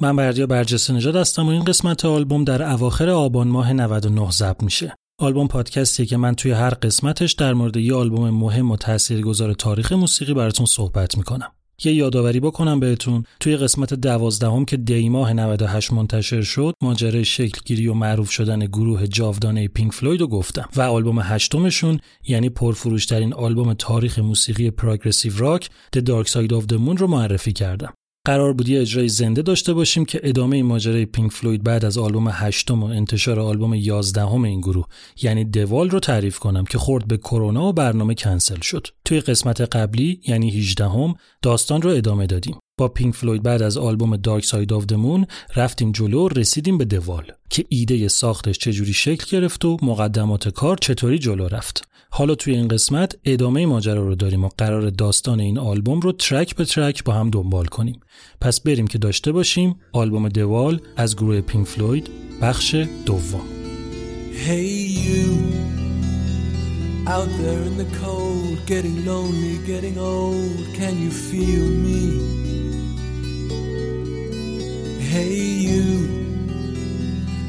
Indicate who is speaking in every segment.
Speaker 1: من بردیا برجسته نژاد هستم و این قسمت آلبوم در اواخر آبان ماه 99 ضبط میشه. آلبوم پادکستیه که من توی هر قسمتش در مورد یه آلبوم مهم و تاثیرگذار تاریخ موسیقی براتون صحبت می‌کنم. یه یادآوری بکنم بهتون توی قسمت دوازدهم که دی ماه 98 منتشر شد ماجرای شکلگیری و معروف شدن گروه جاودانه پینک فلوید رو گفتم و آلبوم هشتمشون یعنی پرفروشترین آلبوم تاریخ موسیقی پروگرسیو راک The Dark Side of the Moon رو معرفی کردم قرار بود یه اجرای زنده داشته باشیم که ادامه ماجرای پینک فلوید بعد از آلبوم هشتم و انتشار آلبوم یازدهم این گروه یعنی The Wall رو تعریف کنم که خورد به کرونا و برنامه کنسل شد. توی قسمت قبلی یعنی 18 هم داستان رو ادامه دادیم. با پینک فلوید بعد از آلبوم Dark Side of the Moon رفتیم جلو و رسیدیم به The Wall که ایده ساختش چجوری شکل گرفت و مقدمات کار چطوری جلو رفت. حالا توی این قسمت ادامه ماجرا رو داریم و قراره داستان این آلبوم رو track به track با هم دنبال کنیم. پس بریم که داشته باشیم آلبوم دوال از گروه پینک فلوید بخش دوم.
Speaker 2: Hey you. Out there in the cold getting lonely getting old can you feel me? Hey you.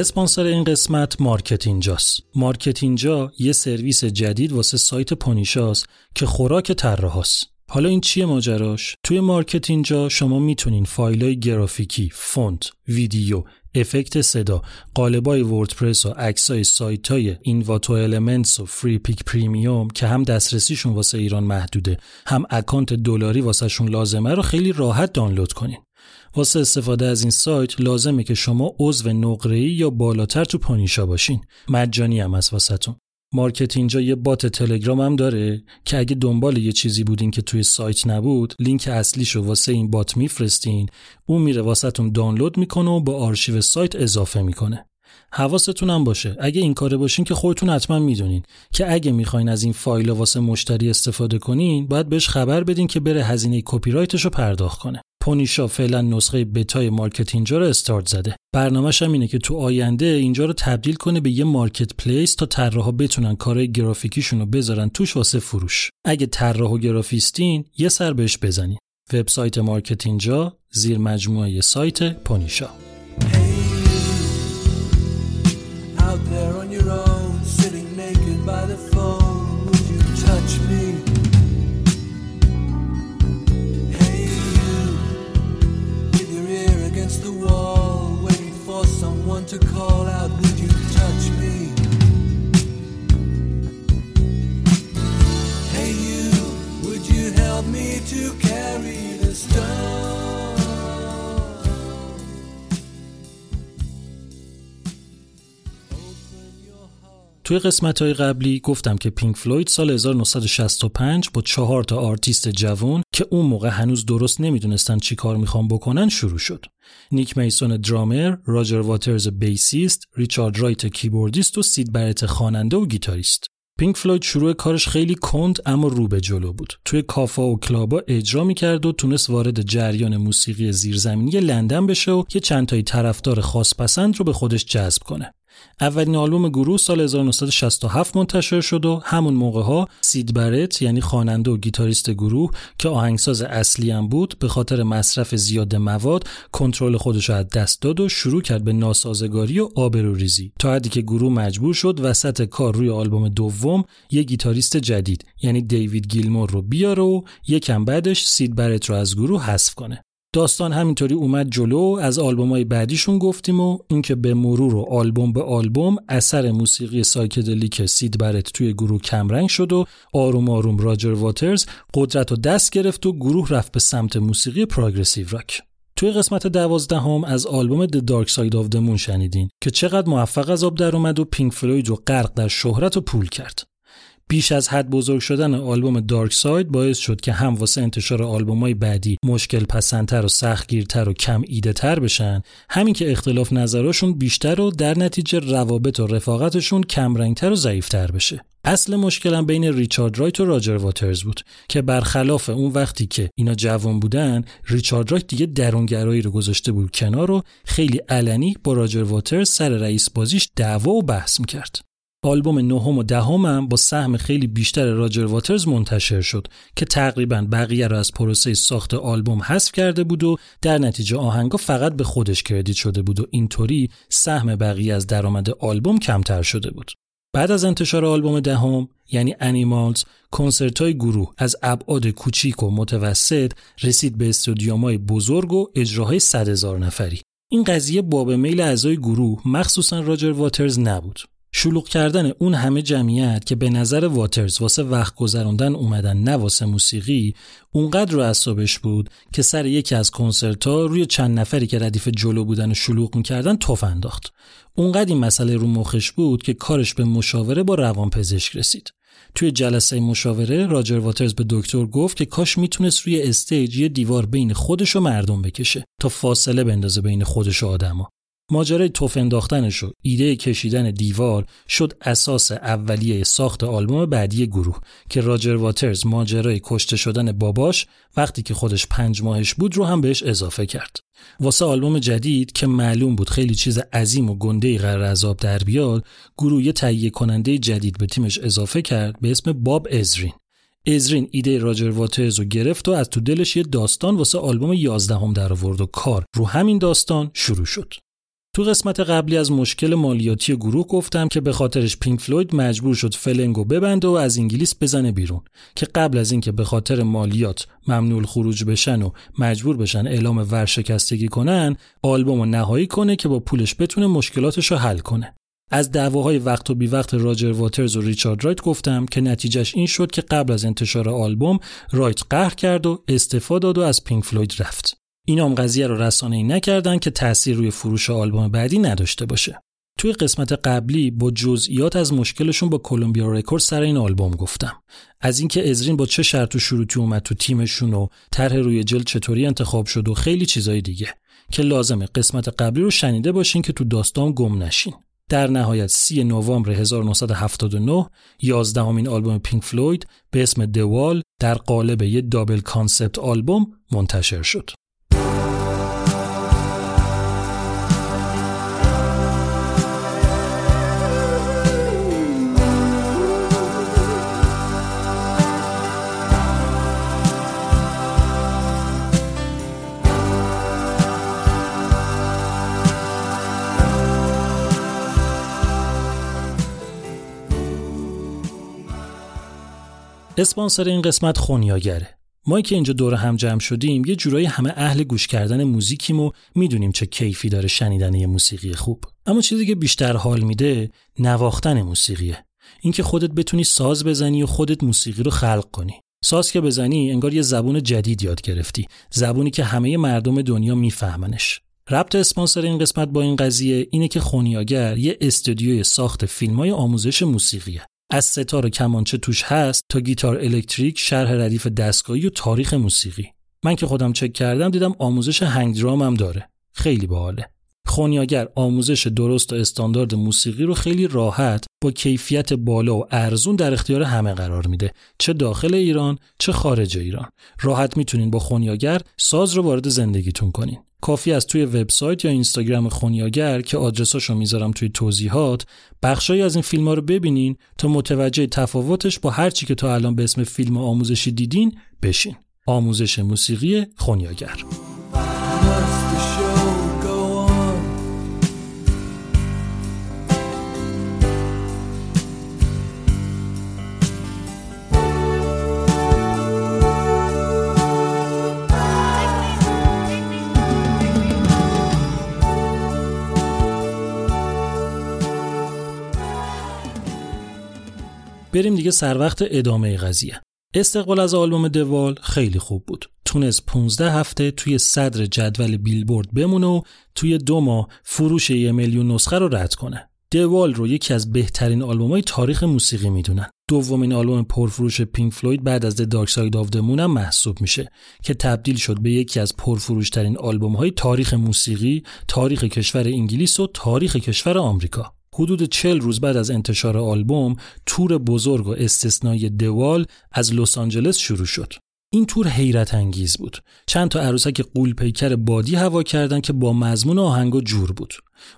Speaker 1: اسپانسر این قسمت مارکت اینجاست. مارکت اینجا یه سرویس جدید واسه سایت پونیشاست که خوراک طراحاست. حالا این چیه ماجراش؟ توی مارکت اینجا شما می‌تونین فایلای گرافیکی، فونت، ویدیو، افکت صدا، قالبای وردپرس و عکسای سایتای Envato Elements و Freepik Premium که هم دسترسیشون واسه ایران محدوده، هم اکانت دلاری واسهشون لازمه رو خیلی راحت دانلود کنین. واسه استفاده از این سایت لازمه که شما عضو نقره‌ای یا بالاتر تو پونیشا باشین. مجانی هم هست واسه‌تون. مارکت اینجا یه بات تلگرام هم داره که اگه دنبال یه چیزی بودین که توی سایت نبود لینک اصلیشو واسه این بات میفرستین اون میره واسهتون دانلود می‌کنه و به آرشیو سایت اضافه می‌کنه حواستون هم باشه. اگه این کاره باشین که خودتون حتما می‌دونین که اگه می‌خواین از این فایل واسه مشتری استفاده کنین باید بهش خبر بدین که بره هزینه کپی رایتش رو پرداخت کنه. پونیشا فعلا نسخه بتای مارکت اینجا رو استارت زده. برنامه‌ش هم اینه که تو آینده اینجا رو تبدیل کنه به یه marketplace تا طراحا بتونن کارهای گرافیکیشون رو بذارن توش واسه فروش. اگه طراح و گرافیستین یه سر بهش بزنین. وبسایت مارکت اینجا زیر مجموعه سایت پونیشا.
Speaker 2: Out there on your own, sitting naked by the phone. Would you touch me? Hey, you, with your ear against the wall, waiting for someone to call out, would you touch me? Hey you, would you help me to carry
Speaker 1: توی قسمت های قبلی گفتم که پینک فلوید سال 1965 با چهار تا آرتیست جوان که اون موقع هنوز درست نمی‌دونستن چی کار می‌خوان بکنن شروع شد. نیک میسون درامر، راجر واترز bassist، ریچارد رایت keyboardist و سید برت خواننده و گیتاریست. پینک فلوید شروع کارش خیلی کند اما رو به جلو بود. توی کافا و کلابا اجرا می‌کرد و تونست وارد جریان موسیقی زیرزمینی لندن بشه و یه چند تایی طرفدار خاص پسند رو به خودش جذب کنه. اولین آلبوم گروه سال 1967 منتشر شد و همون موقع ها سید برت یعنی خواننده و گیتاریست گروه که آهنگساز اصلی هم بود به خاطر مصرف زیاد مواد کنترل خودشو از دست داد و شروع کرد به ناسازگاری و آبروریزی. تا حدی که گروه مجبور شد وسط کار روی آلبوم دوم یه گیتاریست جدید یعنی دیوید گیلمور رو بیاره و یکم بعدش سید برت رو از گروه حذف کنه. داستان همینطوری اومد جلو از آلبوم های بعدیشون گفتیم و اینکه به مرور و آلبوم به آلبوم اثر موسیقی psychedelic سید برت توی گروه کمرنگ شد و آروم آروم راجر واترز قدرتو دست گرفت و گروه رفت به سمت موسیقی progressive rock توی قسمت دوازدهم از آلبوم The Dark Side of the Moon شنیدین که چقدر موفق از آب در اومد و پینک فلوید رو غرق در شهرت و پول کرد. بیش از حد بزرگ شدن آلبوم دارک ساید باعث شد که هم واسه انتشار های بعدی مشکل پسندتر و سختگیرتر و کم ایده تر بشن همین که اختلاف نظراشون بیشتر و در نتیجه روابط و رفاقتشون کمرنگتر و ضعیفتر بشه. اصل مشکلم بین ریچارد رایت و راجر واترز بود که برخلاف اون وقتی که اینا جوان بودن ریچارد رایت دیگه درونگرایی رو گذاشته بود کنار و خیلی علنی با راجر واترز سر رئیس بازیش دعوا و بحث می‌کرد. آلبوم نهم و دهمم با سهم خیلی بیشتر راجر واترز منتشر شد که تقریبا بقیه را از پروسه ساخت آلبوم حذف کرده بود و در نتیجه آهنگا فقط به خودش کردیت شده بود و اینطوری سهم بقیه از درآمد آلبوم کمتر شده بود. بعد از انتشار آلبوم دهم یعنی انیمالز کنسرت های گروه از ابعاد کوچیک و متوسط رسید به استودیومای بزرگ و اجراهای صد هزار نفری این قضیه باب میل اعضای گروه مخصوصا راجر واترز نبود شلوغ کردن اون همه جمعیت که به نظر واترز واسه وقت گذروندن اومدن نه واسه موسیقی اونقدر رو اصابش بود که سر یکی از کنسرت ها روی چند نفری که ردیف جلو بودن و شلوغ می‌کردن توف انداخت. اونقدر این مسئله رو مخش بود که کارش به مشاوره با روانپزشک رسید. توی جلسه مشاوره راجر واترز به دکتر گفت که کاش می‌تونست روی استیج یه دیوار بین خودش و مردم بکشه تا فاصله بندازه بین خودش و آدما. ماجرای توف انداختنش و ایده کشیدن دیوار شد اساس اولیه ساخت آلبوم بعدی گروه که راجر واترز ماجرای کشته شدن باباش وقتی که خودش پنج ماهش بود رو هم بهش اضافه کرد. واسه آلبوم جدید که معلوم بود خیلی چیز عظیم و گنده قرار عذاب در بیاد گروه یه تهیه کننده جدید به تیمش اضافه کرد به اسم باب ازرین ازرین ایده راجر واترز رو گرفت و از تو دلش یه داستان واسه آلبوم 11 هم در آورد و کار رو همین داستان شروع شد. تو قسمت قبلی از مشکل مالیاتی گروه گفتم که به خاطرش پینک فلوید مجبور شد فلنگو ببنده و از انگلیس بزنه بیرون که قبل از اینکه به خاطر مالیات ممنوع خروج بشن و مجبور بشن اعلام ورشکستگی کنن آلبوم نهایی کنه که با پولش بتونه مشکلاتش رو حل کنه. از دعواهای وقت و بی وقت راجر واترز و ریچارد رایت گفتم که نتیجهش این شد که قبل از انتشار آلبوم رایت قهر کرد و استعفا داد و از پینک فلوید رفت. اینا هم قضیه رو رسانه‌ای نکردن که تأثیر روی فروش آلبوم بعدی نداشته باشه. توی قسمت قبلی با جزئیات از مشکلشون با کلمبیا records سر این آلبوم گفتم. از اینکه ازرین با چه شرط و شروطی اومد تو تیمشون و طرح روی جلد چطوری انتخاب شد و خیلی چیزای دیگه که لازمه قسمت قبلی رو شنیده باشین که تو داستان گم نشین. در نهایت 3 نوامبر 1979 یازدهمین آلبوم پینک فلوید به اسم The Wall در قالب یه double concept آلبوم منتشر شد. اسپانسر این قسمت خونیاگره. ما که اینجا دور هم جمع شدیم یه جورایی همه اهل گوش کردن موزیکیم و می‌دونیم چه کیفی داره شنیدن یه موسیقی خوب. اما چیزی که بیشتر حال میده نواختن موسیقیه. اینکه خودت بتونی ساز بزنی و خودت موسیقی رو خلق کنی. ساز که بزنی انگار یه زبون جدید یاد گرفتی. زبونی که همه مردم دنیا میفهمنش. ربط اسپانسر این قسمت با این قضیه اینه که خونیاگر یه استودیوی ساخت فیلمای آموزش موسیقیه. از ستار کمانچه توش هست تا گیتار الکتریک شرح ردیف دستگاهی و تاریخ موسیقی. من که خودم چک کردم دیدم آموزش هنگ درام هم داره. خیلی باحاله. خونیاگر آموزش درست و استاندارد موسیقی رو خیلی راحت با کیفیت بالا و ارزون در اختیار همه قرار میده. چه داخل ایران چه خارج ایران. راحت می‌تونین با خونیاگر ساز رو وارد زندگیتون کنین. کافی از توی وبسایت یا اینستاگرام خونیاگر که آدرساشو می‌ذارم توی توضیحات بخشایی از این فیلم ها رو ببینین تا متوجه تفاوتش با هر چی که تا الان به اسم فیلم آموزشی دیدین بشین. آموزش موسیقی خونیاگر. بریم دیگه سر وقت ادامه قضیه. استقبال از آلبوم دوال خیلی خوب بود. تونست 15 هفته توی صدر جدول بیلبورد بمونه و توی دو ماه فروش یه میلیون نسخه رو رد کنه. دوال رو یکی از بهترین آلبوم های تاریخ موسیقی می‌دونن. دومین آلبوم پرفروش پینک فلوید بعد از The Dark Side of هم محسوب میشه که تبدیل شد به یکی از پرفروشترین آلبوم های تاریخ موسیقی تاریخ کشور انگلیس و تاریخ کشور آمریکا. حدود چل روز بعد از انتشار آلبوم تور بزرگ و استثنایی The Wall از لس آنجلس شروع شد. این تور حیرت انگیز بود. چند تا عروسک غول پیکر بادی هوا کردن که با مضمون آهنگا جور بود.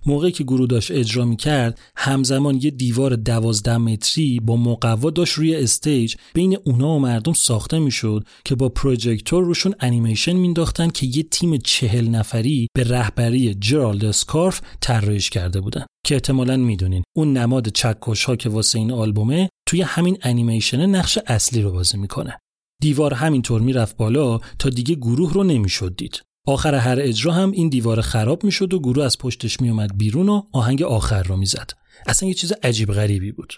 Speaker 1: موقعی که گروه داشت اجرا می کرد همزمان یه دیوار دوازده متری با مقوا داشت روی stage بین اونا و مردم ساخته می‌شد که با پروژکتور روشون انیمیشن مینداختن که یه تیم چهل نفری به رهبری جرالد اسکارف طراحیش کرده بودن که احتمالا می‌دونین اون نماد چکش ها که واسه این آلبومه توی همین انیمیشن نقش اصلی رو بازی می‌کنه دیوار همینطور می‌رفت بالا تا دیگه گروه رو نمی‌شد دید. آخر هر اجرا هم این دیوار خراب می‌شد و گروه از پشتش میومد بیرون و آهنگ آخر رو می‌زد. اصلا یه چیز عجیب غریبی بود.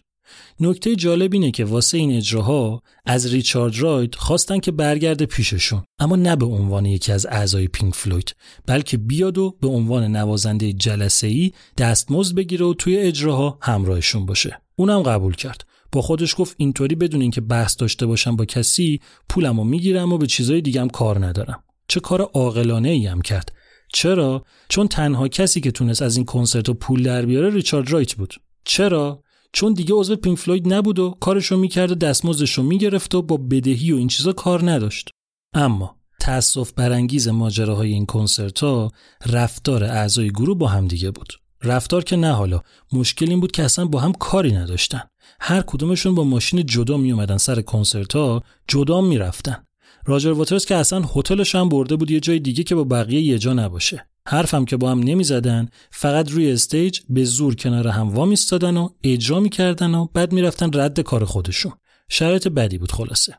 Speaker 1: نکته جالب اینه که واسه این اجراها از ریچارد رایت خواستن که برگرده پیششون. اما نه به عنوان یکی از اعضای پینک فلوید بلکه بیاد و به عنوان نوازنده جلسه ای دستمزد بگیره و توی اجراها همراهشون باشه. اونم قبول کرد. با خودش گفت اینطوری بدون اینکه بحث داشته باشم با کسی پولمو می‌گیرم و به چیزای دیگم کار ندارم. چه کار عاقلانه ای هم کرد. چرا؟ چون تنها کسی که تونست از این کنسرت و پول در بیاره ریچارد رایت بود. چرا؟ چون دیگه عضو پینک فلوید نبود و کارشو می‌کرد و دستمزدشو می‌گرفت و با بدهی و این چیزا کار نداشت. اما تأسف برانگیز ماجراهای این کنسرت ها رفتار اعضای گروه با هم دیگه بود. رفتار که نه حالا. مشکل این بود که اصلا با هم کاری نداشتن. هر کدومشون با ماشین جدا می اومدن سر کنسرت ها جدا می‌رفتن. راجر واترز که اصلا هتلش هم برده بود یه جای دیگه که با بقیه یه جا نباشه. حرفم که با هم نمی‌زدن فقط روی استیج به زور کنار هم وامیستادن و اجرا می‌کردن و بعد می‌رفتن رد کار خودشون. شرایط بدی بود خلاصه.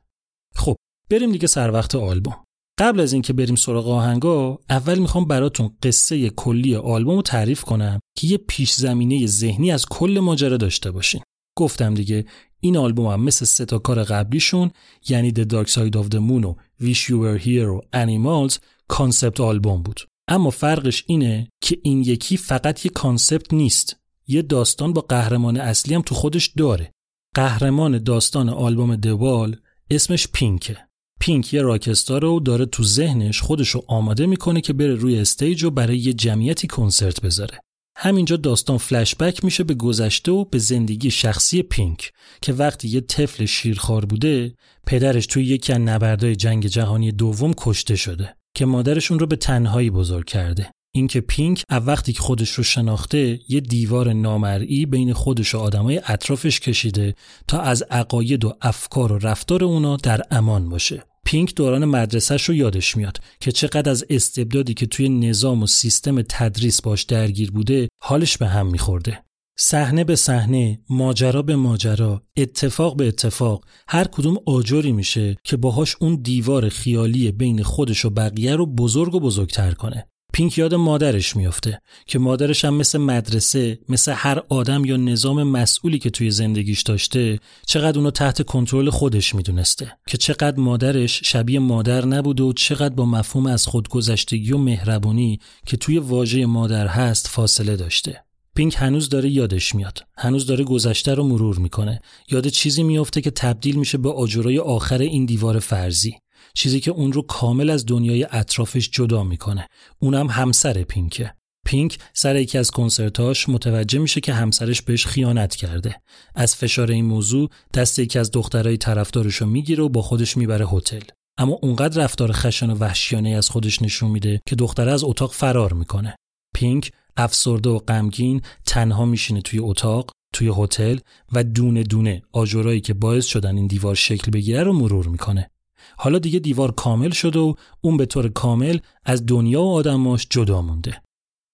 Speaker 1: خب بریم دیگه سر وقت آلبوم. قبل از اینکه بریم سراغ آهنگا اول می‌خوام براتون قصه کلی آلبوم رو تعریف کنم که یه پیش زمینه ذهنی از کل ماجرا داشته باشین. گفتم دیگه این آلبوم هم مثل سه تا کار قبلیشون یعنی The Dark Side of the Moon و Wish You Were Here و Animals concept آلبوم بود. اما فرقش اینه که این یکی فقط یه concept نیست. یه داستان با قهرمان اصلی هم تو خودش داره. قهرمان داستان آلبوم The Wall اسمش پینکه پینک یه rockstar ئه و داره تو ذهنش خودش رو آماده می‌کنه که بره روی stage و برای یه جمعیتی کنسرت بذاره. همینجا داستان فلشبک میشه به گذشته و به زندگی شخصی پینک که وقتی یه طفل شیرخوار بوده پدرش توی یکی از نبردهای جنگ جهانی دوم کشته شده که مادرشون رو به تنهایی بزرگ کرده. اینکه پینک از وقتی که خودش رو شناخته یه دیوار نامرئی بین خودش و آدمای اطرافش کشیده تا از عقاید و افکار و رفتار اونا در امان باشه. پینک دوران مدرسهش رو یادش میاد که چقدر از استبدادی که توی نظام و سیستم تدریس باش درگیر بوده حالش به هم میخورده صحنه به صحنه، ماجرا به ماجرا، اتفاق به اتفاق، هر کدوم آجری میشه که باهاش اون دیوار خیالی بین خودش و بقیه رو بزرگ و بزرگتر کنه. پینک یاد مادرش میافته که مادرش هم مثل مدرسه مثل هر آدم یا نظام مسئولی که توی زندگیش داشته چقدر اونو تحت کنترل خودش می‌دونسته. که چقدر مادرش شبیه مادر نبوده و چقدر با مفهوم از خودگذشتگی و مهربونی که توی واژه مادر هست فاصله داشته. پینک هنوز داره یادش میاد. هنوز داره گذشته رو مرور می‌کنه. یاد چیزی میافته که تبدیل میشه به آجرای آخر این دیوار فرضی. چیزی که اون رو کامل از دنیای اطرافش جدا می‌کنه. اونم همسر پینکه پینک سر یکی از کنسرتاش متوجه میشه که همسرش بهش خیانت کرده. از فشار این موضوع دست یکی از دخترای طرفدارش رو می‌گیره و با خودش می‌بره هتل. اما اونقدر رفتار خشن و وحشیانه از خودش نشون میده که دختره از اتاق فرار می‌کنه. پینک افسرده و غمگین تنها میشینه توی اتاق توی هتل و دونه دونه آجرایی که باعث شدن این دیوار شکل بگیره رو مرور می‌کنه. حالا دیگه دیوار کامل شده و اون به طور کامل از دنیا و آدماش جدا مونده.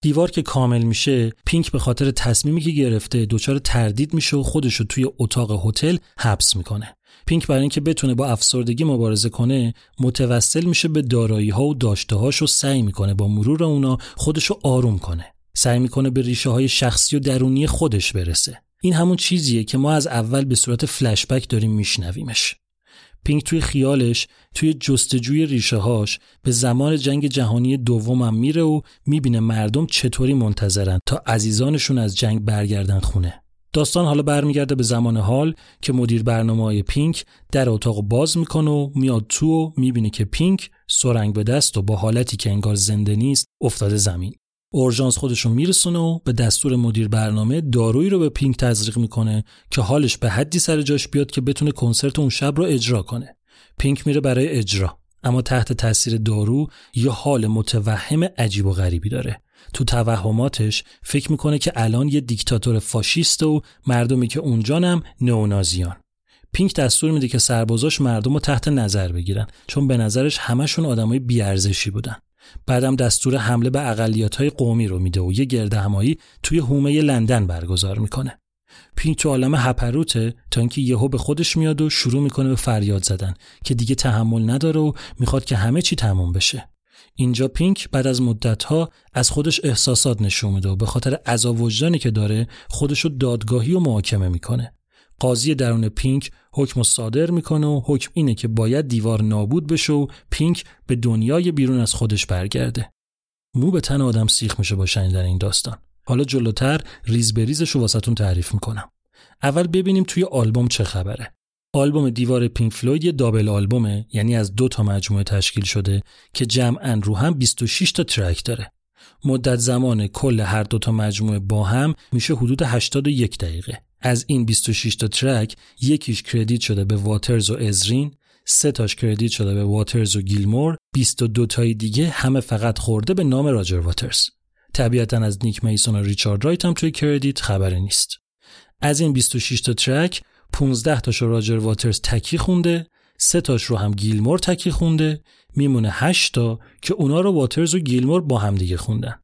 Speaker 1: دیوار که کامل میشه پینک به خاطر تصمیمی که گرفته دچار تردید میشه و خودش رو توی اتاق هتل حبس می‌کنه. پینک برای اینکه بتونه با افسردگی مبارزه کنه متوسل میشه به دارایی ها و داشته هاش و سعی می‌کنه با مرور اونا خودش رو آروم کنه. سعی می‌کنه به ریشه های شخصی و درونی خودش برسه. این همون چیزیه که ما از اول به صورت فلشبک داریم میشنویمش. پینک توی خیالش توی جستجوی ریشه هاش به زمان جنگ جهانی دومم میره و می‌بینه مردم چطوری منتظرن تا عزیزانشون از جنگ برگردن خونه. داستان حالا برمیگرده به زمان حال که مدیر برنامه های پینک در اتاق باز می‌کنه و میاد تو و می‌بینه که پینک سرنگ به دست و با حالتی که انگار زنده نیست افتاده زمین. اورژانس خودشو میرسونه و به دستور مدیر برنامه دارویی رو به پینک تزریق می‌کنه که حالش به حدی سر جاش بیاد که بتونه کنسرت اون شب رو اجرا کنه. پینک میره برای اجرا اما تحت تاثیر دارو یه حال متوهم عجیب و غریبی داره. تو توهماتش فکر می‌کنه که الان یه دیکتاتور فاشیست و مردمی که اونجانم نئونازیان. پینک دستور میده که سربازاش مردم رو تحت نظر بگیرن چون به نظرش همشون آدمای بیارزشی بودن. بعدم دستور حمله به اقلیت های قومی رو میده و یه گرد همایی توی هومه لندن برگزار می‌کنه. پینک تو عالم هپروته تا اینکه یهو به خودش میاد و شروع می‌کنه به فریاد زدن که دیگه تحمل نداره و می‌خواد که همه چی تموم بشه. اینجا پینک بعد از مدتها از خودش احساسات نشون میده و به خاطر عذاب وجدانی که داره خودش رو دادگاهی و محاکمه می‌کنه. قاضی درون پینک حکم صادر می‌کنه و حکم اینه که باید دیوار نابود بشه و پینک به دنیای بیرون از خودش برگرده. مو به تن آدم سیخ میشه با شنیدن این داستان. حالا جلوتر ریز به ریزش رو واسهتون تعریف می‌کنم. اول ببینیم توی آلبوم چه خبره. آلبوم دیوار پینک فلوید یه double آلبومه یعنی از دو تا مجموعه تشکیل شده که جمعا رو هم 26 تا track داره. مدت زمان کل هر دو تا مجموعه با هم میشه حدود 81 دقیقه. از این 26 تا track یکیش credit شده به واترز و ازرین سه تاش credit شده به واترز و گیلمور 22 تای دیگه همه فقط خورده به نام راجر واترز. طبیعتا از نیک میسون و ریچارد رایت هم توی credit خبری نیست. از این 26 تا track 15 تاش راجر واترز تکی خونده سه تاش رو هم گیلمور تکی خونده میمونه 8 تا که اونا رو واترز و گیلمور با هم دیگه خوندن.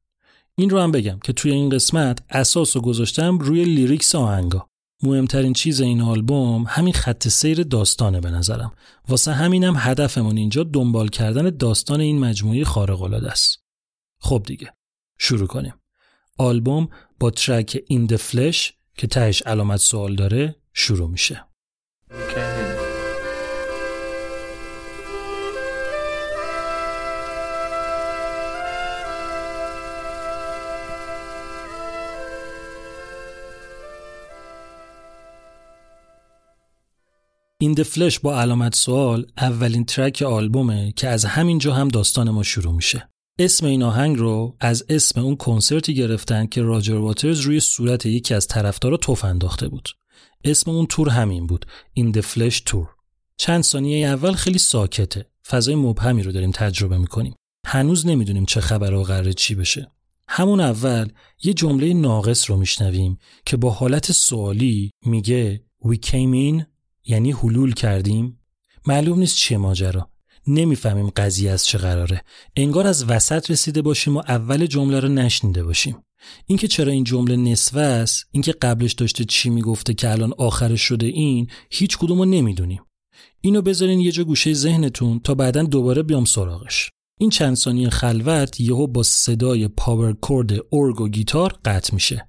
Speaker 1: این رو هم بگم که توی این قسمت اساس رو گذاشتم روی lyrics آهنگا. مهمترین چیز این آلبوم همین خط سیر داستانه به نظرم. واسه همینم هدفمون اینجا دنبال کردن داستان این مجموعه خارق العاده است. خب دیگه شروع کنیم. آلبوم با ترک این فلش که تهش علامت سوال داره شروع میشه. این فلش با علامت سوال اولین ترک آلبومه که از همینجا هم داستان ما شروع میشه. اسم این آهنگ رو از اسم اون کنسرتی گرفتن که راجر واترز روی صورت یکی از طرفدارا توف انداخته بود. اسم اون تور همین بود. این فلش تور. چند ثانیه اول خیلی ساکته. فضای مبهمی رو داریم تجربه می‌کنیم. هنوز نمی‌دونیم چه خبر و قراره چی بشه. همون اول یه جمله ناقص رو میشنویم که با حالت سوالی میگه We came in یعنی حلول کردیم؟ معلوم نیست چیه ماجرا. نمی‌فهمیم قضیه از چه قراره. انگار از وسط رسیده باشیم و اول جمله رو نشنیده باشیم. اینکه چرا این جمله نصفه است اینکه قبلش داشته چی می‌گفته که الان آخرش شده این هیچ کدومو نمی‌دونیم. اینو بذارین یه جا گوشه ذهنتون تا بعدا دوباره بیام سراغش. این چند ثانیه خلوت یهو با صدای پاور کورد اورگ و گیتار قطع میشه.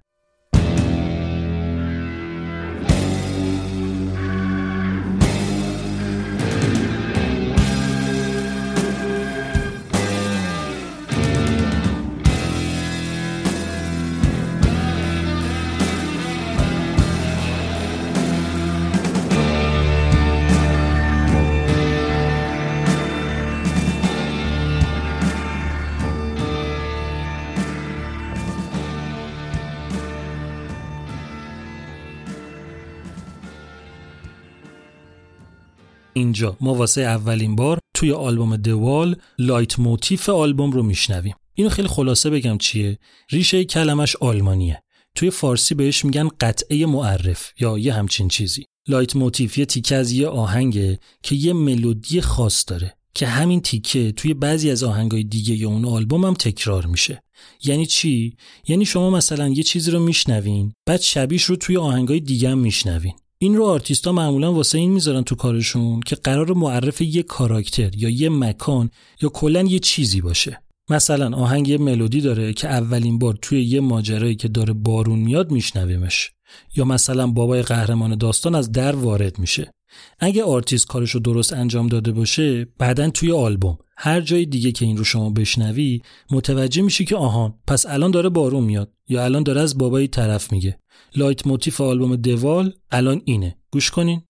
Speaker 1: اینجا. ما واسه اولین بار توی آلبوم The Wall leitmotif آلبوم رو میشنویم. اینو خیلی خلاصه بگم چیه؟ ریشه کلمش آلمانیه. توی فارسی بهش میگن قطعه معرف یا یه همچین چیزی. leitmotif یه تیکه از یه آهنگه که یه ملودی خاص داره که همین تیکه توی بعضی از آهنگای دیگه یا اون آلبوم هم تکرار میشه. یعنی چی؟ یعنی شما مثلا یه چیزی رو میشنوین بعد شبیش رو توی آهنگای دیگه هم میشنوین. این رو آرتیستا معمولا واسه این می‌ذارن تو کارشون که قراره معرف یه کاراکتر یا یه مکان یا کلا یه چیزی باشه. مثلا آهنگ یه ملودی داره که اولین بار توی یه ماجرایی که داره بارون میاد میشنویمش. یا مثلا بابای قهرمان داستان از در وارد میشه. اگه آرتیست کارشو درست انجام داده باشه بعدا توی آلبوم. هر جای دیگه که این رو شما بشنوی متوجه میشی که آهان پس الان داره بارون میاد یا الان داره از بابای طرف میگه. لایت موتیف آلبوم دوال الان اینه. گوش کنین.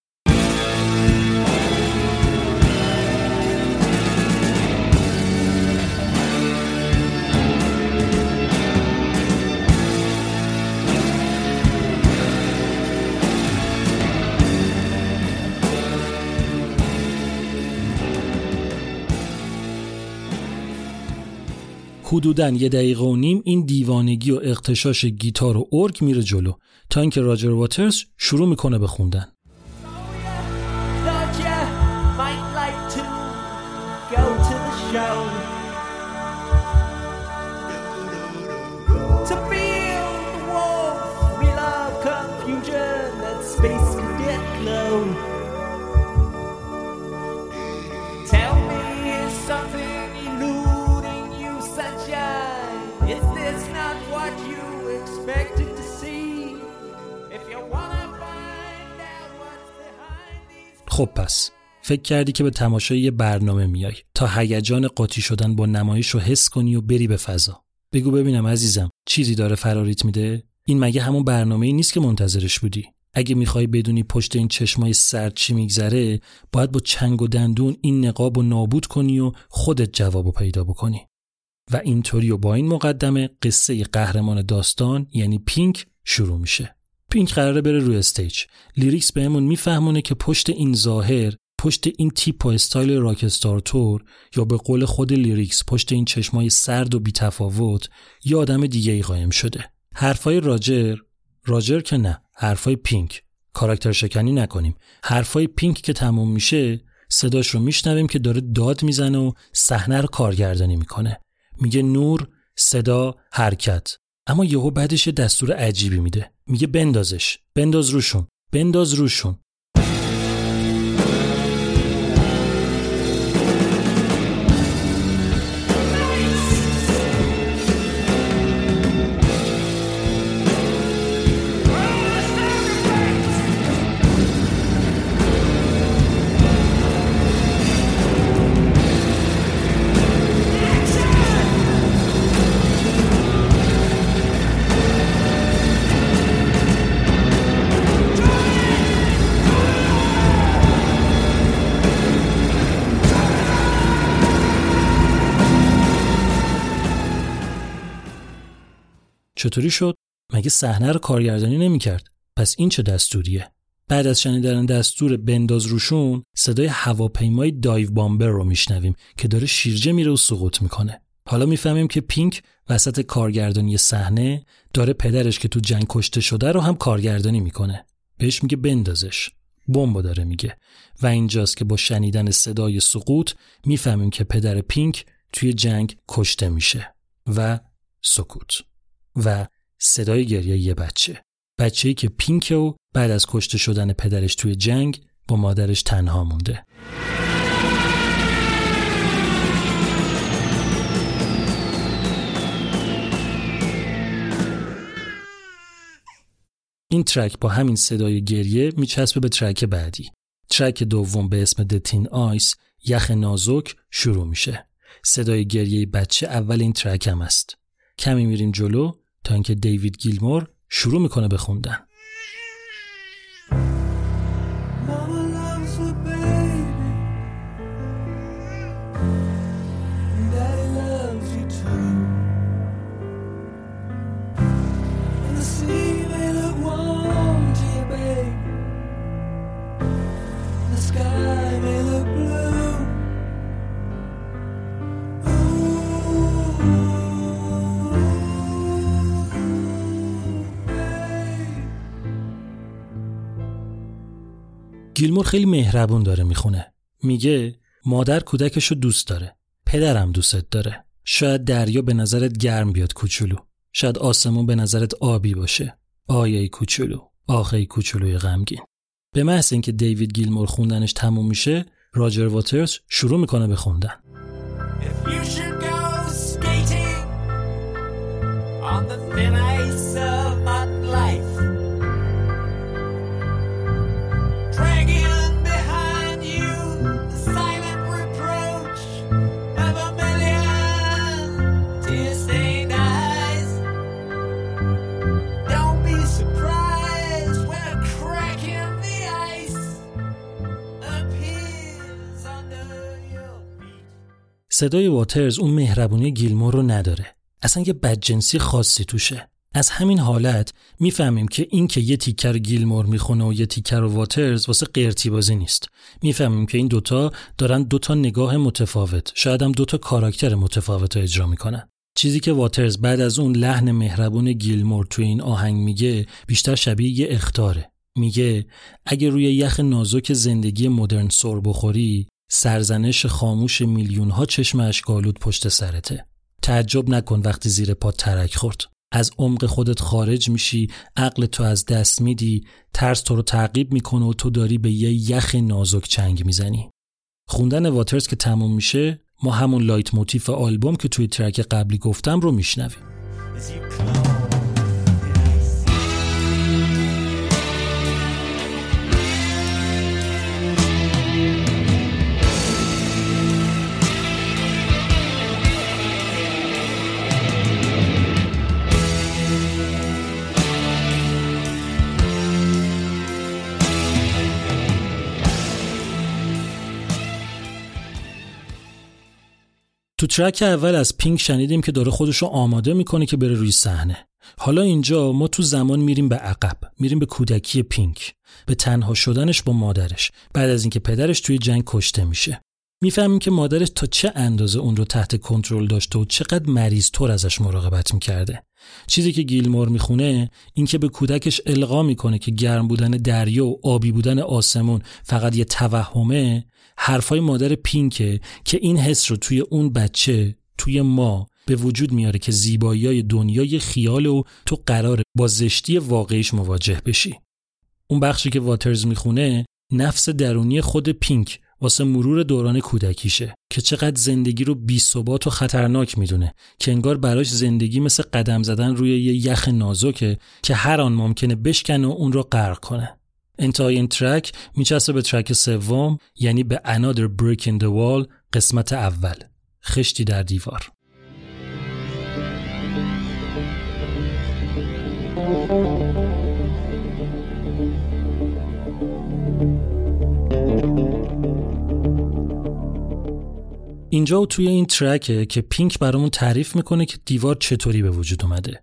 Speaker 1: حدودا یه دقیقه و نیم این دیوانگی و اقتشاش گیتار و ارگ میره جلو تا اینکه راجر واترز شروع می‌کنه به خوندن. خب پس فکر کردی که به تماشای یه برنامه میای تا هیجان قاطی شدن با نمایش رو حس کنی و بری به فضا. بگو ببینم عزیزم چیزی داره فراریت میده؟ این مگه همون برنامه ای نیست که منتظرش بودی؟ اگه می‌خوای بدونی پشت این چشمای سرد چی میگذره باید با چنگ و دندون این نقاب و نابود کنی و خودت جوابو پیدا بکنی. و اینطوری و با این مقدمه قصه قهرمان داستان یعنی پینک شروع میشه. پینک قراره بره روی stage. lyrics بهمون میفهمونه که پشت این ظاهر پشت این تیپ و استایل rockstar طور یا به قول خود lyrics پشت این چشمای سرد و بیتفاوت یه آدم دیگه ای قایم شده. حرفای راجر راجر که نه حرفای پینک. کاراکتر شکنی نکنیم. حرفای پینک که تموم میشه صداش رو میشنویم که داره داد می‌زنه و صحنه رو کارگردانی می‌کنه. میگه نور صدا حرکت. اما یهو بعدش دستور عجیبی میده. میگه بندازش. بنداز روشون. بنداز روشون. چطوری شد؟ مگه صحنه رو کارگردانی نمی‌کرد؟ پس این چه دستوریه؟ بعد از شنیدن دستور بنداز روشون صدای هواپیمای دایو بامبر رو میشنویم که داره شیرجه میره و سقوط می‌کنه. حالا می‌فهمیم که پینک وسط کارگردانی صحنه داره پدرش که تو جنگ کشته شده رو هم کارگردانی می‌کنه. بهش میگه بندازش. بمب داره میگه. و اینجاست که با شنیدن صدای سقوط می‌فهمیم که پدر پینک توی جنگ کشته میشه. و سکوت. و صدای گریه یه بچه. بچه‌ای که پینک و بعد از کشته شدن پدرش توی جنگ با مادرش تنها مونده. این ترک با همین صدای گریه میچسبه به ترک بعدی. ترک دوم به اسم دتین آیس یخ نازک شروع میشه. صدای گریه بچه اول این ترک هم است. کمی میریم جلو تا اینکه دیوید گیلمور شروع می‌کنه به خوندن. گیلمور خیلی مهربون داره می‌خونه. میگه مادر کودکش رو دوست داره. پدرم دوستت داره. شاید دریا به نظرت گرم بیاد کوچولو. شاید آسمون به نظرت آبی باشه. آیه کوچولو. آخه کوچولوی غمگین. به محض اینکه دیوید گیلمور خوندنش تموم میشه، راجر واترز شروع می‌کنه به خوندن. صدای واترز اون مهربونی گیلمور رو نداره. اصلا یه بدجنسی خاصی توشه. از همین حالت می‌فهمیم که این که یه تیکر گیلمور می‌خونه و یه تیکر واترز واسه قرتی بازی نیست. می‌فهمیم که این دوتا دارن دوتا نگاه متفاوت، شاید هم دوتا کاراکتر متفاوت رو اجرا می‌کنن. چیزی که واترز بعد از اون لحن مهربون گیلمور تو این آهنگ میگه بیشتر شبیه یه اختاره. میگه اگه روی یخ نازک زندگی مدرن سر بخوری سرزنش خاموش میلیون ها چشم اشک‌آلود پشت سرته. تعجب نکن وقتی زیر پات ترک خورد. از عمق خودت خارج میشی عقلتو از دست میدی ترس تو رو تعقیب می‌کنه و تو داری به یه یخ نازک چنگ می‌زنی. خوندن واترز که تموم میشه ما همون leitmotif آلبوم که توی track قبلی گفتم رو میشنویم. تو ترک اول از پینک شنیدیم که داره خودش رو آماده می‌کنه که بره روی صحنه. حالا اینجا ما تو زمان میریم به عقب، میریم به کودکی پینک، به تنها شدنش با مادرش بعد از اینکه پدرش توی جنگ کشته میشه. می‌فهمیم که مادرش تا چه اندازه اون رو تحت کنترل داشته و چقدر مریض طور ازش مراقبت می‌کرده. چیزی که گیلمور می‌خونه این که به کودکش القا می‌کنه که گرم بودن دریا و آبی بودن آسمون فقط یه توهمه حرفای مادر پینکه که این حس رو توی اون بچه توی ما به وجود میاره که زیبایی دنیای خیال و تو قرار با زشتی واقعیش مواجه بشی. اون بخشی که واترز می‌خونه نفس درونی خود پینک واسه مرور دوران کودکیشه که چقدر زندگی رو بی و خطرناک می‌دونه که انگار براش زندگی مثل قدم زدن روی یه یخ نازکه که هر آن ممکنه بشکنه و اون رو غرق کنه. انتهای این ترک میچسته به ترک سوم یعنی به Another Break in the Wall قسمت اول. خشتی در دیوار. اینجا و توی این ترکه که پینک برامون تعریف می‌کنه که دیوار چطوری به وجود اومده.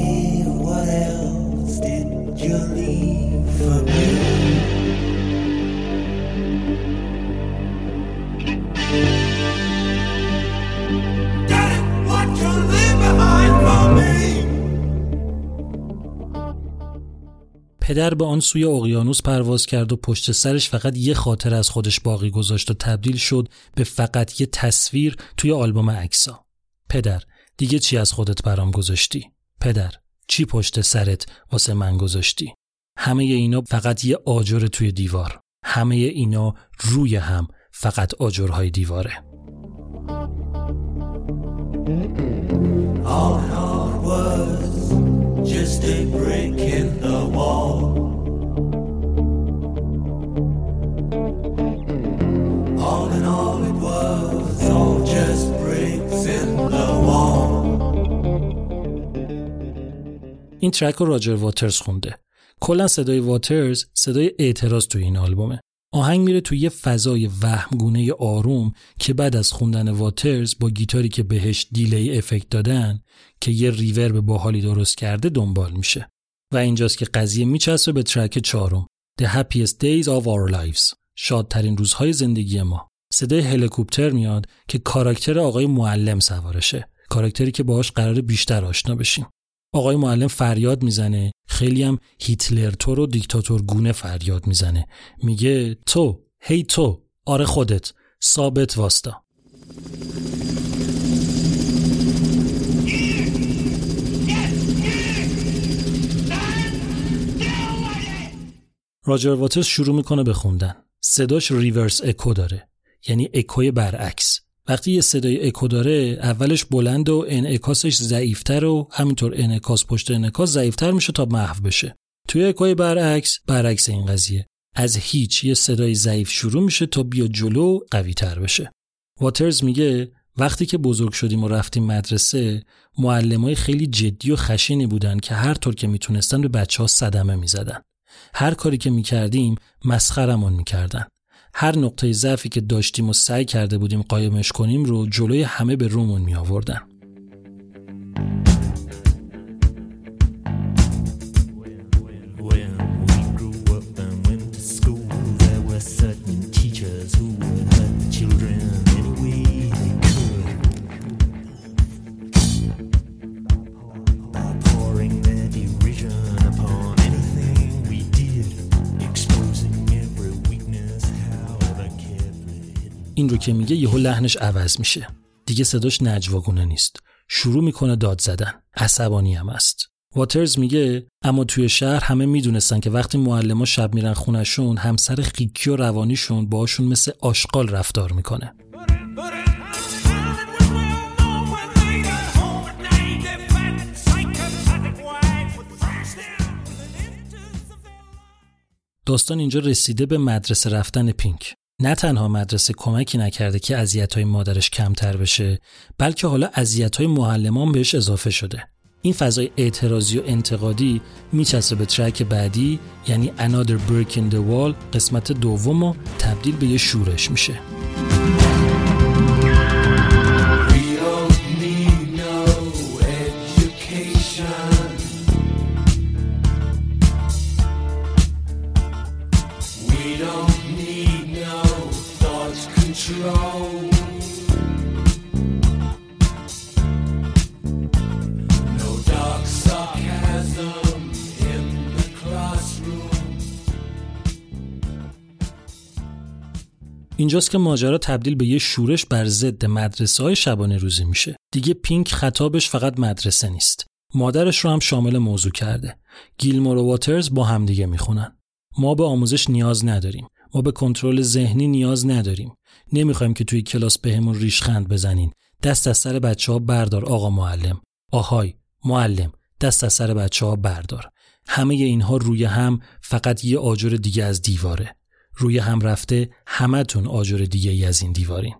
Speaker 1: پدر به آن سوی اقیانوس پرواز کرد و پشت سرش فقط یه خاطر از خودش باقی گذاشت و تبدیل شد به فقط یه تصویر توی آلبوم عکسا. پدر، دیگه چی از خودت برام گذاشتی؟ پدر، چی پشت سرت واسه من گذاشتی؟ همه اینا فقط یه آجر توی دیوار. همه اینا روی هم فقط آجرهای دیواره. just a brick in the wall. این ترک رو راجر واترز خونده. کلا صدای واترز صدای اعتراض توی این آلبومه. آهنگ میره توی یه فضای وهمگونه آروم که بعد از خوندن واترز با گیتاری که بهش دیلی افکت دادن که یه ریورب باحالی درست کرده دنبال میشه. و اینجاست که قضیه میچسبه به ترک چهارم. The Happiest Days of Our Lives. شادترین روزهای زندگی ما. صدای هلیکوپتر میاد که کاراکتر آقای معلم سوارشه. کاراکتری که باهاش قرار بیشتر آشنا بشیم. آقای معلم فریاد می‌زنه. خیلی هم هیتلر تو رو دیکتاتور گونه فریاد می‌زنه. میگه تو هی تو آره خودت ثابت واستا. راجر واترز شروع می‌کنه به خوندن. صداش ریورس اکو داره. یعنی اکوی برعکس. وقتی یه صدای اکو داره اولش بلند و انعکاسش ضعیفتر و همینطور انعکاس پشت انعکاس ضعیفتر میشه تا محو بشه. توی اکوی برعکس برعکس این قضیه. از هیچ یه صدای ضعیف شروع میشه تا بیا جلو قوی تر بشه. واترز میگه وقتی که بزرگ شدیم و رفتیم مدرسه معلمای خیلی جدی و خشینی بودن که هر طور که می‌تونستن به بچه ها صدمه می‌زدن. هر کاری که می‌کردیم مسخرمون می‌کردن. هر نقطه ضعفی که داشتیم و سعی کرده بودیم قایمش کنیم رو جلوی همه به رومون می آوردن. این رو که میگه یهو لحنش عوض میشه. دیگه صداش نجواگونه نیست. شروع می‌کنه داد زدن. عصبانی هم است. واترز میگه اما توی شهر همه می‌دونستن که وقتی معلما شب میرن خونشون همسر خیکی و روانیشون باشون مثل آشغال رفتار می‌کنه. داستان اینجا رسیده به مدرسه رفتن پینک. نه تنها مدرسه کمکی نکرده که اذیت‌های مادرش کمتر بشه بلکه حالا اذیت‌های معلمان بهش اضافه شده. این فضای اعتراضی و انتقادی میچسبه به ترک بعدی یعنی Another Break in the Wall قسمت دوم و تبدیل به یه شورش میشه. اینجاست که ماجرا تبدیل به یه شورش بر ضد مدرسه های شبانه روزی میشه. دیگه پینک خطابش فقط مدرسه نیست. مادرش رو هم شامل موضوع کرده. گیلمور و واترز با همدیگه می‌خونن. ما به آموزش نیاز نداریم. ما به کنترل ذهنی نیاز نداریم. نمی‌خوایم که توی کلاس بهمون ریشخند بزنین. دست از سر بچه ها بردار آقا معلم. آهای معلم دست از سر بچه ها بردار. همه اینها روی هم فقط یه آجر دیگه از دیواره. روی هم رفته همتون آجر دیگه ای از این دیوارین.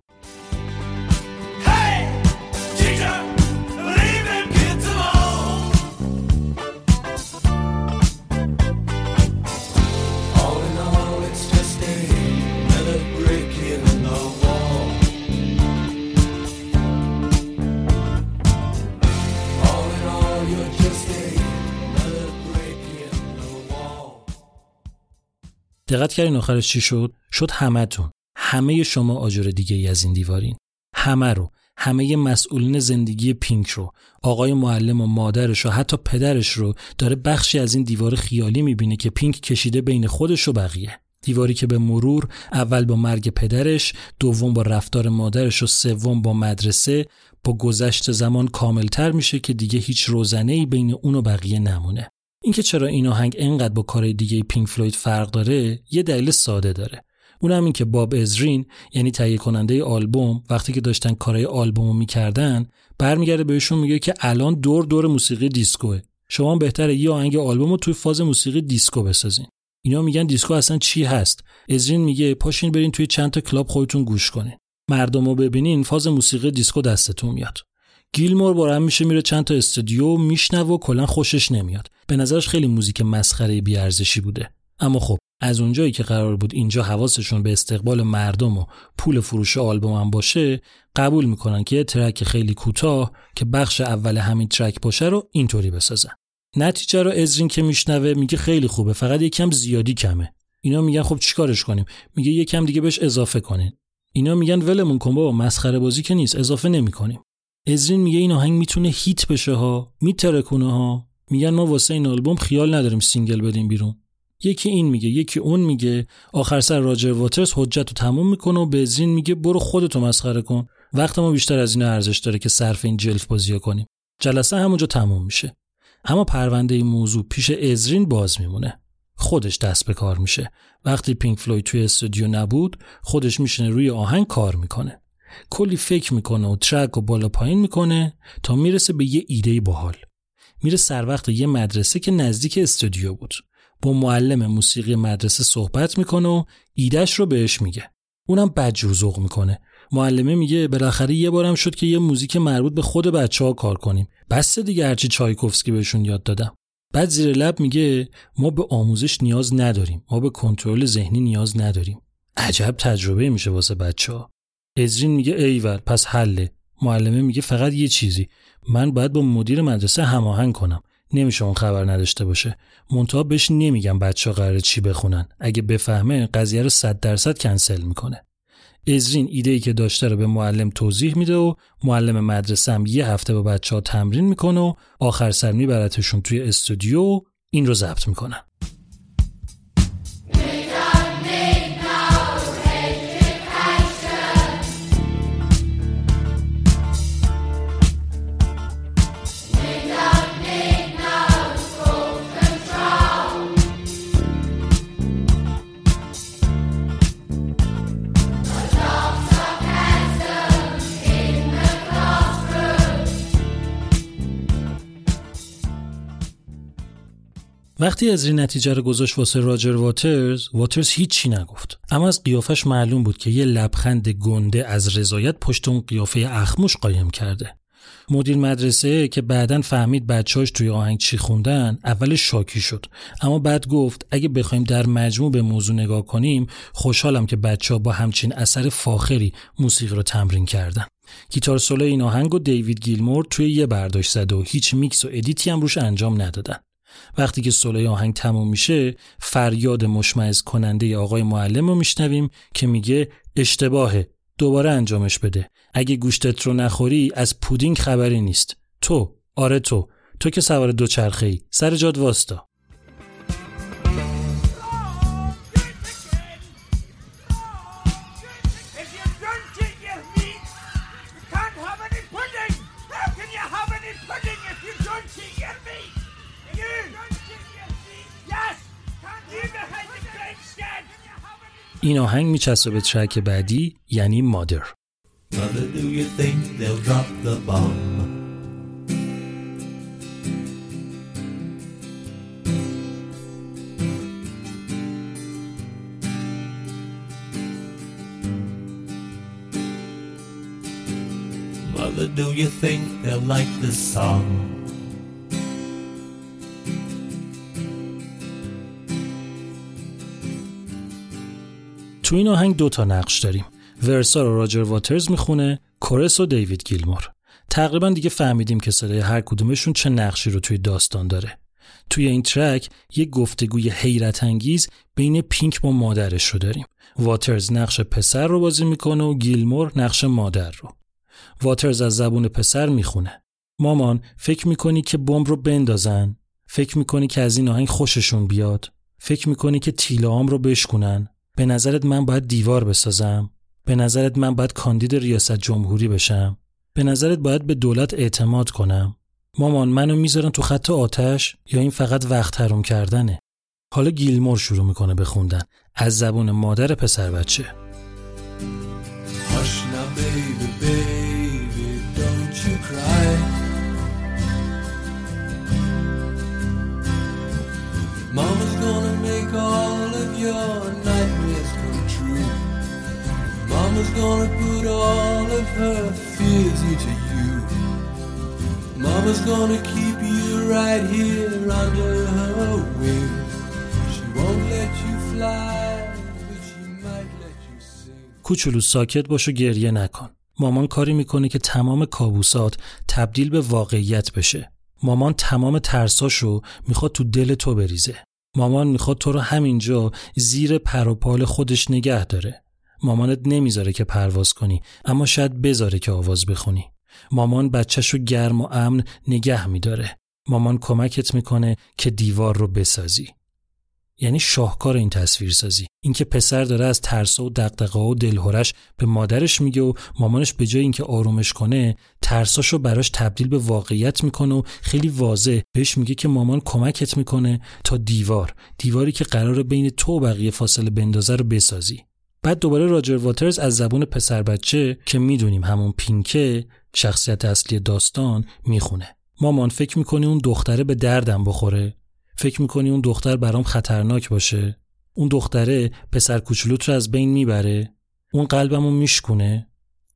Speaker 1: دقت کردین آخرش چی شد؟ شد همتون همه شما آجر دیگه ای از این دیوارین. همه رو. همه مسئولین زندگی پینک رو. آقای معلم و مادرش و حتی پدرش رو داره بخشی از این دیوار خیالی می‌بینه که پینک کشیده بین خودش و بقیه. دیواری که به مرور اول با مرگ پدرش دوم با رفتار مادرش و سوم با مدرسه با گذشت زمان کاملتر میشه که دیگه هیچ روزنه ای بین اون و بقیه نمونه. اینکه چرا این آهنگ انقدر با کار دیگه پینک فلوید فرق داره یه دلیل ساده داره. اونم این که باب ازرین یعنی تهیه کننده آلبوم وقتی که داشتن کارهای آلبومو می‌کردن برمیگرده بهشون میگه که الان دور دور موسیقی دیسکوه. شما بهتره یه آهنگ آلبوم رو توی فاز موسیقی دیسکو بسازین. اینا میگن دیسکو اصلا چی هست؟ ازرین میگه پاشین برین توی چند تا کلاب خودتون گوش کنین. مردم رو ببینین فاز موسیقی دیسکو دستتون میاد. گیلمور با میشه میره چند تا استودیو میشنوه و کلا خوشش نمیاد. به نظرش خیلی موزیک مسخره بیارزشی بوده. اما خب از اونجایی که قرار بود اینجا حواسشون به استقبال مردم و پول فروش آلبوم هم باشه قبول می‌کنن که یه ترک خیلی کوتاه که بخش اول همین ترک باشه رو اینطوری بسازن. نتیجه رو ازرین که میشنوه میگه خیلی خوبه فقط یکم زیادی کمه. اینا میگن خب چیکارش کنیم؟ میگه یکم دیگه بهش اضافه کنین. اینا میگن ولمون کن بابا مسخره بازی که نیست اضافه نمی‌کنیم. ازرین میگه این آهنگ می‌تونه hit بشه ها میترکونه ها. میگن ما واسه این آلبوم خیال نداریم single بدیم بیرون. یکی این میگه یکی اون میگه. آخر سر راجر واترز حجت رو تموم می‌کنه و به ازرین میگه برو خودتو مسخره کن. وقت ما بیشتر از این ارزش داره که صرف این جلف بازی کنیم. جلسه همونجا تموم میشه. اما پرونده این موضوع پیش ازرین باز میمونه. خودش دست به کار میشه. وقتی پینک فلوید توی استودیو نبود خودش میشینه روی آهنگ کار می‌کنه. کلی فکر می‌کنه و ترک و بالا پایین می‌کنه تا می‌رسه به یه ایده باحال. میره سر وقت یه مدرسه که نزدیک استودیو بود. با معلم موسیقی مدرسه صحبت می‌کنه و ایدهش رو بهش میگه. اونم بدجور ذوق می‌کنه. معلمه میگه بالاخره یه بارم شد که یه موزیک مربوط به خود بچه ها کار کنیم. بس دیگه هرچی چایکوفسکی بهشون یاد دادم. بعد زیر لب میگه ما به آموزش نیاز نداریم. ما به کنترل ذهنی نیاز نداریم. عجب تجربه میشه واسه بچه ها ازرین میگه ایول پس حله. معلمه میگه فقط یه چیزی. من باید با مدیر مدرسه هماهنگ کنم. نمیشه اون خبر نداشته باشه. منتها بهش نمیگم بچه قراره چی بخونن. اگه بفهمه قضیه رو صد درصد کنسل می‌کنه. ازرین ایده ای که داشته رو به معلم توضیح میده و معلم مدرسه هم یه هفته با بچه ها تمرین می‌کنه و آخر سر میبرتشون توی استودیو این رو ضبط می‌کنن. وقتی ازرین نتیجه رو گذاشت واسه راجر واترز واترز هیچی نگفت. اما از قیافش معلوم بود که یه لبخند گنده از رضایت پشت اون قیافه اخموش قایم کرده. مدیر مدرسه که بعدا فهمید بچه‌هاش توی آهنگ چی خوندن اول شاکی شد. اما بعد گفت اگه بخوایم در مجموع به موضوع نگاه کنیم خوشحالم که بچه با همچین اثر فاخری موسیقی رو تمرین کردن. گیتار سولو این آهنگ و دیوید گیلمور توی یه برداشت زد و هیچ میکس و edit ی هم روش انجام ندادن. وقتی که سولای آهنگ تموم میشه فریاد مشمعز کننده آقای معلم رو میشنویم که میگه اشتباهه دوباره انجامش بده. اگه گوشتت رو نخوری از پودینگ خبری نیست. تو آره تو. تو که سوار دوچرخه ای سر جاد واستا. این آهنگ میچسبه به ترک بعدی یعنی مادر Mother, do you think they'll drop the bomb? Mother, do you think they'll like this song? تو این آهنگ دو تا نقش داریم. ورسا رو راجر واترز می‌خونه کورس و دیوید گیلمور. تقریبا دیگه فهمیدیم که صدای هر کدومشون چه نقشی رو توی داستان داره. توی این ترک یک گفتگوی حیرت انگیز بین پینک با مادرش رو داریم. واترز نقش پسر رو بازی می‌کنه و گیلمور نقش مادر رو. واترز از زبون پسر می‌خونه. مامان فکر می‌کنی که بمب رو بندازن؟ فکر می‌کنی که از این آهنگ خوششون بیاد؟ فکر می‌کنی که تیلهام رو بشکنن به نظرت من باید دیوار بسازم؟ به نظرت من باید کاندید ریاست جمهوری بشم؟ به نظرت باید به دولت اعتماد کنم؟ مامان منو می‌ذارن تو خط آتش یا این فقط وقت حروم کردنه؟ حالا گیلمور شروع می‌کنه به خوندن. از زبون مادر پسر بچه.
Speaker 2: Mama's gonna make all of your. Mama's gonna put all of her fears into you. Mama's gonna keep you right here under her wing. She won't let you fly, but she might let you sing.
Speaker 1: کوچولو ساکت باش و گریه نکن مامان کاری می‌کنه که تمام کابوسات تبدیل به واقعیت بشه مامان تمام ترساشو می‌خواد تو دل تو بریزه مامان می‌خواد تو رو همینجا زیر پر و پال خودش نگه داره مامانت نمی‌ذاره که پرواز کنی اما شاید بذاره که آواز بخونی. مامان بچهشو گرم و امن نگه میداره. مامان کمکت می‌کنه که دیوار رو بسازی. یعنی شاهکار این تصویر سازی اینکه پسر داره از ترس و دغدغه و دلهورش به مادرش میگه و مامانش به جای اینکه آرومش کنه ترساشو براش تبدیل به واقعیت می‌کنه و خیلی واضح بهش میگه که مامان کمکت می‌کنه تا دیوار دیواری که قرار بین تو و بقیه فاصله بندازه رو بسازی. بعد دوباره راجر واترز از زبون پسر بچه که می‌دونیم همون پینکه شخصیت اصلی داستان می‌خونه. مامان فکر می‌کنی اون دختره به دردم بخوره؟ فکر می‌کنی اون دختر برام خطرناک باشه؟ اون دختره پسر کوچولوت رو از بین می‌بره؟ اون قلبمو میشکونه؟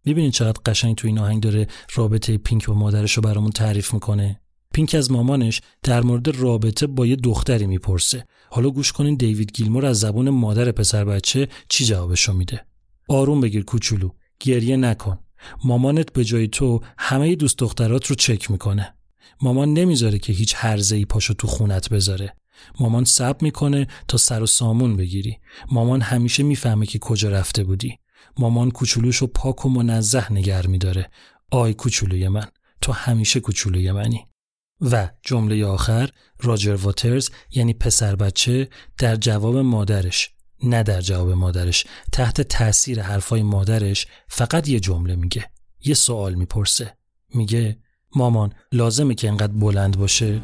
Speaker 1: می‌بینین چقدر قشنگ تو این آهنگ داره رابطه پینک با مادرش رو برامون تعریف می‌کنه؟ پینک از مامانش در مورد رابطه با یه دختری می‌پرسه. حالا گوش کنین دیوید گیلمور از زبون مادر پسر بچه چی جوابشو میده. آروم بگیر کوچولو گریه نکن. مامانت به جای تو همه دوست دخترات رو چک می‌کنه. مامان نمی‌ذاره که هیچ هرزه ای پاشو تو خونت بذاره. مامان سب می‌کنه تا سر و سامون بگیری. مامان همیشه می‌فهمه که کجا رفته بودی. مامان کوچولوشو پاک و منزه نگر میداره. آی کوچولوی من تو همیشه کوچولوی منی. و جمله آخر راجر واترز یعنی پسر بچه در جواب مادرش. نه در جواب مادرش. تحت تأثیر حرفای مادرش فقط یه جمله میگه. یه سوال می‌پرسه. میگه مامان لازمه که انقدر بلند باشه?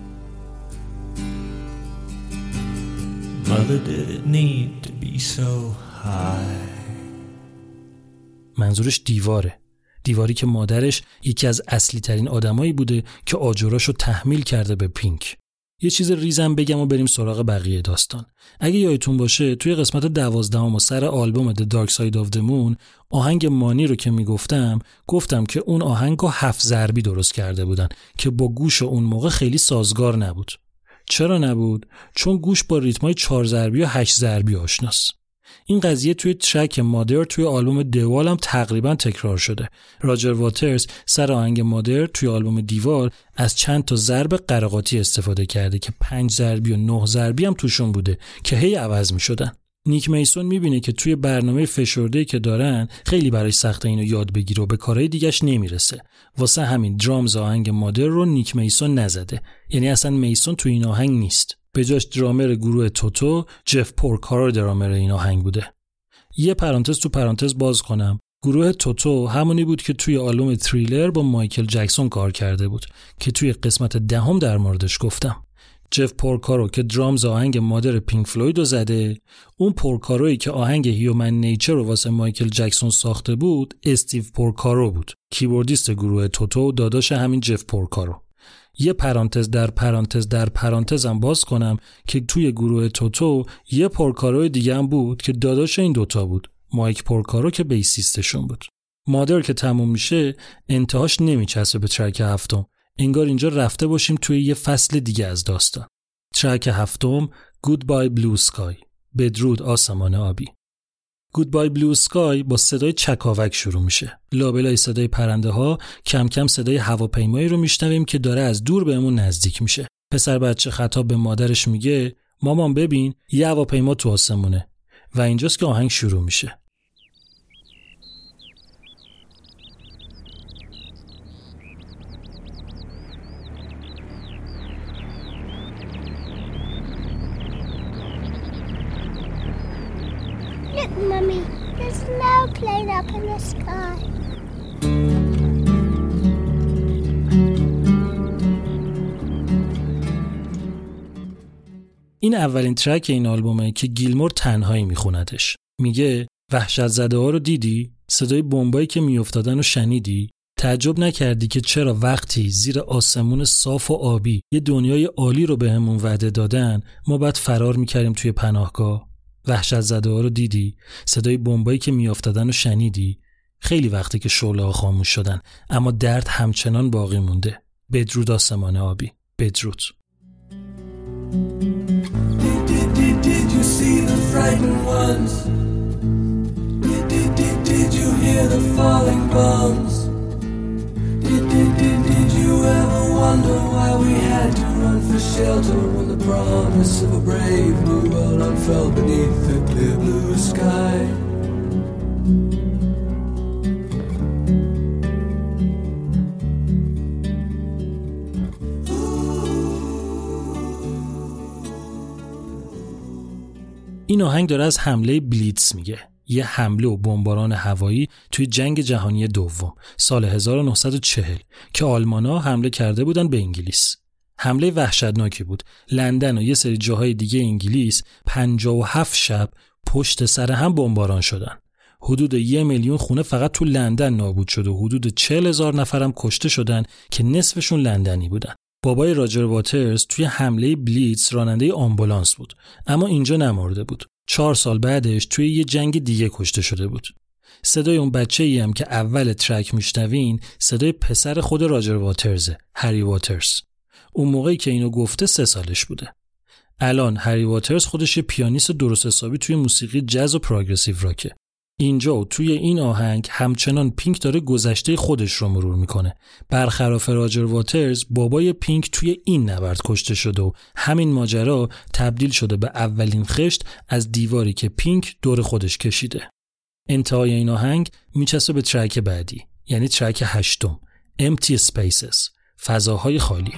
Speaker 1: منظورش دیواره. دیواری که مادرش یکی از اصلی ترین آدمایی بوده که آجراشو تحمیل کرده به پینک. یه چیز ریزم بگم و بریم سراغ بقیه داستان. اگه یادتون باشه توی قسمت دوازدهم و سر آلبوم The Dark Side of the Moon آهنگ مانی رو که می‌گفتم گفتم که اون آهنگ رو هفت ضربی درست کرده بودن که با گوش اون موقع خیلی سازگار نبود. چرا نبود؟ چون گوش با ریتمای چهار ضربی و هشت ضربی آشناست. این قضیه توی ترک مادر توی آلبوم دوال هم تقریبا تکرار شده. راجر واترز سر آهنگ مادر توی آلبوم دیوال از چند تا ضرب قرقاتی استفاده کرده که پنج ضربی و نه ضربی هم توشون بوده که هی عوض می شدن. نیک میسون می‌بینه که توی برنامه فشرده که دارن خیلی برای سخت اینو یاد بگیره و به کارهای دیگش نمی‌رسه. واسه همین درامز آهنگ مادر رو نیک میسون نزده. یعنی اصلا میسون توی این آهنگ نیست. به جاش درامر گروه توتو جف پورکارر درامر این آهنگ بوده. یه پرانتز تو پرانتز باز کنم. گروه توتو همونی بود که توی آلبوم تریلر با مایکل جکسون کار کرده بود که توی قسمت دهم در موردش گفتم. جف پورکارو که drums آهنگ مادر پینک فلوید رو زده اون پورکارویی که آهنگ Human Nature رو واسه مایکل جکسون ساخته بود استیو پورکارو بود. keyboardist گروه توتو داداش همین جف پورکارو یه پرانتز در پرانتز در پرانتزم باز کنم که توی گروه توتو یه پورکارو دیگه هم بود که داداش این دوتا بود. مایک پورکارو که بیسیستشون بود. مادر که تموم میشه انتهاش نمیچسبه به ترک هفتم. انگار اینجا رفته باشیم توی یه فصل دیگه از داستان. ترک هفتم Goodbye Blue Sky. بدرود آسمان آبی. Goodbye Blue Sky با صدای چکاوک شروع میشه. لابلای صدای پرنده ها کم کم صدای هواپیمایی رو میشنویم که داره از دور بهمون نزدیک میشه. پسر بچه خطاب به مادرش میگه مامان ببین یه هواپیما تو آسمونه و اینجاست که آهنگ شروع میشه.
Speaker 3: Plane up in the sky.
Speaker 1: این اولین ترک این آلبومه که گیلمور تنهایی میخوندش. میگه وحشت زده ها رو دیدی؟ صدای بمبایی که میافتادن رو شنیدی؟ تعجب نکردی که چرا وقتی زیر آسمون صاف و آبی یه دنیای عالی رو بهمون به وعده دادن ما باید فرار می‌کردیم توی پناهگاه؟ وحشت زده ها رو دیدی؟ صدای بمبایی که میافتادن رو شنیدی؟ خیلی وقتی که شعله ها خاموش شدن اما درد همچنان باقی مونده. بدرود آسمان آبی. بدرود.
Speaker 2: Did you hear the falling bombs? wonder why we had to run for shelter when the promise of a brave new world unfurled beneath the clear blue sky?
Speaker 1: این آهنگ داره از حمله بلیتس میگه یه حمله و بمباران هوایی توی جنگ جهانی دوم سال 1940 که آلمانا حمله کرده بودن به انگلیس. حمله وحشتناکی بود. لندن و یه سری جاهای دیگه انگلیس 57 شب پشت سر هم بمباران شدن. حدود یه میلیون خونه فقط تو لندن نابود شد و حدود 40 هزار نفرم کشته شدن که نصفشون لندنی بودن. بابای راجر واترز توی حمله بلیتس راننده آمبولانس بود اما اینجا نمرده بود. چهار سال بعدش توی یه جنگ دیگه کشته شده بود. صدای اون بچه ای هم که اول track میشنوین صدای پسر خود راجر واترزه هری واترز. اون موقعی که اینو گفته سه سالش بوده. الان هری واترز خودش یه پیانیست درست حسابی توی موسیقی جز و progressive rock ه. اینجا و توی این آهنگ همچنان پینک داره گذشته خودش رو مرور می‌کنه. برخلاف راجر واترز بابای پینک توی این نبرد کشته شده و همین ماجرا تبدیل شده به اولین خشت از دیواری که پینک دور خودش کشیده. انتهای این آهنگ میچسبه به ترک بعدی یعنی ترک هشتم Empty Spaces فضاهای خالی.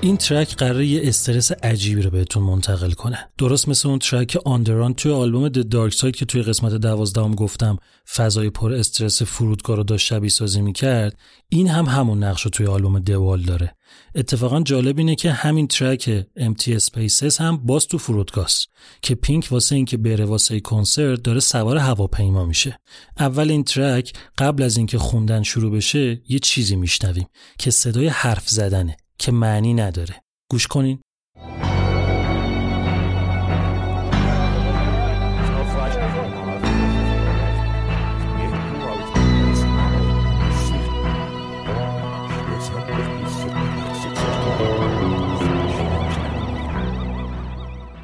Speaker 1: این track قراره یه استرس عجیبی رو بهتون منتقل کنه. درست مثل اون track On the Run توی آلبوم The Dark Side که توی قسمت دوازدهم گفتم فضای پر استرس فرودگاه رو داشت شبیه سازی می‌کرد این هم همون نقش رو توی آلبوم The Wall داره. اتفاقا جالب اینه که همین track Empty Spaces هم باز تو فرودگاست که پینک واسه اینکه بره واسه کنسرت داره سوار هواپیما میشه. اول این track قبل از اینکه خوندن شروع بشه یه چیزی میشنویم که صدای حرف زدنه. که معنی نداره. گوش کنین.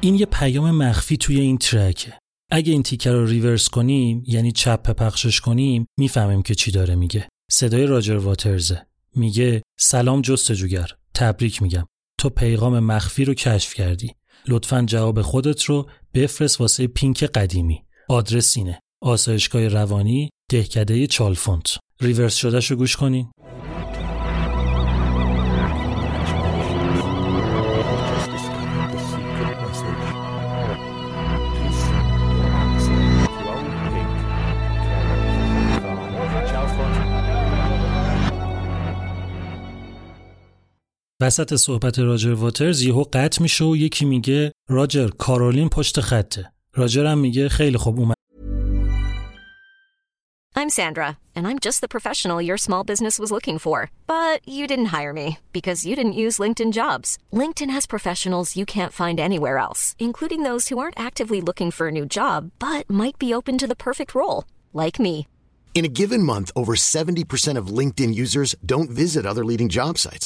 Speaker 1: این یه پیام مخفی توی این ترکه. اگه این تیکر رو ریورس کنیم یعنی چپ پخشش کنیم می‌فهمیم که چی داره میگه. صدای راجر واترزه. میگه سلام جستجوگر. تبریک میگم. تو پیغام مخفی رو کشف کردی. لطفا جواب خودت رو بفرست واسه پینک قدیمی. آدرس اینه. آسایشگاه روانی دهکده چالفونت. ریورس شدهش رو گوش کنین. وسط صحبت راجر واترز یهو قطع میشه و یکی میگه راجر کارولین پشت خطه راجر هم میگه خیلی خوب اومد
Speaker 4: I'm Sandra, and I'm just the professional your small business was looking for. But you didn't hire me because you didn't use LinkedIn jobs. LinkedIn has professionals you can't find anywhere else, including those who aren't actively looking for a new job but might be open to the perfect role, like me.
Speaker 5: In a given month, over 70% of LinkedIn users don't visit other leading job sites.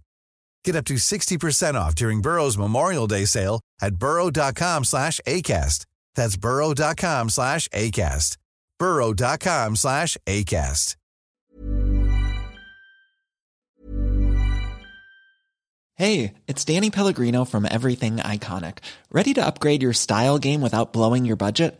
Speaker 6: Get up to 60% off during Burrow's Memorial Day sale at burrow.com slash ACAST. That's burrow.com slash ACAST. burrow.com slash ACAST.
Speaker 7: Hey, it's Danny Pellegrino from Everything Iconic. Ready to upgrade your style game without blowing your budget?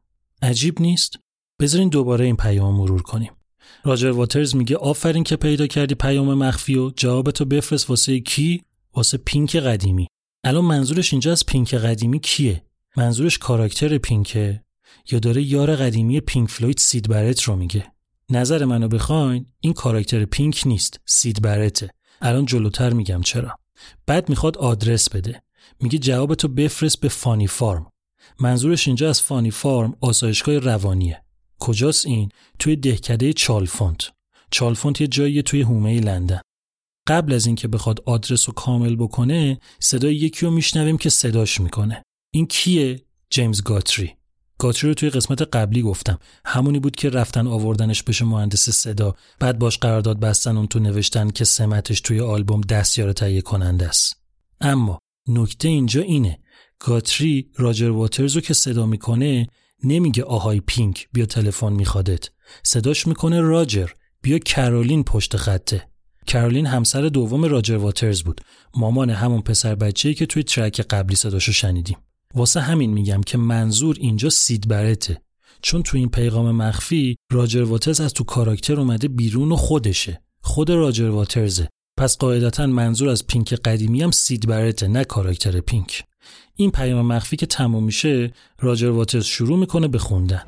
Speaker 1: عجیب نیست؟ بذارین دوباره این پیام مرور کنیم. راجر واترز میگه آفرین که پیدا کردی پیام مخفی و جوابتو بفرست واسه کی؟ واسه پینک قدیمی. الان منظورش اینجا از پینک قدیمی کیه؟ منظورش کاراکتر پینکه؟ یا داره یار قدیمی پینک فلوید سید برت رو میگه؟ نظر منو بخواین این کاراکتر پینک نیست سید برته. الان جلوتر میگم چرا. بعد می‌خواد آدرس بده. میگه جوابتو بفرست به فانی فارم. منظورش اینجا از فانی فارم آسایشگاه روانیه. کجاست این؟ توی دهکده چالفونت. چالفونت یه جایی توی هومه لندن. قبل از اینکه بخواد آدرس رو کامل بکنه صدای یکی رو میشنویم که صداش می‌کنه. این کیه؟ جیمز گاتری. گاتری رو توی قسمت قبلی گفتم. همونی بود که رفتن آوردنش بشه مهندس صدا. بعد باش قرارداد بستن اون تو نوشتن که سمتش توی آلبوم دستیار تهیه کننده است. اما نکته اینجا اینه. گاتری راجر واترز رو که صدا می‌کنه نمیگه آهای پینک بیا تلفن میخوادت. صداش می‌کنه راجر بیا کرولین پشت خطه. کرولین همسر دوم راجر واترز بود. مامان همون پسر بچه‌ای که توی ترک قبلی صداشو شنیدیم. واسه همین میگم که منظور اینجا سید برته. چون تو این پیغام مخفی راجر واترز از تو کاراکتر اومده بیرون و خودشه. خود راجر واترزه. پس قاعدتا منظور از پینک قدیمی هم سید برته نه کاراکتر پینک. این پیام مخفی که تموم میشه راجر واترز شروع می‌کنه به خوندن.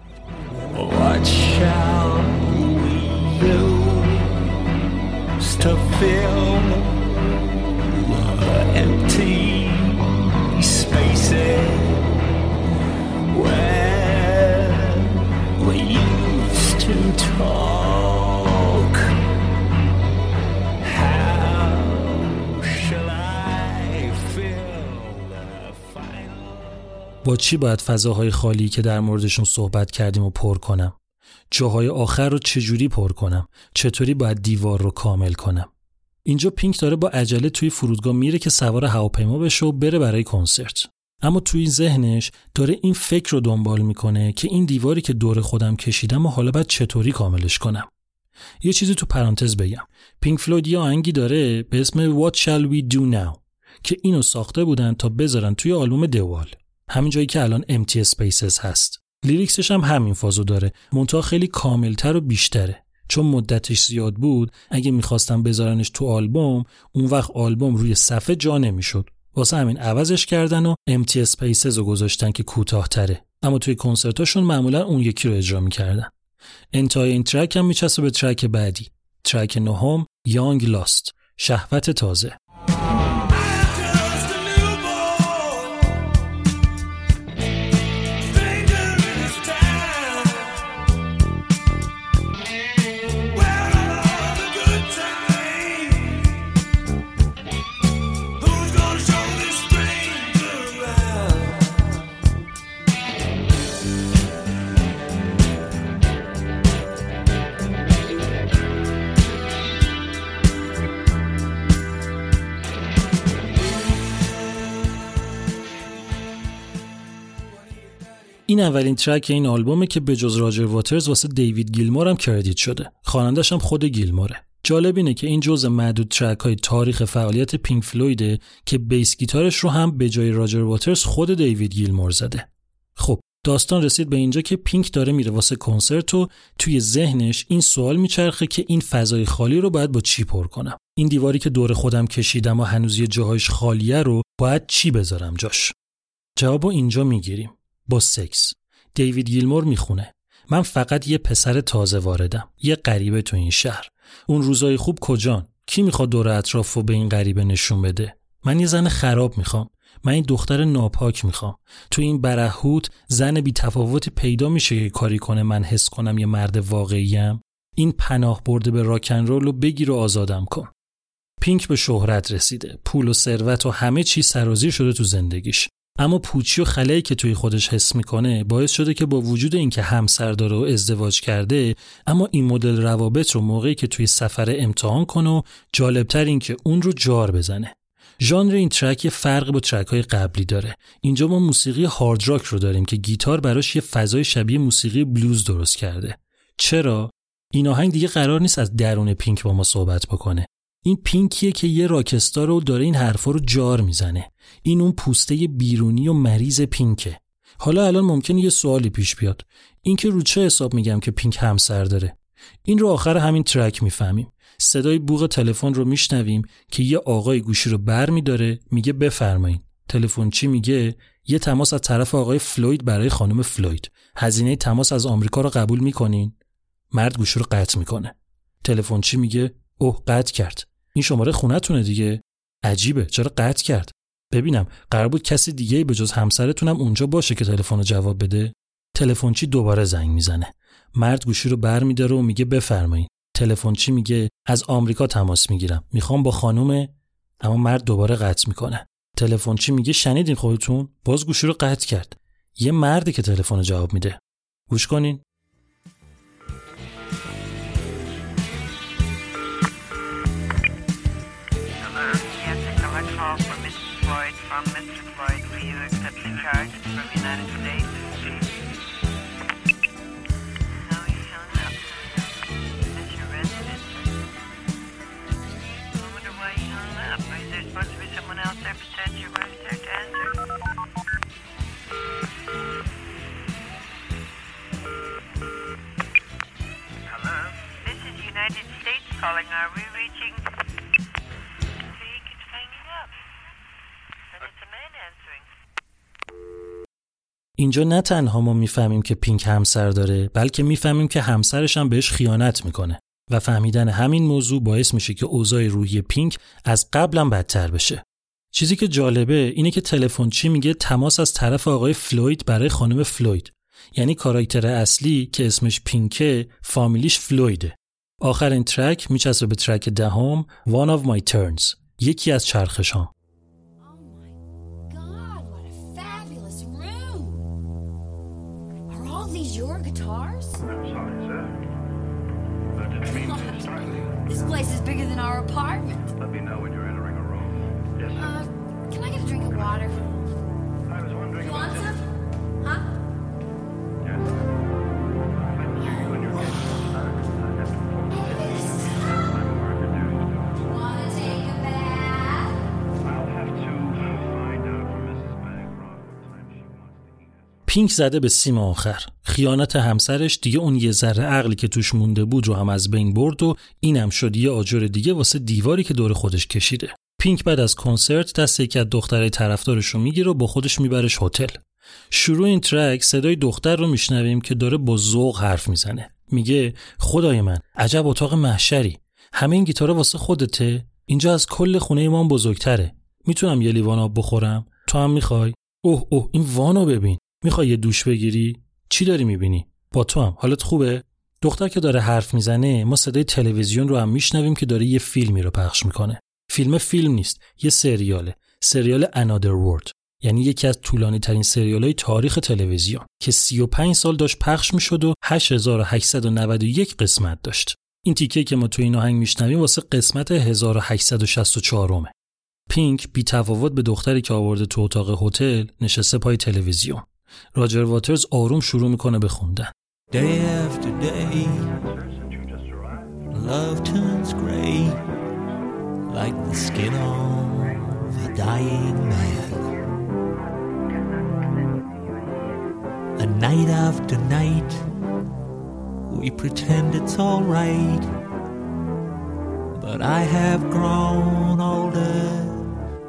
Speaker 1: با چی باید فضاهای خالی که در موردشون صحبت کردیم و پر کنم؟ جاهای آخر رو چجوری پر کنم؟ چطوری باید دیوار رو کامل کنم؟ اینجا پینک داره با عجله توی فرودگاه میره که سوار هواپیما بشه و بره برای کنسرت. اما توی ذهنش داره این فکر رو دنبال می‌کنه که این دیواری که دور خودم کشیدم و حالا باید چطوری کاملش کنم. یه چیزی تو پرانتز بگم. پینک فلوید یه آهنگی داره به اسم What Shall We Do Now که اینو ساخته بودن تا بذارن توی آلبوم دوال همین جایی که الان Empty Spaces هست. لیریکسش هم همین فازو داره. منتها خیلی کاملتر و بیشتره. چون مدتش زیاد بود اگه می‌خواستم بذارنش تو آلبوم اون وقت آلبوم روی صفحه جا نمی‌شد. واسه همین عوضش کردن و Empty Spaces رو گذاشتن که کوتاهتره. اما توی کنسرتاشون معمولا اون یکی رو اجرا می‌کردن. انتهای این ترک هم میچسبه به ترک بعدی. ترک نهم یانگ لاست شهوت تازه. این اولین track این آلبومه که به جز راجر واترز واسه دیوید گیلمور هم credit شده. خوانندش هم خود گیلموره. جالب اینه که این جزء معدود track های تاریخ فعالیت پینک فلویده که bass guitar ش رو هم به جای راجر واترز خود دیوید گیلمور زده. خب داستان رسید به اینجا که پینک داره میره واسه کنسرت و توی ذهنش این سوال میچرخه که این فضای خالی رو باید با چی پر کنم؟ این دیواری که دور خودم کشیدم و هنوز یه جاهایش خالیه رو باید چی بذارم جاش؟ جوابو اینجا می‌گیریم. با سکس. دیوید گیلمور می‌خونه. من فقط یه پسر تازه واردم. یه غریبه تو این شهر. اون روزای خوب کجان؟ کی می‌خواد دور اطراف و به این غریبه نشون بده؟ من یه زن خراب می‌خوام. من این دختر ناپاک می‌خوام. تو این برهوت زن بی تفاوتی پیدا میشه که کاری کنه من حس کنم یه مرد واقعیم این پناه برده به راکن رول و بگیر و آزادم کن. پینک به شهرت رسیده. پول و ثروت و همه چی سرازیر شده تو زندگیش. اما پوچی و خلایی که توی خودش حس می‌کنه باعث شده که با وجود اینکه همسر داره و ازدواج کرده اما این مدل روابط رو موقعی که توی سفر امتحان کنه و جالبتر این که اون رو جار بزنه. ژانر این ترک یه فرق با ترک های قبلی داره. اینجا ما موسیقی هارد راک رو داریم که گیتار براش یه فضای شبیه موسیقی بلوز درست کرده. چرا؟ این آهنگ دیگه قرار نیست از درون پینک با ما صحبت بکنه. این پینکیه که یه rockstar ه و داره این حرفا رو جار می‌زنه. این اون پوسته بیرونی و مریض پینکه. حالا الان ممکنه یه سوالی پیش بیاد. این که رو چه حساب میگم که پینک همسر داره؟ این رو آخر همین track می‌فهمیم. صدای بوق تلفن رو میشنویم که یه آقایی گوشی رو بر میداره میگه بفرمایین. تلفن چی میگه؟ یه تماس از طرف آقای فلوید برای خانم فلوید. هزینه تماس از آمریکا رو قبول می‌کنین؟ مرد گوشی رو قطع می‌کنه. تلفن چی میگه؟ اوه قطع کرد. این شماره خونتونه دیگه. عجیبه. چرا قطع کرد؟ ببینم. قرار بود کسی دیگه به جز همسرتونم اونجا باشه که تلفن رو جواب بده. تلفنچی دوباره زنگ می‌زنه. مرد گوشی رو بر میداره و میگه بفرمایید تلفنچی میگه از آمریکا تماس می‌گیرم. می‌خوام با خانم اما مرد دوباره قطع می‌کنه. تلفنچی میگه شنیدین خودتون؟ باز گوشی رو قطع کرد. یه مردی که تلفن جواب میده. گوش کنین. اینجا نه تنها ما می‌فهمیم که پینک همسر داره بلکه می‌فهمیم که همسرش هم بهش خیانت می‌کنه و فهمیدن همین موضوع باعث میشه که اوضاع روحی پینک از قبلم بدتر بشه. چیزی که جالبه اینه که تلفن چی میگه تماس از طرف آقای فلوید برای خانم فلوید. یعنی کاراکتر اصلی که اسمش پینکه فامیلیش فلویده. آخر این track میچسبه به track دهم One of My Turns. یکی از چرخشام place is bigger than our apartment. Let me know when you're entering a room. Yes, sir. Uh, can I get a drink of water? پینک زده به سیم آخر. خیانت همسرش دیگه اون یه ذره عقلی که توش مونده بود رو هم از بین برد و اینم شد یه آجر دیگه واسه دیواری که دور خودش کشیده. پینک بعد از کنسرت دست یکی از دخترای طرفدارش رو می‌گیره و با خودش میبرش هتل. شروع این ترک صدای دختر رو میشنویم که داره با ذوق حرف می‌زنه. میگه خدای من عجب اتاق محشری. همه این گیتارا واسه خودته. اینجا از کل خونه ما بزرگتره. می‌تونم یه لیوان آب بخورم؟ تو هم می‌خوای؟ اوه اوه این وانو ببین. می‌خوای یه دوش بگیری؟ چی داری می‌بینی؟ با تو هم. حالت خوبه؟ دختر که داره حرف می‌زنه ما صدای تلویزیون رو هم میشنویم که داره یه فیلمی رو پخش می‌کنه. فیلم فیلم نیست یه سریاله. سریال Another World. یعنی یکی از طولانی ترین سریال های تاریخ تلویزیون که 35 سال داشت پخش می‌شد و 8891 قسمت داشت. این تیکه که ما تو این آهنگ میشنویم واسه قسمت 1864 ه پینک بی تفاوت به دختری که آورده تو اتاق هتل نشسته پای تلویزیون. راجر واترز آروم شروع میکنه به خوندن Day after day Love turns gray Like the skin of a dying man
Speaker 8: night after night, we pretend it's alright. But I have grown older,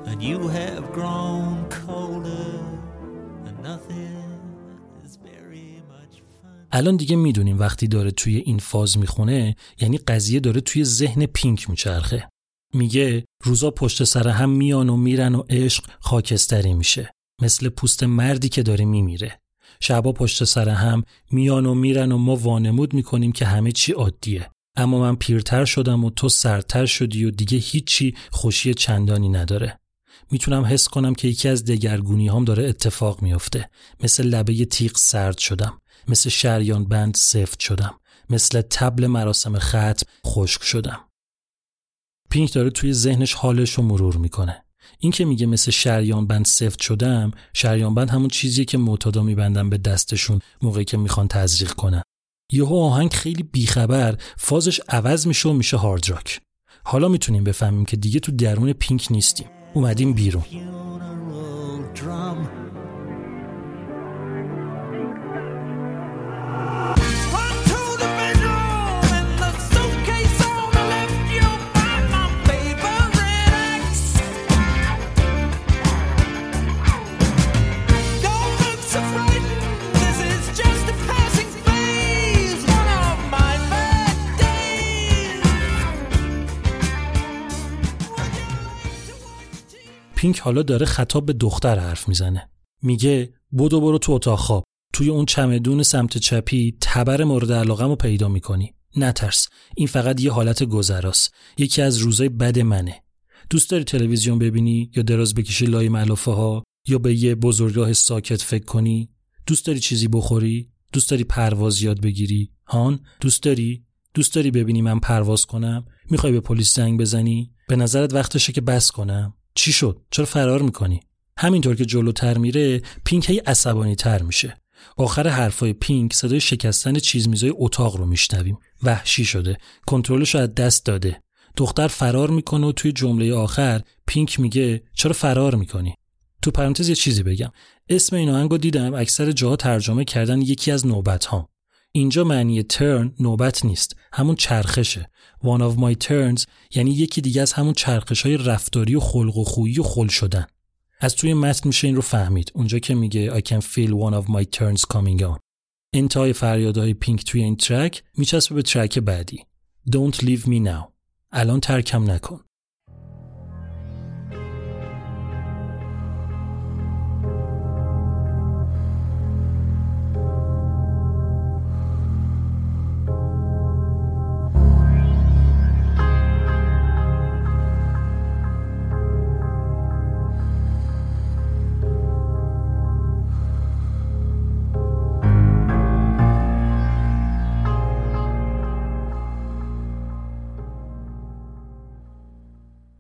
Speaker 8: and you have grown colder, and nothing
Speaker 1: الان دیگه می‌دونیم وقتی داره توی این فاز می‌خونه یعنی قضیه داره توی ذهن پینک میچرخه. میگه روزا پشت سر هم میان و میرن و عشق خاکستری میشه. مثل پوست مردی که داره میمیره. شبا پشت سر هم میان و میرن و ما وانمود می‌کنیم که همه چی عادیه. اما من پیرتر شدم و تو سرتر شدی و دیگه هیچی خوشی چندانی نداره. می‌تونم حس کنم که یکی از دگرگونی هم داره اتفاق میفته مثل لبه تیغ سرد شدم. مثل شریان بند سفت شدم. مثل تبل مراسم ختم خشک شدم. پینک داره توی ذهنش حالش رو مرور می‌کنه. این که میگه مثل شریان بند سفت شدم شریان بند همون چیزیه که معتادا میبندن به دستشون موقعی که می‌خوان تزریق کنن. یهو آهنگ خیلی بیخبر فازش عوض میشه و میشه هارد راک حالا می‌تونیم بفهمیم که دیگه تو درون پینک نیستیم. اومدیم بیرون. پینک حالا داره خطاب به دختر حرف می‌زنه. میگه بدو برو تو اتاق خواب. توی اون چمدون سمت چپی تبر مورد علاقم رو پیدا می‌کنی. نترس. این فقط یه حالت گذراست. یکی از روزای بد منه. دوست داری تلویزیون ببینی یا دراز بکشی لای ملافه ها یا به یه بزرگراه ساکت فکر کنی؟ دوست داری چیزی بخوری؟ دوست داری پرواز یاد بگیری؟ هان دوست داری؟ دوست داری ببینی من پرواز کنم؟ می‌خوای به پلیس زنگ بزنی؟ به نظرت وقتشه که بس کنم؟ چی شد؟ چرا فرار می‌کنی؟ همینطور که جلوتر میره پینک هی عصبانی تر میشه. آخر حرفای پینک صدای شکستن چیز میزای اتاق رو میشنویم. وحشی شده. کنترلش از دست داده. دختر فرار می‌کنه و توی جمله آخر پینک میگه چرا فرار می‌کنی؟ تو پرانتز یه چیزی بگم. اسم این آهنگ دیدم اکثر جاها ترجمه کردن یکی از نوبت ها اینجا معنی ترن نوبت نیست همون چرخشه. One of my turns یعنی یکی دیگه از همون چرخش های رفتاری و خلق و خویی و خل شدن. از توی متن میشه این رو فهمید. اونجا که میگه I can feel one of my turns coming on. انتهای فریادهای پینک توی این ترک میچسبه به ترک بعدی. Don't leave me now. الان ترکم نکن.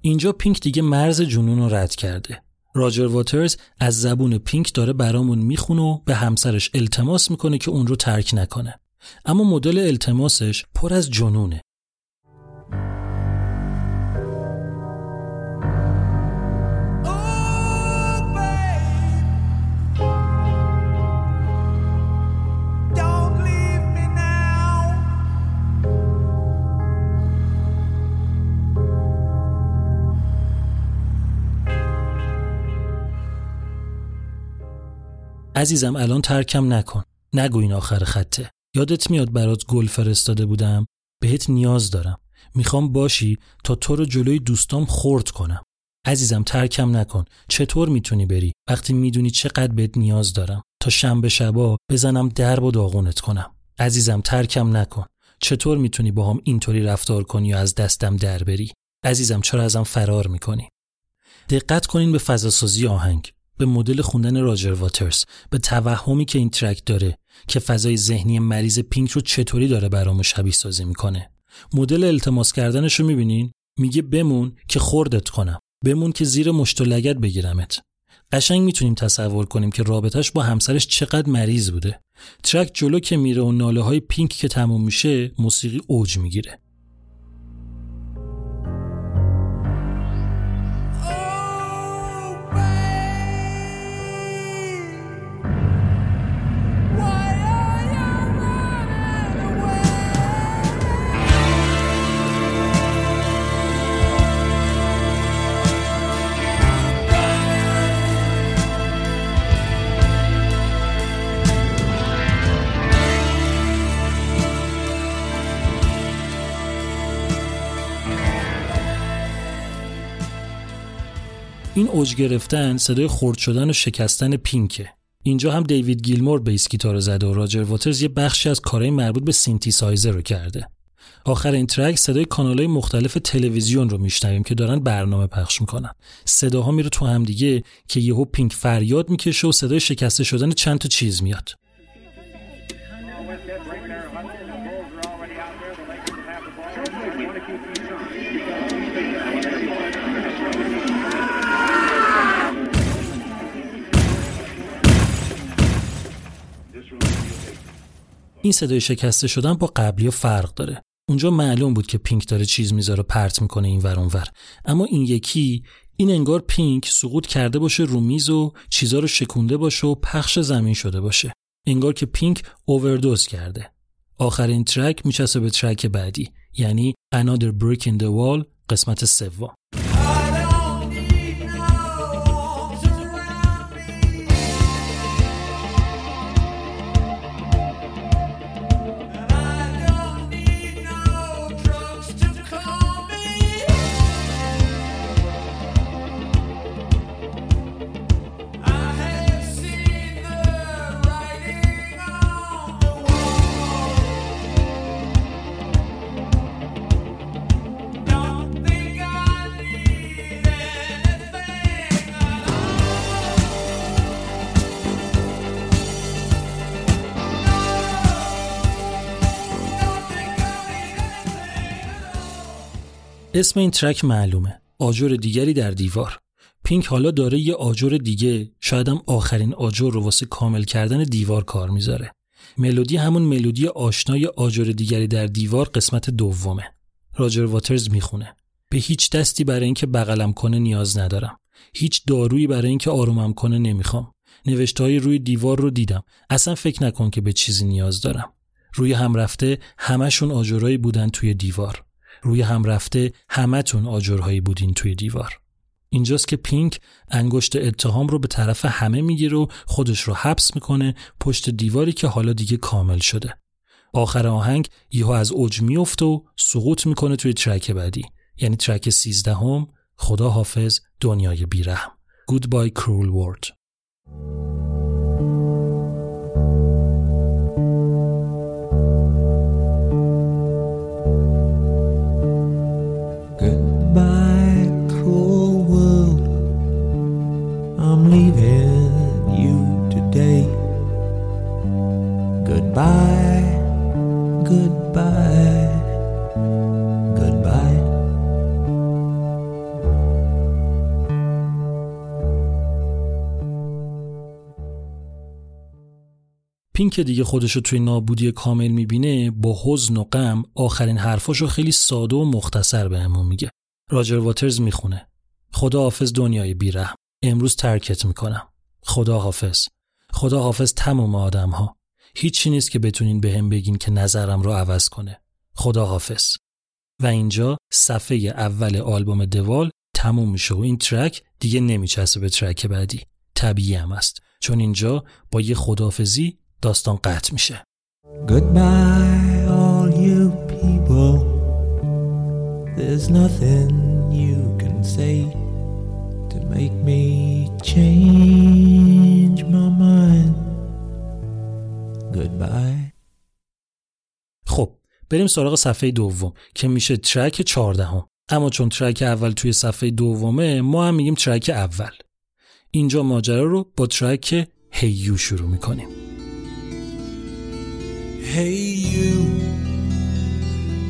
Speaker 1: اینجا پینک دیگه مرز جنون رو رد کرده. راجر واترز از زبون پینک داره برامون می‌خونه و به همسرش التماس می‌کنه که اون رو ترک نکنه. اما مدل التماسش پر از جنونه. عزیزم الان ترکم نکن. نگو این آخر خطه. یادت میاد برات گل فرستاده بودم؟ بهت نیاز دارم. می‌خوام باشی تا تو رو جلوی دوستام خورد کنم. عزیزم ترکم نکن. چطور می‌تونی بری؟ وقتی می‌دونی چقدر بهت نیاز دارم. تا شنبه شبا بزنم درب و داغونت کنم. عزیزم ترکم نکن. چطور می‌تونی با هم اینطوری رفتار کنی و از دستم در بری؟ عزیزم چرا ازم فرار می‌کنی؟ دقت کنین به فضاسازی آهنگ. به مدل خوندن راجر واترز به توهمی که این ترک داره که فضای ذهنی مریض پینک رو چطوری داره برامون شبیه سازی می‌کنه. مدل التماس کردنش رو می‌بینین؟ میگه بمون که خوردت کنم. بمون که زیر مشت و لگد بگیرمت. قشنگ می‌تونیم تصور کنیم که رابطش با همسرش چقدر مریض بوده. ترک جلو که میره و ناله های پینک که تموم میشه موسیقی اوج می‌گیره. این اوج گرفتن صدای خرد شدن و شکستن پینکه. اینجا هم دیوید گیلمور bass guitar زده و راجر واترز یه بخشی از کارهای مربوط به سینتی سایزر رو کرده. آخر این track صدای کانالهای مختلف تلویزیون رو میشنویم که دارن برنامه پخش می‌کنن. صداها میره تو هم دیگه که یهو پینک فریاد می‌کشه و صدای شکسته شدن چند تا چیز میاد. این صدای شکسته شدن با قبلی فرق داره. اونجا معلوم بود که پینک داره چیز می‌ذاره پرت می‌کنه این ور ور. اما این یکی این انگار پینک سقوط کرده باشه رو میز و چیزا رو شکونده باشه و پخش زمین شده باشه. انگار که پینک اووردوز کرده. آخر این track میچسبه به track بعدی. یعنی Another Brick in the Wall قسمت سوم. اسم این ترک معلومه. آجر دیگری در دیوار. پینک حالا داره یه آجر دیگه. شاید هم آخرین آجر رو واسه کامل کردن دیوار کار می‌ذاره. ملودی همون ملودی آشنای آجر دیگری در دیوار قسمت دومه. راجر واترز می‌خونه. به هیچ دستی برای اینکه بغلم کنه نیاز ندارم. هیچ دارویی برای اینکه آرومم کنه نمی‌خوام. نوشته روی دیوار رو دیدم. اصلا فکر نکن که به چیزی نیاز دارم. روی هم رفته همشون آجرایی بودن توی دیوار. روی هم رفته همتون آجرهایی بودین توی دیوار. اینجاست که پینک انگشت اتهام رو به طرف همه می‌گیره و خودش رو حبس می‌کنه پشت دیواری که حالا دیگه کامل شده. آخر آهنگ یهو از اوج میفته و سقوط می‌کنه توی ترک بعدی. یعنی ترک سیزدهم خدا حافظ دنیای بیرحم. Goodbye Cruel World.
Speaker 2: Leaving you today. Goodbye, goodbye, goodbye.
Speaker 1: پینک دیگه خودشو توی نابودی کامل می‌بینه با حزن و غم آخرین حرفاشو خیلی ساده و مختصر به همون میگه راجر واترز می‌خونه خدا حافظ دنیای بیرحم امروز ترکت می‌کنم. خدا حافظ. خدا حافظ تمام آدم ها هیچی نیست که بتونین به هم بگین که نظرم رو عوض کنه. خدا حافظ. و اینجا صفحه اول آلبوم دوال تموم میشه و این ترک دیگه نمیچسبه به ترک بعدی. طبیعی هم است. چون اینجا با یه خدافزی داستان قطع میشه.
Speaker 2: Goodbye, all you people. There's nothing you can say. Make me change my mind. Goodbye.
Speaker 1: خب بریم سراغ صفحه دوم که میشه ترک چهاردهم اما چون ترک اول توی صفحه دومه ما هم میگیم ترک اول اینجا ماجرا رو با ترک هیو شروع می‌کنیم
Speaker 2: Hey, you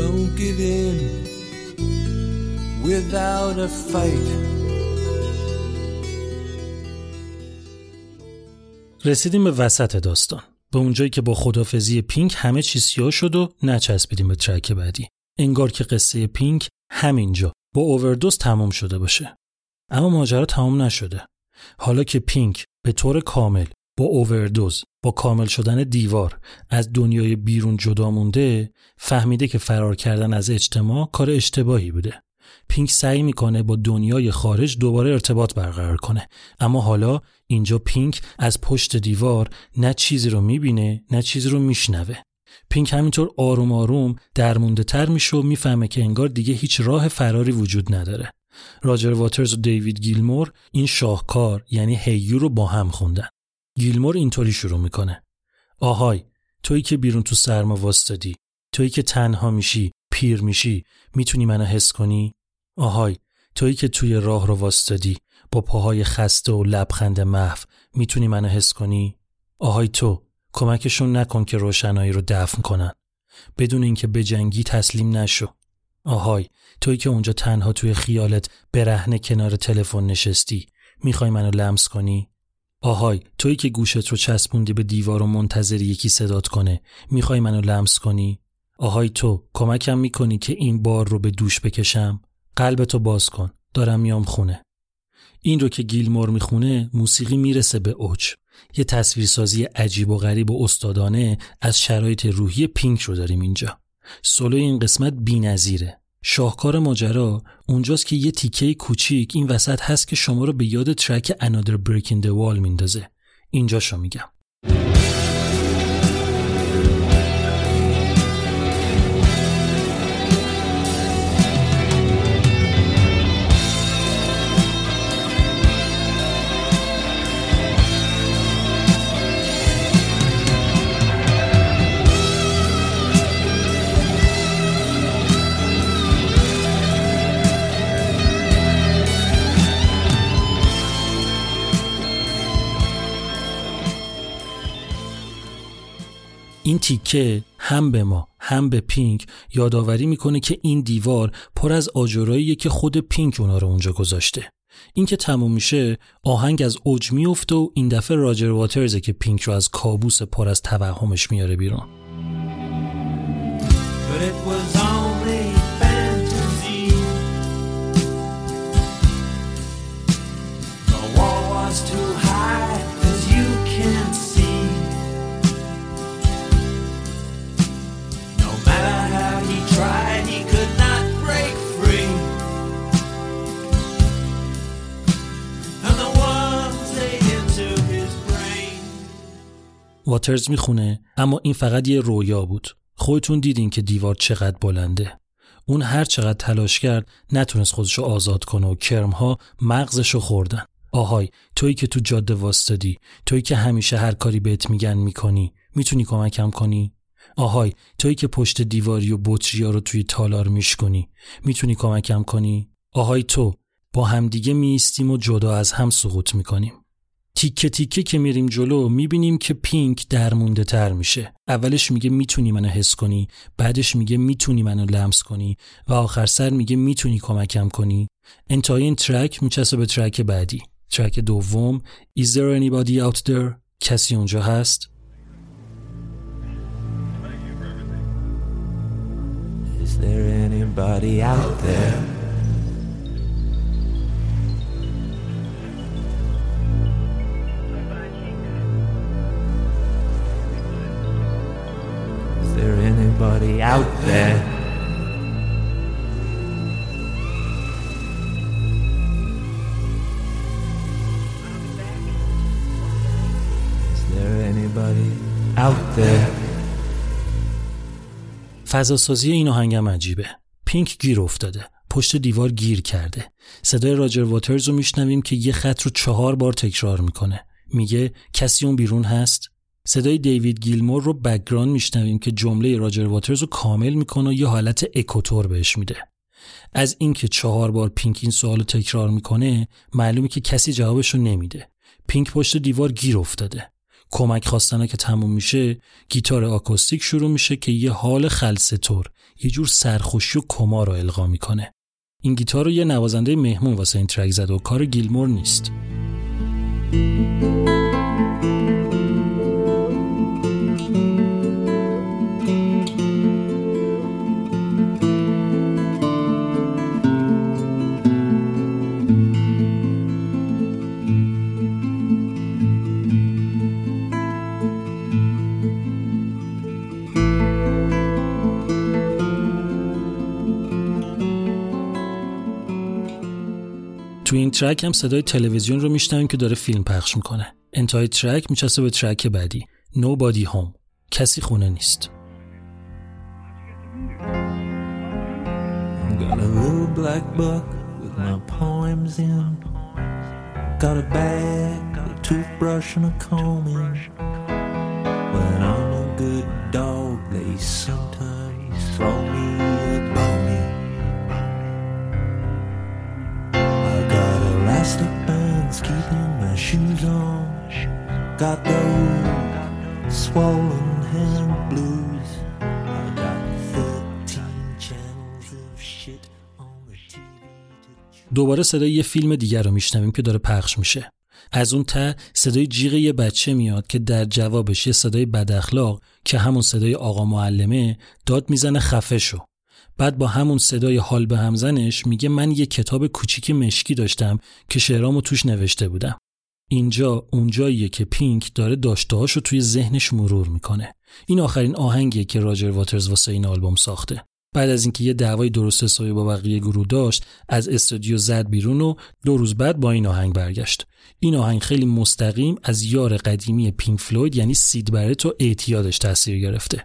Speaker 2: Don't give in without a fight.
Speaker 1: رسیدیم به وسط داستان. به اونجایی که با خدافزی پینک همه چی سیاه شد و نچسبیدیم به ترک بعدی. انگار که قصه پینک همینجا با اووردوز تمام شده باشه. اما ماجرا تمام نشده. حالا که پینک به طور کامل با اووردوز با کامل شدن دیوار از دنیای بیرون جدا مونده فهمیده که فرار کردن از اجتماع کار اشتباهی بوده. پینک سعی می‌کنه با دنیای خارج دوباره ارتباط برقرار کنه. اما حالا اینجا پینک از پشت دیوار نه چیزی رو می‌بینه نه چیزی رو میشنوه. پینک همینطور آروم آروم درمونده تر میشه و می‌فهمه که انگار دیگه هیچ راه فراری وجود نداره. راجر واترز و دیوید گیلمور این شاهکار یعنی Hey You رو با هم خوندن. گیلمور اینطوری شروع می‌کنه. آهای تویی که بیرون تو سرما واسطادی تویی که تنها میشی پیر میشی می‌تونی منو حس کنی؟ آهای تویی که توی راه رو واسطادی با پاهای خسته و لبخند محو می‌تونی منو حس کنی؟ آهای تو کمکشون نکن که روشنایی رو دفن کنن. بدون اینکه به جنگی تسلیم نشو. آهای تویی که اونجا تنها توی خیالت برهنه کنار تلفن نشستی می‌خوای منو لمس کنی؟ آهای تویی که گوشت رو چسبوندی به دیوار و منتظری یکی صدات کنه می‌خوای منو لمس کنی؟ آهای تو کمکم می‌کنی که این بار رو به دوش بکشم؟ قلبتو باز کن دارم میام خونه. این رو که گیلمور می‌خونه موسیقی می‌رسه به اوج. یه تصویرسازی عجیب و غریب و استادانه از شرایط روحی پینک رو داریم اینجا. سولو این قسمت بی‌نظیره. شاهکار ماجرا اونجاست که یه تیکه کوچیک این وسط هست که شما رو به یاد ترک Another Break in the Wall میندازه. اینجاشو میگم. این تیکه هم به ما هم به پینک یادآوری می‌کنه که این دیوار پر از آجراییه که خود پینک اونا رو اونجا گذاشته. این که تموم میشه آهنگ از اوج میفته و این دفعه راجر واترزه که پینک رو از کابوس پر از توهمش میاره بیرون. واترز می‌خونه اما این فقط یه رویا بود. خودتون دیدین که دیوار چقدر بلنده. اون هر چقدر تلاش کرد نتونست خودشو آزاد کنه و کرمها مغزشو خوردن. آهای تویی که تو جاده واستادی تویی که همیشه هر کاری بهت میگن می‌کنی می‌تونی کمکم کنی؟ آهای تویی که پشت دیواری و بطریا رو توی تالار میشکنی می‌تونی کمکم کنی؟ آهای تو با همدیگه میستیم و جدا از هم سقوط می‌کنیم. تیکه تیکه که میریم جلو می‌بینیم که پینک درمونده تر میشه. اولش میگه می‌تونی منو حس کنی بعدش میگه می‌تونی منو لمس کنی و آخر سر میگه می‌تونی کمکم کنی. انتهای این ترک میچسبه به ترک بعدی. ترک دوم Is there anybody out there? کسی اونجا هست.
Speaker 2: Is there anybody out there? Is there anybody out there? Is there anybody out there?
Speaker 1: فضاسازی این آهنگم عجیبه. پینک گیر افتاده. پشت دیوار گیر کرده. صدای راجر واترز رو میشنویم که یه خط رو چهار بار تکرار می‌کنه. میگه کسی اون بیرون هست؟ صدای دیوید گیلمور رو background میشنویم که جمله راجر واترز رو کامل می‌کنه و یه حالت اکو طور بهش میده. از اینکه چهار بار پینک این سوال رو تکرار می‌کنه معلومه که کسی جوابش رو نمیده. پینک پشت دیوار گیر افتاده. کمک خواستنا که تموم میشه گیتار آکوستیک شروع میشه که یه حال خلسه طور یه جور سرخوشی و کما رو القا می‌کنه. این گیتار رو یه نوازنده مهمون واسه این ترک زده و کار گیلمور نیست. ترک هم صدای تلویزیون رو میشنویم که داره فیلم پخش می‌کنه انتهای ترک میچسبه به ترک بعدی Nobody Home کسی خونه نیست
Speaker 2: Got a little black book with my poems in. Got a bag, a toothbrush, and a comb in. When I'm a good dog, they sometimes throw me elastic bands keeping my shoes on. Got those swollen hand blues. I got 13 channels of shit on the TV.
Speaker 1: دوباره صدای یه فیلم دیگر رو میشنویم که داره پخش میشه از اون ته صدای جیغ یه بچه میاد که در جوابش یه صدای بد اخلاق که همون صدای آقا معلمه داد می‌زنه خفه شو بعد با همون صدای حال به همزنش میگه من یه کتاب کوچیک مشکی داشتم که شعرامو توش نوشته بودم. اینجا اونجاییه که پینک داره داشتهاشو توی ذهنش مرور می‌کنه. این آخرین آهنگیه که راجر واترز واسه این آلبوم ساخته. بعد از اینکه یه دعوای درست حسابی با بقیه گروه داشت از استودیو زد بیرون و دو روز بعد با این آهنگ برگشت. این آهنگ خیلی مستقیم از یار قدیمی پینک فلوید یعنی سید برت و اعتیادش تاثیر گرفته.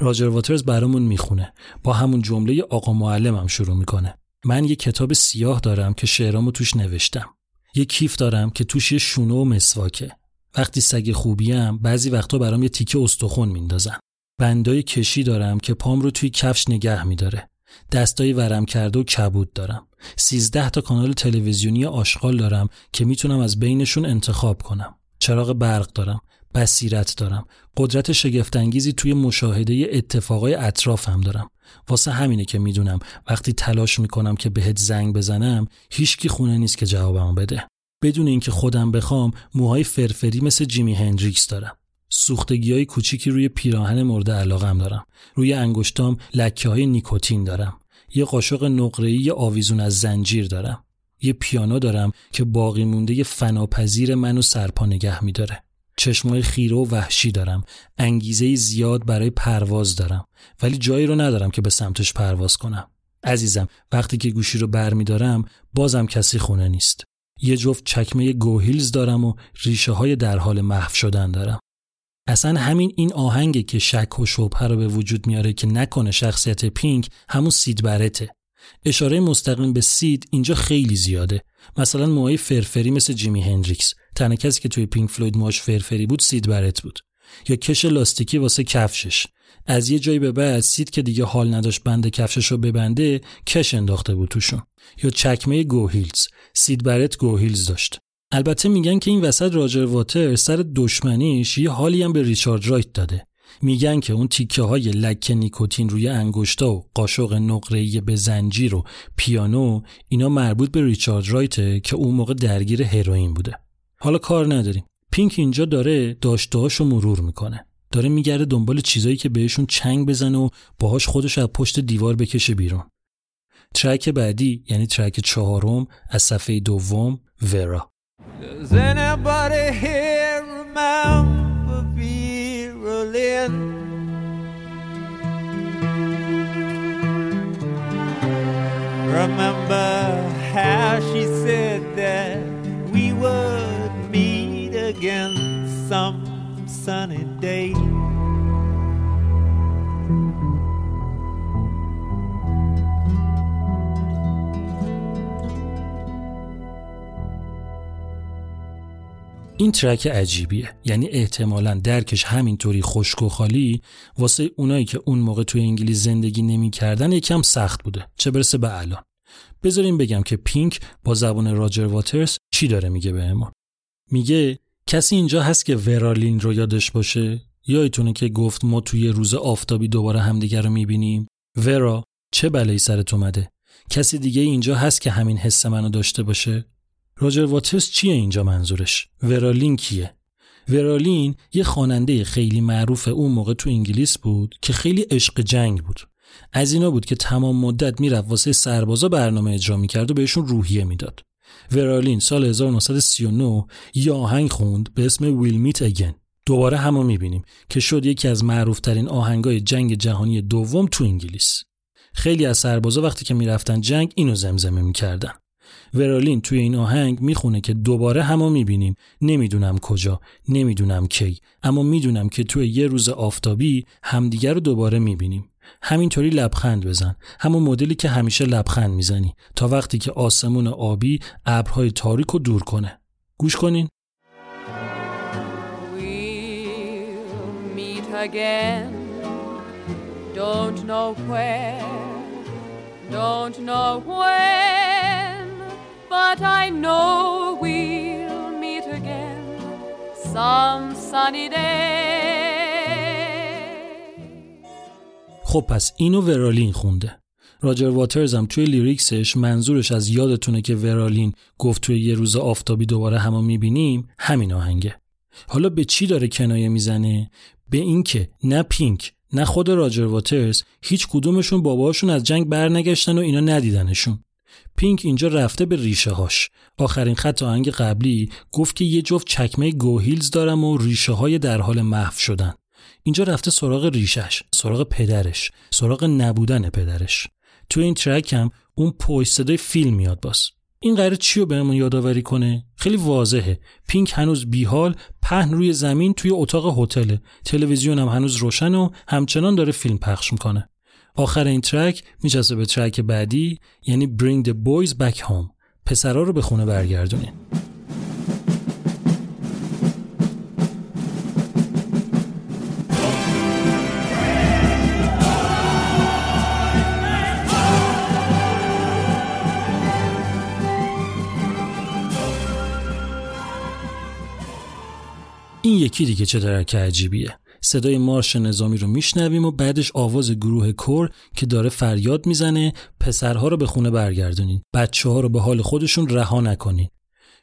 Speaker 1: راجر واترز برامون می‌خونه. با همون جمله آقا معلمم شروع می‌کنه. من یه کتاب سیاه دارم که شعرامو توش نوشتم. یه کیف دارم که توش یه شونه و مسواکه. وقتی سگ خوبیم بعضی وقتا برام یه تیکه استخون میندازن. بندای کشی دارم که پام رو توی کفش نگه میداره. دستای ورم کرده و کبود دارم. سیزده تا کانال تلویزیونی آشغال دارم که می‌تونم از بینشون انتخاب کنم. چراغ برق دارم. بصیرت دارم. قدرت شگفتانگیزی توی مشاهده اتفاقای اطرافم دارم. واسه همینه که می‌دونم وقتی تلاش می‌کنم که بهت زنگ بزنم هیچکی خونه نیست که جوابمو بده. بدون اینکه خودم بخوام موهای فرفری مثل جیمی هندریکس دارم. سوختگی های کوچیکی روی پیراهن مورد علاقم دارم. روی انگشتام لکه های نیکوتین دارم. یه قاشق نقره‌ای آویزون از زنجیر دارم. یه پیانو دارم که باقی مونده فناپذیر منو سرپا نگه میداره. چشمای خیره و وحشی دارم. انگیزه زیاد برای پرواز دارم. ولی جایی رو ندارم که به سمتش پرواز کنم. عزیزم وقتی که گوشی رو بر میدارم بازم کسی خونه نیست. یه جفت چکمه گوهیلز دارم و ریشه های در حال محو شدن دارم. اصلا همین این آهنگه که شک و شبهه رو به وجود میاره که نکنه شخصیت پینک همون سید برته. اشاره مستقیم به سید اینجا خیلی زیاده. مثلا موهای فرفری مثل جیمی هندریکس. تنها کسی که توی پینک فلوید موهاش فرفری بود سید برت بود. یا کش لاستیکی واسه کفشش. از یه جایی به بعد سید که دیگه حال نداشت بند کفشش رو ببنده کش انداخته بود توشون. یا چکمه گوهیلز سید برت گوهیلز داشت. البته میگن که این وسط راجر واترز سر دشمنیش یه حالی هم به ریچارد رایت داده. میگن که اون تیکه های لکه نیکوتین روی انگشتا و قاشق نقره‌ای به زنجیر و پیانو اینا مربوط به ریچارد رایته که اون موقع درگیر هروئین بوده. حالا کار نداریم. پینک اینجا داره داشتهاشو مرور می‌کنه. داره میگرده دنبال چیزایی که بهشون چنگ بزنه و باهاش خودش از پشت دیوار بکشه بیرون. ترک بعدی یعنی ترک چهارم از صفحه دوم ورا.
Speaker 2: Remember how she said that we meet again some sunny day?
Speaker 1: این ترک عجیبیه. یعنی احتمالا درکش همینطوری خشک و خالی واسه اونایی که اون موقع توی انگلیس زندگی نمی‌کردن یکم سخت بوده. چه برسه به الان. بذاریم بگم که پینک با زبان راجر واترز چی داره میگه بهمون؟ میگه کسی اینجا هست که ورالین رو یادش باشه یادتونه که گفت ما توی روز آفتابی دوباره همدیگر رو می‌بینیم ورا چه بلایی سرت اومده کسی دیگه اینجا هست که همین حس منو داشته باشه راجر واترز چیه اینجا منظورش؟ ورالین کیه؟ ورالین یه خواننده خیلی معروف اون موقع تو انگلیس بود که خیلی عشق جنگ بود. از اینا بود که تمام مدت می‌رفت واسه سربازا برنامه اجرا می‌کرد و بهشون روحیه می‌داد. ورالین سال 1939 یه آهنگ خوند به اسم ویل میت اگین. دوباره همو می‌بینیم که شد یکی از معروفترین آهنگای جنگ جهانی دوم تو انگلیس. خیلی از سربازا وقتی که می‌رفتن جنگ اینو زمزمه می‌کردن. ورالین توی این آهنگ می‌خونه که دوباره همو می‌بینیم نمی‌دونم کجا نمی‌دونم کی اما می‌دونم که توی یه روز آفتابی همدیگر رو دوباره می‌بینیم همینطوری لبخند بزن. همون مدلی که همیشه لبخند می‌زنی. تا وقتی که آسمون آبی ابرهای تاریک رو دور کنه. گوش کنین.
Speaker 9: We'll meet again. Don't know where, don't know when, but I know we'll meet again. Some sunny day.
Speaker 1: خب پس اینو ورالین خونده. راجر واترز هم توی lyrics ش منظورش از یادتونه که ورالین گفت توی یه روز آفتابی دوباره همو می‌بینیم همین آهنگه. حالا به چی داره کنایه می‌زنه؟ به اینکه نه پینک نه خود راجر واترز هیچ کدومشون باباشون از جنگ برنگشتن و اینا ندیدنشون. پینک اینجا رفته به ریشه هاش. آخرین خط آهنگ قبلی گفت که یه جفت چکمه گوهیلز دارم و ریشه های در حال محو شدن. اینجا رفته سراغ ریشش سراغ پدرش سراغ نبودن پدرش. تو این ترک هم اون پشت صدای فیلم میاد باز. این قراره چی رو بهمون یادآوری کنه؟ خیلی واضحه. پینک هنوز بیحال پهن روی زمین توی اتاق هتله. تلویزیون هم هنوز روشن و همچنان داره فیلم پخش می‌کنه. آخر این ترک میچسبه به ترک بعدی یعنی Bring the Boys Back Home. پسرا رو به خونه برگردونین. این یکی دیگه چه ترک عجیبیه. صدای مارش نظامی رو میشنویم و بعدش آواز گروه کور که داره فریاد می‌زنه پسرها رو به خونه برگردونین. بچه ها رو به حال خودشون رها نکنین.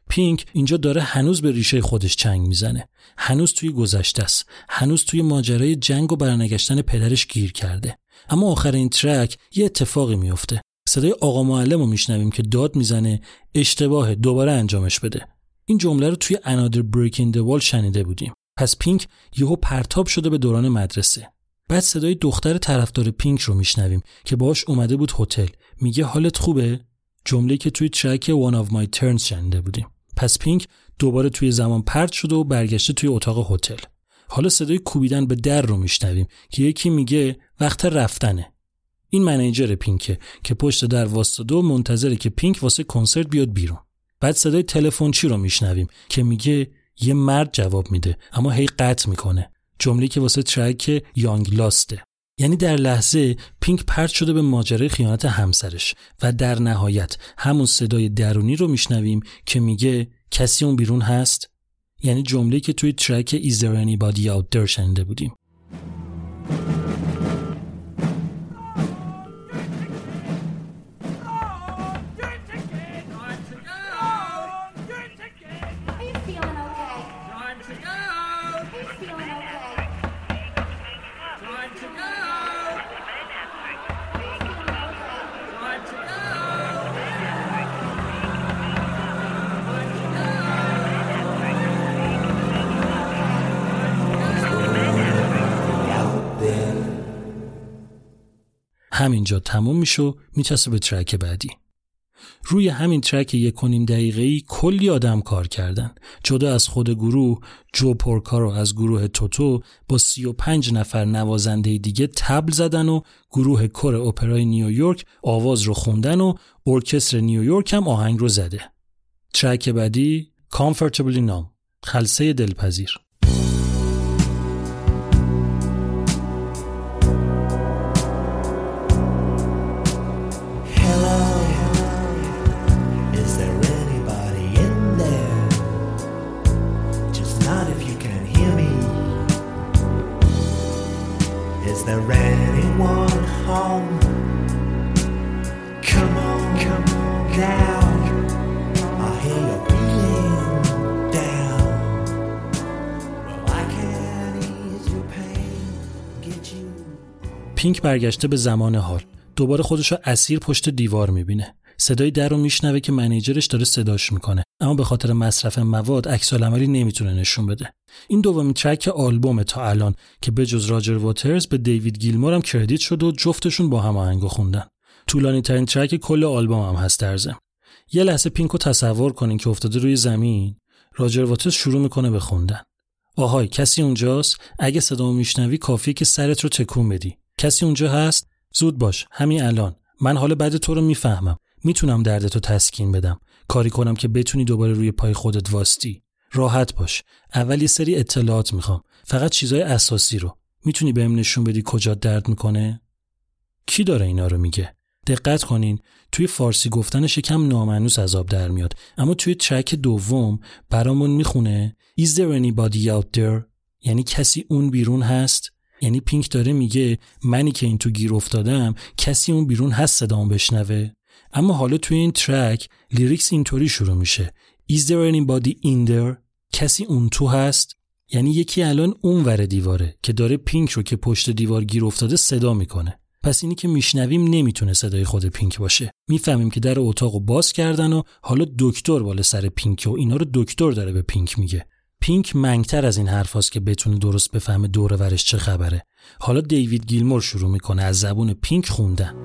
Speaker 1: پینک اینجا داره هنوز به ریشه خودش چنگ می‌زنه. هنوز توی گذشته است. هنوز توی ماجرای جنگ و برنگشتن پدرش گیر کرده. اما آخر این ترک یه اتفاقی میفته صدای آقا معلم رو میشنویم که داد می‌زنه اشتباه دوباره انجامش بده. این جمله رو توی Another Break in the Wall شنیده بودیم. پس پینک یهو پرتاب شده به دوران مدرسه. بعد صدای دختر طرفدار پینک رو میشنویم که باش اومده بود هتل. میگه حالت خوبه؟ جمله که توی ترک One of My Turns شنیده بودیم. پس پینک دوباره توی زمان پرت شده و برگشته توی اتاق هتل. حالا صدای کوبیدن به در رو میشنویم که یکی میگه وقت رفتنه. این manager پینکه که پشت در وایساده و منتظره که پینک واسه کنسرت بیاد بیرون. بعد صدای تلفنچی رو میشنویم که میگه یه مرد جواب میده اما هی قطع می‌کنه. جمله که واسه ترک یانگ لاسته یعنی در لحظه پینک پرت شده به ماجرای خیانت همسرش و در نهایت همون صدای درونی رو میشنویم که میگه کسی اون بیرون هست؟ یعنی جمله که توی ترک Is there anybody out there شنیده بودیم. همینجا تموم میشه و میچسبه به ترک بعدی. روی همین ترک یک و نیم دقیقه‌ای کلی آدم کار کردن. جدا از خود گروه جو پورکارو از گروه توتو با 35 نفر نوازنده دیگه تبل زدن و گروه کور اپرای نیویورک آواز رو خوندن و ارکستر نیویورک هم آهنگ رو زده. ترک بعدی Comfortably Numb خلسه دلپذیر.
Speaker 10: There anyone home? Come on, come on now. I hear you're feeling down. Well, I can ease your pain, get you.
Speaker 1: پینک برگشته به زمان حال دوباره خودش رو اسیر پشت دیوار می‌بینه صدای در رو میشنوه که منیجرش داره صداش می‌کنه. اما به خاطر مصرف مواد عکس العملی نمی‌تونه نشون بده. این دومین ترک آلبوم تا الان که به جز راجر واترز به دیوید گیلمور هم credit شد و جفتشون با هم آهنگو خوندن. طولانی ترین ترک کل آلبوم هم هست در ضمن یه لحظه پینک رو تصور کنین که افتاده روی زمین. راجر واترز شروع می‌کنه به خوندن. آهای کسی اونجاست؟ اگه صدامو میشنوی کافیه که سرت رو تکون بدی. کسی اونجا هست؟ زود باش. همین الان. من حال بد تو رو می‌فهمم. می‌تونم دردتو تسکین بدم. کاری کنم که بتونی دوباره روی پای خودت واستی راحت باش. اول یه سری اطلاعات می‌خوام. فقط چیزای اساسی رو. می‌تونی بهم نشون بدی کجا درد می‌کنه؟ کی داره اینا رو میگه؟ دقت کنین توی فارسی گفتنش یکم نامنوس آب در میاد. اما توی ترک دوم برامون می‌خونه Is there anybody out there? یعنی کسی اون بیرون هست؟ یعنی پینک داره میگه منی که این تو گیر افتادم کسی اون بیرون هست صدام بشنوه؟ اما حالا توی این ترک lyrics اینطوری شروع میشه. Is there anybody in there? کسی اون تو هست؟ یعنی یکی الان اون ور دیواره که داره پینک رو که پشت دیوار گیر افتاده صدا می‌کنه. پس اینی که میشنویم نمی‌تونه صدای خود پینک باشه. می‌فهمیم که در اتاق رو باز کردن و حالا دکتر بالا سر پینک و اینا رو دکتر داره به پینک میگه. پینک منگتر از این حرفاست که بتونه درست بفهمه دور ورش چه خبره. حالا دیوید گیلمور شروع می‌کنه از زبون پینک خوندن.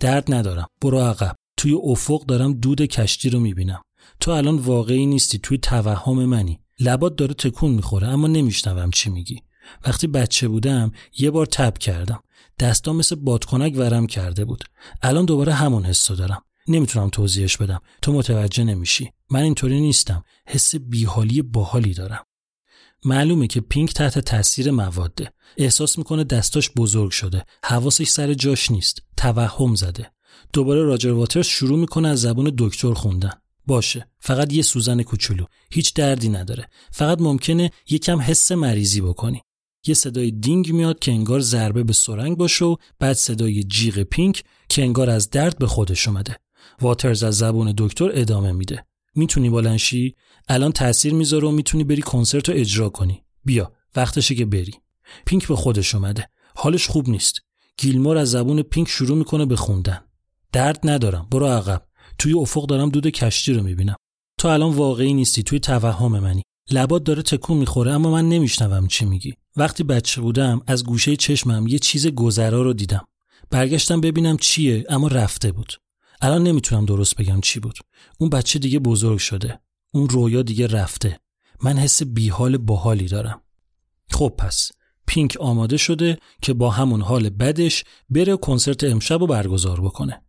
Speaker 1: درد ندارم. برو عقب. توی افق دارم دود کشتی رو می‌بینم. تو الان واقعی نیستی. توی توهم منی. لبات داره تکون می‌خوره اما نمیشنوم چی میگی. وقتی بچه بودم یه بار تب کردم. دستام مثل بادکنک ورم کرده بود. الان دوباره همون حسو دارم. نمی‌تونم توضیحش بدم. تو متوجه نمیشی. من اینطوری نیستم. حس بیحالی باحالی دارم. معلومه که پینک تحت تاثیر مواده احساس می‌کنه دستاش بزرگ شده. حواسش سر جاش نیست. توهم زده. دوباره راجر واترز شروع می‌کنه از زبون دکتر خوندن. باشه. فقط یه سوزن کوچولو. هیچ دردی نداره. فقط ممکنه یکم حس مریضی بکنی. یه صدای دینگ میاد که انگار ضربه به سرنگ باشه و بعد صدای جیغ پینک که انگار از درد به خودش اومده. واترز از زبون دکتر ادامه میده. می‌تونی بلنشی الان تاثیر می‌ذاره و می‌تونی بری کنسرت رو اجرا کنی. بیا وقتشه که بری. پینک به خودش اومده. حالش خوب نیست. گیلمور از زبون پینک شروع می‌کنه به خوندن. درد ندارم. برو عقب. توی افق دارم دود کشتی رو می‌بینم. تو الان واقعی نیستی توی توهم منی. لبات داره تکون می‌خوره اما من نمیشنوم چی میگی. وقتی بچه بودم از گوشه چشمم یه چیز گذرا رو دیدم. برگشتم ببینم چیه اما رفته بود. الان نمی‌تونم درست بگم چی بود. اون بچه دیگه بزرگ شده. اون رویا دیگه رفته. من حس بیحال باحالی دارم. خب پس پینک آماده شده که با همون حال بدش بره کنسرت امشب رو برگزار بکنه.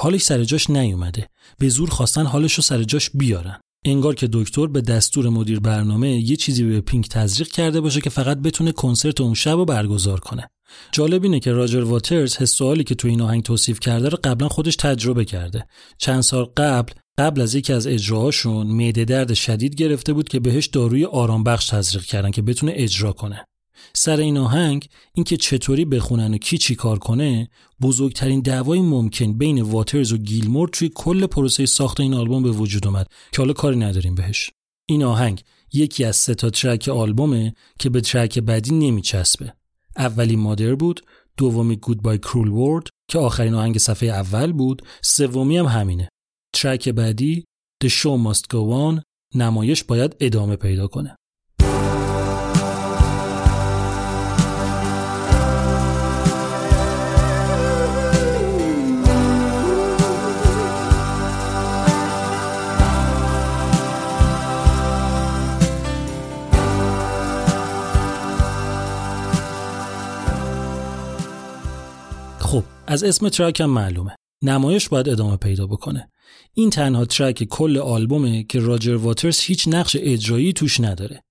Speaker 1: حالش سر جاش نیومده. به زور خواستن حالش رو سر جاش بیارن. انگار که دکتر به دستور مدیر برنامه یه چیزی به پینک تزریق کرده باشه که فقط بتونه کنسرت اون شب رو برگزار کنه. جالب اینه که راجر واترز حس که تو این آهنگ توصیف کرده رو قبلا خودش تجربه کرده. چند سال قبل قبل از یکی از اجراهاشون معده درد شدید گرفته بود که بهش داروی آرام بخش تزریق کردن که بتونه اجرا کنه. سر این آهنگ اینکه چطوری بخونن و کی چی کار کنه بزرگترین دعوای ممکن بین واترز و گیلمور توی کل پروسه ساخت این آلبوم به وجود اومد که حالا کاری نداریم بهش. این آهنگ یکی از سه تا ترک آلبومه که به ترک بعدی نمیچسبه. اولی مادر بود دومی گود بای کرول ورد که آخرین آهنگ صفحه اول بود سومی هم همینه. ترک بعدی The Show Must Go On نمایش باید ادامه پیدا کنه. از اسم ترک هم معلومه. نمایش باید ادامه پیدا بکنه. این تنها ترک کل آلبومه که راجر واترز هیچ نقش اجرایی توش نداره.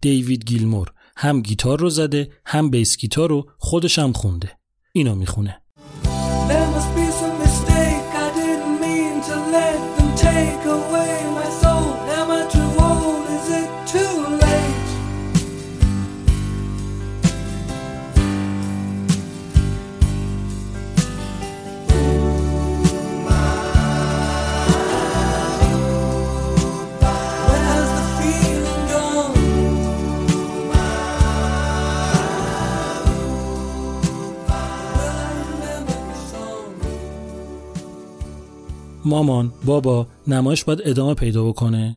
Speaker 1: دیوید گیلمور هم گیتار رو زده هم بیس گیتار رو خودش هم خونده. اینو می‌خونه. مامان بابا نمایش باید ادامه پیدا بکنه.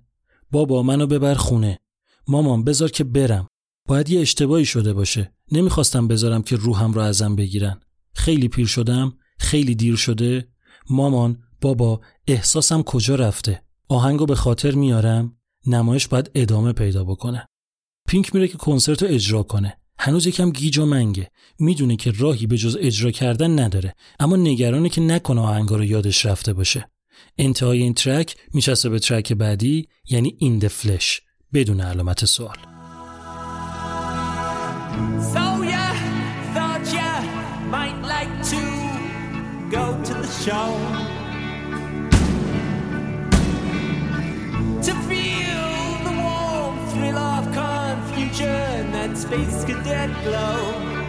Speaker 1: بابا منو ببر خونه. مامان بذار که برم. باید یه اشتباهی شده باشه. نمی‌خواستم بذارم که روحم رو ازم بگیرن. خیلی پیر شدم خیلی دیر شده. مامان بابا احساسم کجا رفته؟ آهنگو به خاطر میارم. نمایش باید ادامه پیدا بکنه. پینک میره که کنسرت رو اجرا کنه. هنوز یکم گیج و منگه. می‌دونه که راهی به جز اجرا کردن نداره. اما نگرانه که نکنه آهنگا رو یادش رفته باشه. انتهای این ترک میچسبه به ترک بعدی یعنی این فلش بدون علامت سوال
Speaker 10: space cadet glow.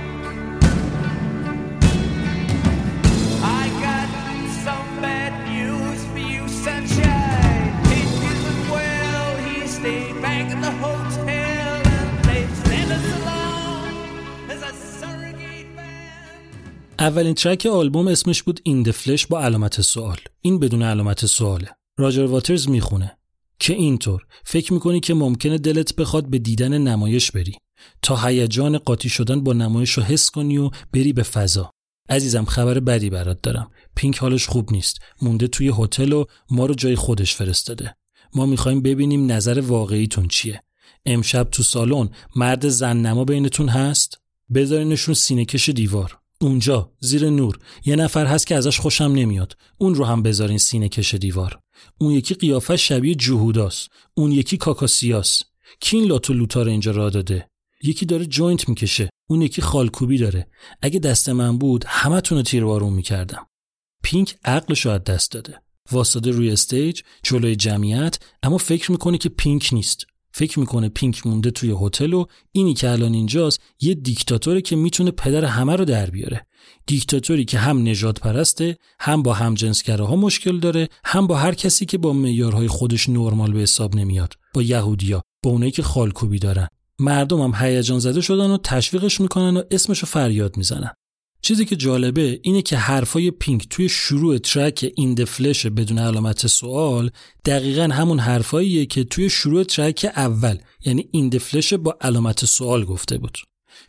Speaker 1: اولین ترک آلبوم اسمش بود این فلش با علامت سوال. این بدون علامت سواله. راجر واترز می‌خونه. که اینطور. فکر می‌کنی که ممکنه دلت بخواد به دیدن نمایش بری. تا هیجان قاطی شدن با نمایش رو حس کنی و بری به فضا. عزیزم خبر بدی برات دارم. پینک حالش خوب نیست. مونده توی هتل و ما رو جای خودش فرستاده. ما می‌خوایم ببینیم نظر واقعیتون چیه. امشب تو سالن مرد زن نما بینتون هست؟ بذارینشون سینه کش دیوار. اونجا زیر نور. یه نفر هست که ازش خوشم نمیاد. اون رو هم بذارین سینه کش دیوار. اون یکی قیافه شبیه جهوداست اون یکی کاکاسیاس کی این لاتو لوتا رو اینجا راه داده؟ یکی داره joint می‌کشه. اون یکی خالکوبی داره. اگه دست من بود همتون رو تیربارون می‌کردم. پینک عقلش رو از دست داده. وایساده روی stage جلوی جمعیت اما فکر می‌کنه که پینک نیست. فکر می‌کنه پینک مونده توی هتل و اینی که الان اینجاست یه دیکتاتوره که می‌تونه پدر همه رو در بیاره. دیکتاتوری که هم نجات پرسته هم با همجنسگراها مشکل داره هم با هر کسی که با معیارهای خودش نرمال به حساب نمیاد. با یهودیا با اونایی که خالکوبی دارن. مردم هم هیجان زده شدن و تشویقش می‌کنن و اسمشو فریاد می‌زنن. چیزی که جالبه اینه که حرفای پینک توی شروع ترک این فلش بدون علامت سوال دقیقا همون حرفاییه که توی شروع ترک اول یعنی این فلش با علامت سوال گفته بود.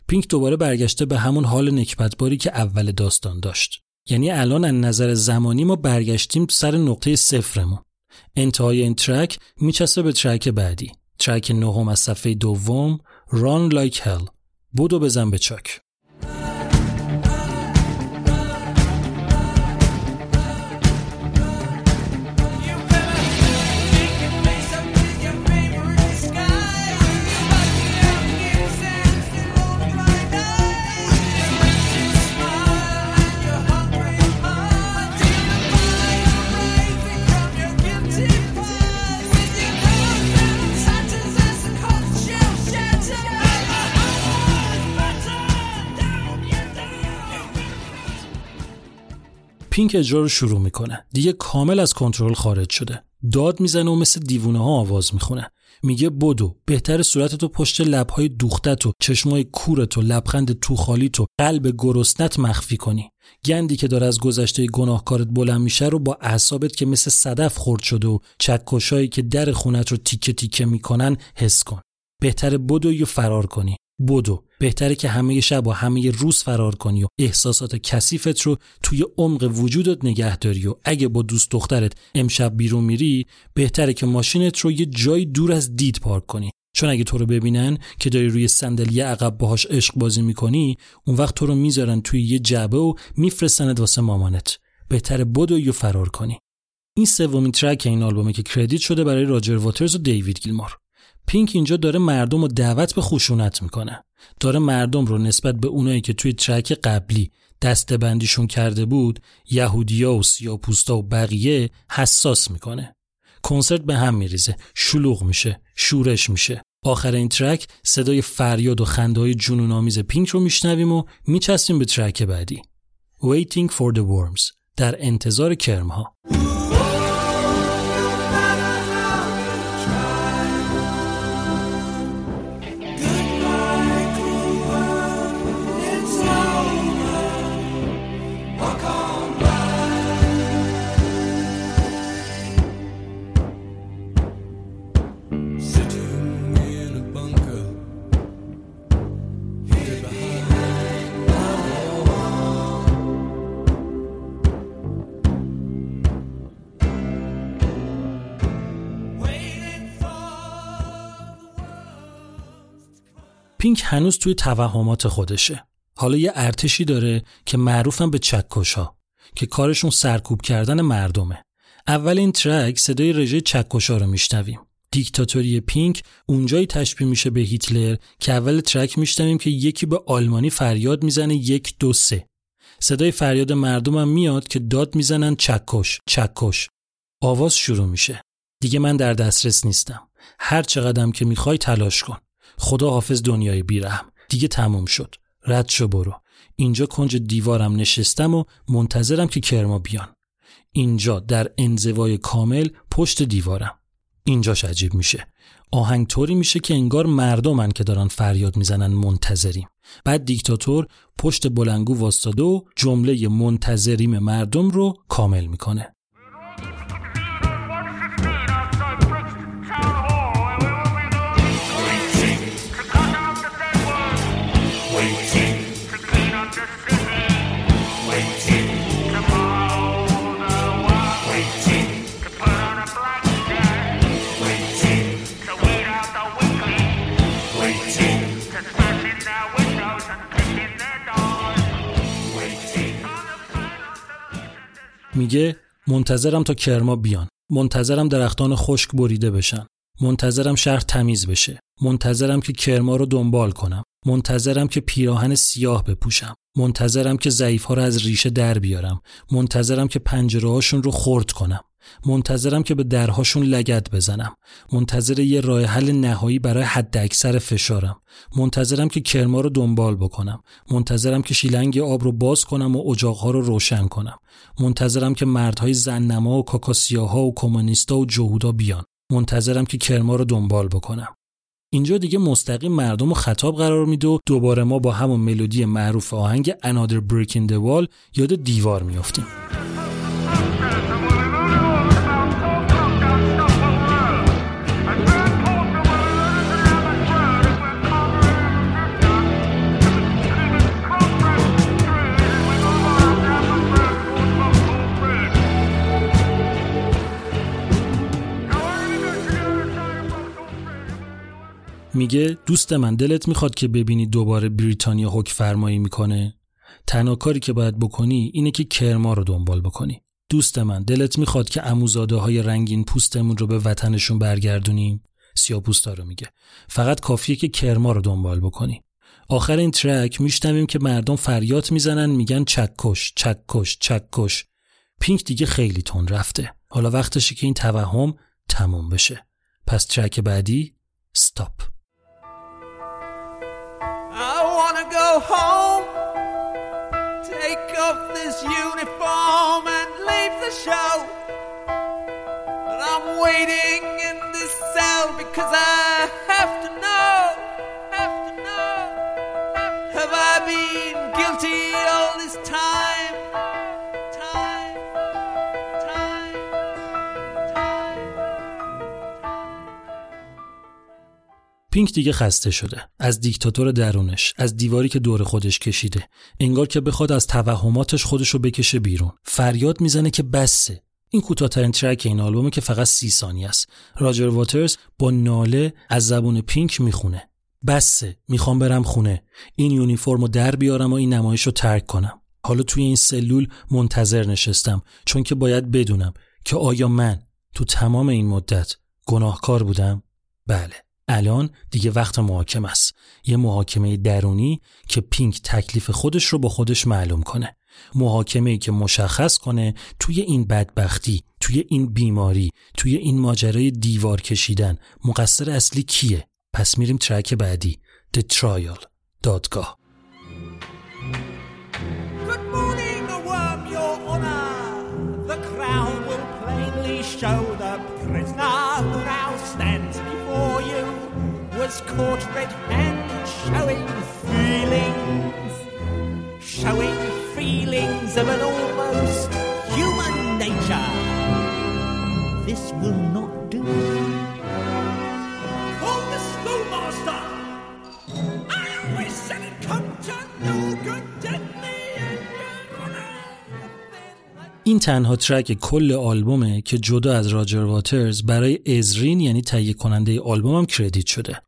Speaker 1: پینک دوباره برگشته به همون حال نکبتباری که اول داستان داشت. یعنی الان از نظر زمانی ما برگشتیم سر نقطه صفرمون. انتهای این ترک میچسبه به ترک بعدی. ترک نهم از صفحه دوم Run Like Hell. بودو بزن به چاک. پینک اجرا رو شروع می‌کنه. دیگه کامل از کنترل خارج شده. داد می‌زنه و مثل دیوونه ها آواز می‌خونه. میگه بدو بهتر صورتتو پشت لبهای دوختت و چشمای کورت و لبخند توخالیت و قلب گرسنت مخفی کنی. گندی که داره از گذشته گناهکارت بلند میشه رو با اعصابت که مثل صدف خورد شده و چکشایی که در خونت رو تیکه تیکه می‌کنن حس کن. بهتر بدو یا فرار کنی. بدو بهتره که همه شب و همه روز فرار کنی و احساسات کثیفت رو توی عمق وجودت نگه داری و اگه با دوست دخترت امشب بیرون میری بهتره که ماشینت رو یه جای دور از دید پارک کنی. چون اگه تو رو ببینن که داری روی صندلی عقب باهاش عشق بازی می‌کنی اون وقت تو رو می‌ذارن توی یه جعبه و میفرستنت واسه مامانت. بهتره بدو یا فرار کنی. این سومین ترک این آلبومه که کردیت شده برای راجر واترز و دیوید گیلمور. پینک اینجا داره مردم رو دعوت به خشونت می‌کنه. داره مردم رو نسبت به اونایی که توی ترک قبلی دسته بندیشون کرده بود یهودیا و سیاپوستا و بقیه حساس می‌کنه. کنسرت به هم میریزه شلوغ میشه شورش میشه. آخر این ترک صدای فریاد و خندهای جنون آمیز پینک رو میشنویم و میچسبیم به ترک بعدی. Waiting for the Worms در انتظار کرمها. پینک هنوز توی توهمات خودشه. حالا یه ارتشی داره که معروفن به چکشا که کارشون سرکوب کردن مردمه. اول این ترک صدای رژه چکشا رو میشنویم. دیکتاتوری پینک اونجایی تشبیه میشه به هیتلر که اول ترک میشنویم که یکی به آلمانی فریاد می‌زنه یک دو سه. صدای فریاد مردمم میاد که داد می‌زنن چکش چکش. آواز شروع میشه. دیگه من در دسترس نیستم. هر چقدرم که می‌خوای تلاش کن. خدا حافظ دنیای بیرحم. دیگه تموم شد. رد شو برو. اینجا کنج دیوارم نشستم و منتظرم که کرما بیان. اینجا در انزوای کامل پشت دیوارم. اینجاش عجیب میشه. آهنگ طوری میشه که انگار مردمن که دارن فریاد می‌زنن منتظریم. بعد دیکتاتور پشت بلنگو واسطاده و جمله منتظریم مردم رو کامل می‌کنه. میگه منتظرم تا کرما بیان. منتظرم درختان خشک بریده بشن. منتظرم شهر تمیز بشه. منتظرم که کرما رو دنبال کنم. منتظرم که پیراهن سیاه بپوشم. منتظرم که ضعیف‌ها رو از ریشه در بیارم. منتظرم که پنجره‌هاشون رو خرد کنم. منتظرم که به درهاشون لگد بزنم. منتظر یه راه حل نهایی برای حد اکثر فشارم. منتظرم که کرما رو دنبال بکنم. منتظرم که شیلنگ آب رو باز کنم و اجاقها رو روشن کنم. منتظرم که مردهای زننما و کاکاسیاها و کمونیستا و جهودا بیان. منتظرم که کرما رو دنبال بکنم. اینجا دیگه مستقیم مردم و خطاب قرار میده و دوباره ما با همون ملودی معروف آهنگ Another Brick in the Wall یاد دیوار میافتیم. میگه دوست من دلت می‌خواد که ببینی دوباره بریتانیا حک فرمایی می‌کنه؟ تنها کاری که باید بکنی اینه که کرما رو دنبال بکنی. دوست من دلت می‌خواد که اموزاده های رنگین پوستمون رو به وطنشون برگردونیم؟ سیاپوستا رو میگه. فقط کافیه که کرما رو دنبال بکنی. آخر این ترک میشنویم که مردم فریاد می‌زنن میگن چکش چکش چکش. پینک دیگه خیلی تون رفته. حالا وقتشه که این توهم تموم بشه. پس ترک بعدی
Speaker 10: I wanna go home, take off this uniform and leave the show. But I'm waiting in this cell because I have to know,
Speaker 1: پینک دیگه خسته شده. از دیکتاتور درونش از دیواری که دور خودش کشیده. انگار که بخواد از توهماتش خودش رو بکشه بیرون. فریاد می‌زنه که بسه. این کوتاهترین ترک این آلبومه که فقط سی ثانیه است. راجر واترز با ناله از زبون پینک می‌خونه. بسه می‌خوام برم خونه. این یونیفرم رو در بیارم و این نمایش رو ترک کنم. حالا توی این سلول منتظر نشستم چون که باید بدونم که آیا من تو تمام این مدت گناهکار بودم؟ بله. الان دیگه وقت محاکمه است. یه محاکمه درونی که پینک تکلیف خودش رو با خودش معلوم کنه. محاکمه ای که مشخص کنه توی این بدبختی توی این بیماری توی این ماجرای دیوار کشیدن مقصر اصلی کیه؟ پس میریم ترک بعدی The Trial دادگاه
Speaker 10: Good caught red-handed, showing feelings, showing feelings of an almost human nature. This will not do. Call the schoolmaster. I always said it couldn't
Speaker 1: این تنها ترک کل آلبومه که جدا از راجر واترز برای ازرین یعنی تهیه کننده آلبوم هم کردیت شده.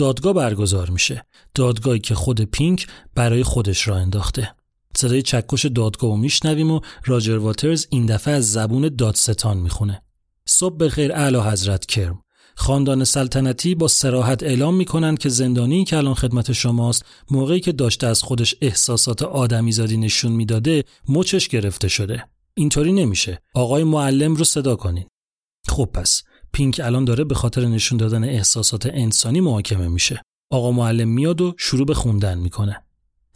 Speaker 1: دادگاه برگزار میشه. دادگاهی که خود پینک برای خودش را انداخته. صدای چکش دادگاه میشنویم و راجر واترز این دفعه از زبون دادستان می‌خونه. صبح بخیر اعلی حضرت کرم. خاندان سلطنتی با سراحت اعلام می‌کنند که زندانی که الان خدمت شماست موقعی که داشته از خودش احساسات آدمیزادی نشون می‌داده مچش گرفته شده. اینطوری نمیشه. آقای معلم رو صدا کنین. خب پس پینک الان داره به خاطر نشون دادن احساسات انسانی محاکمه میشه. آقا معلم میاد و شروع به خوندن می‌کنه.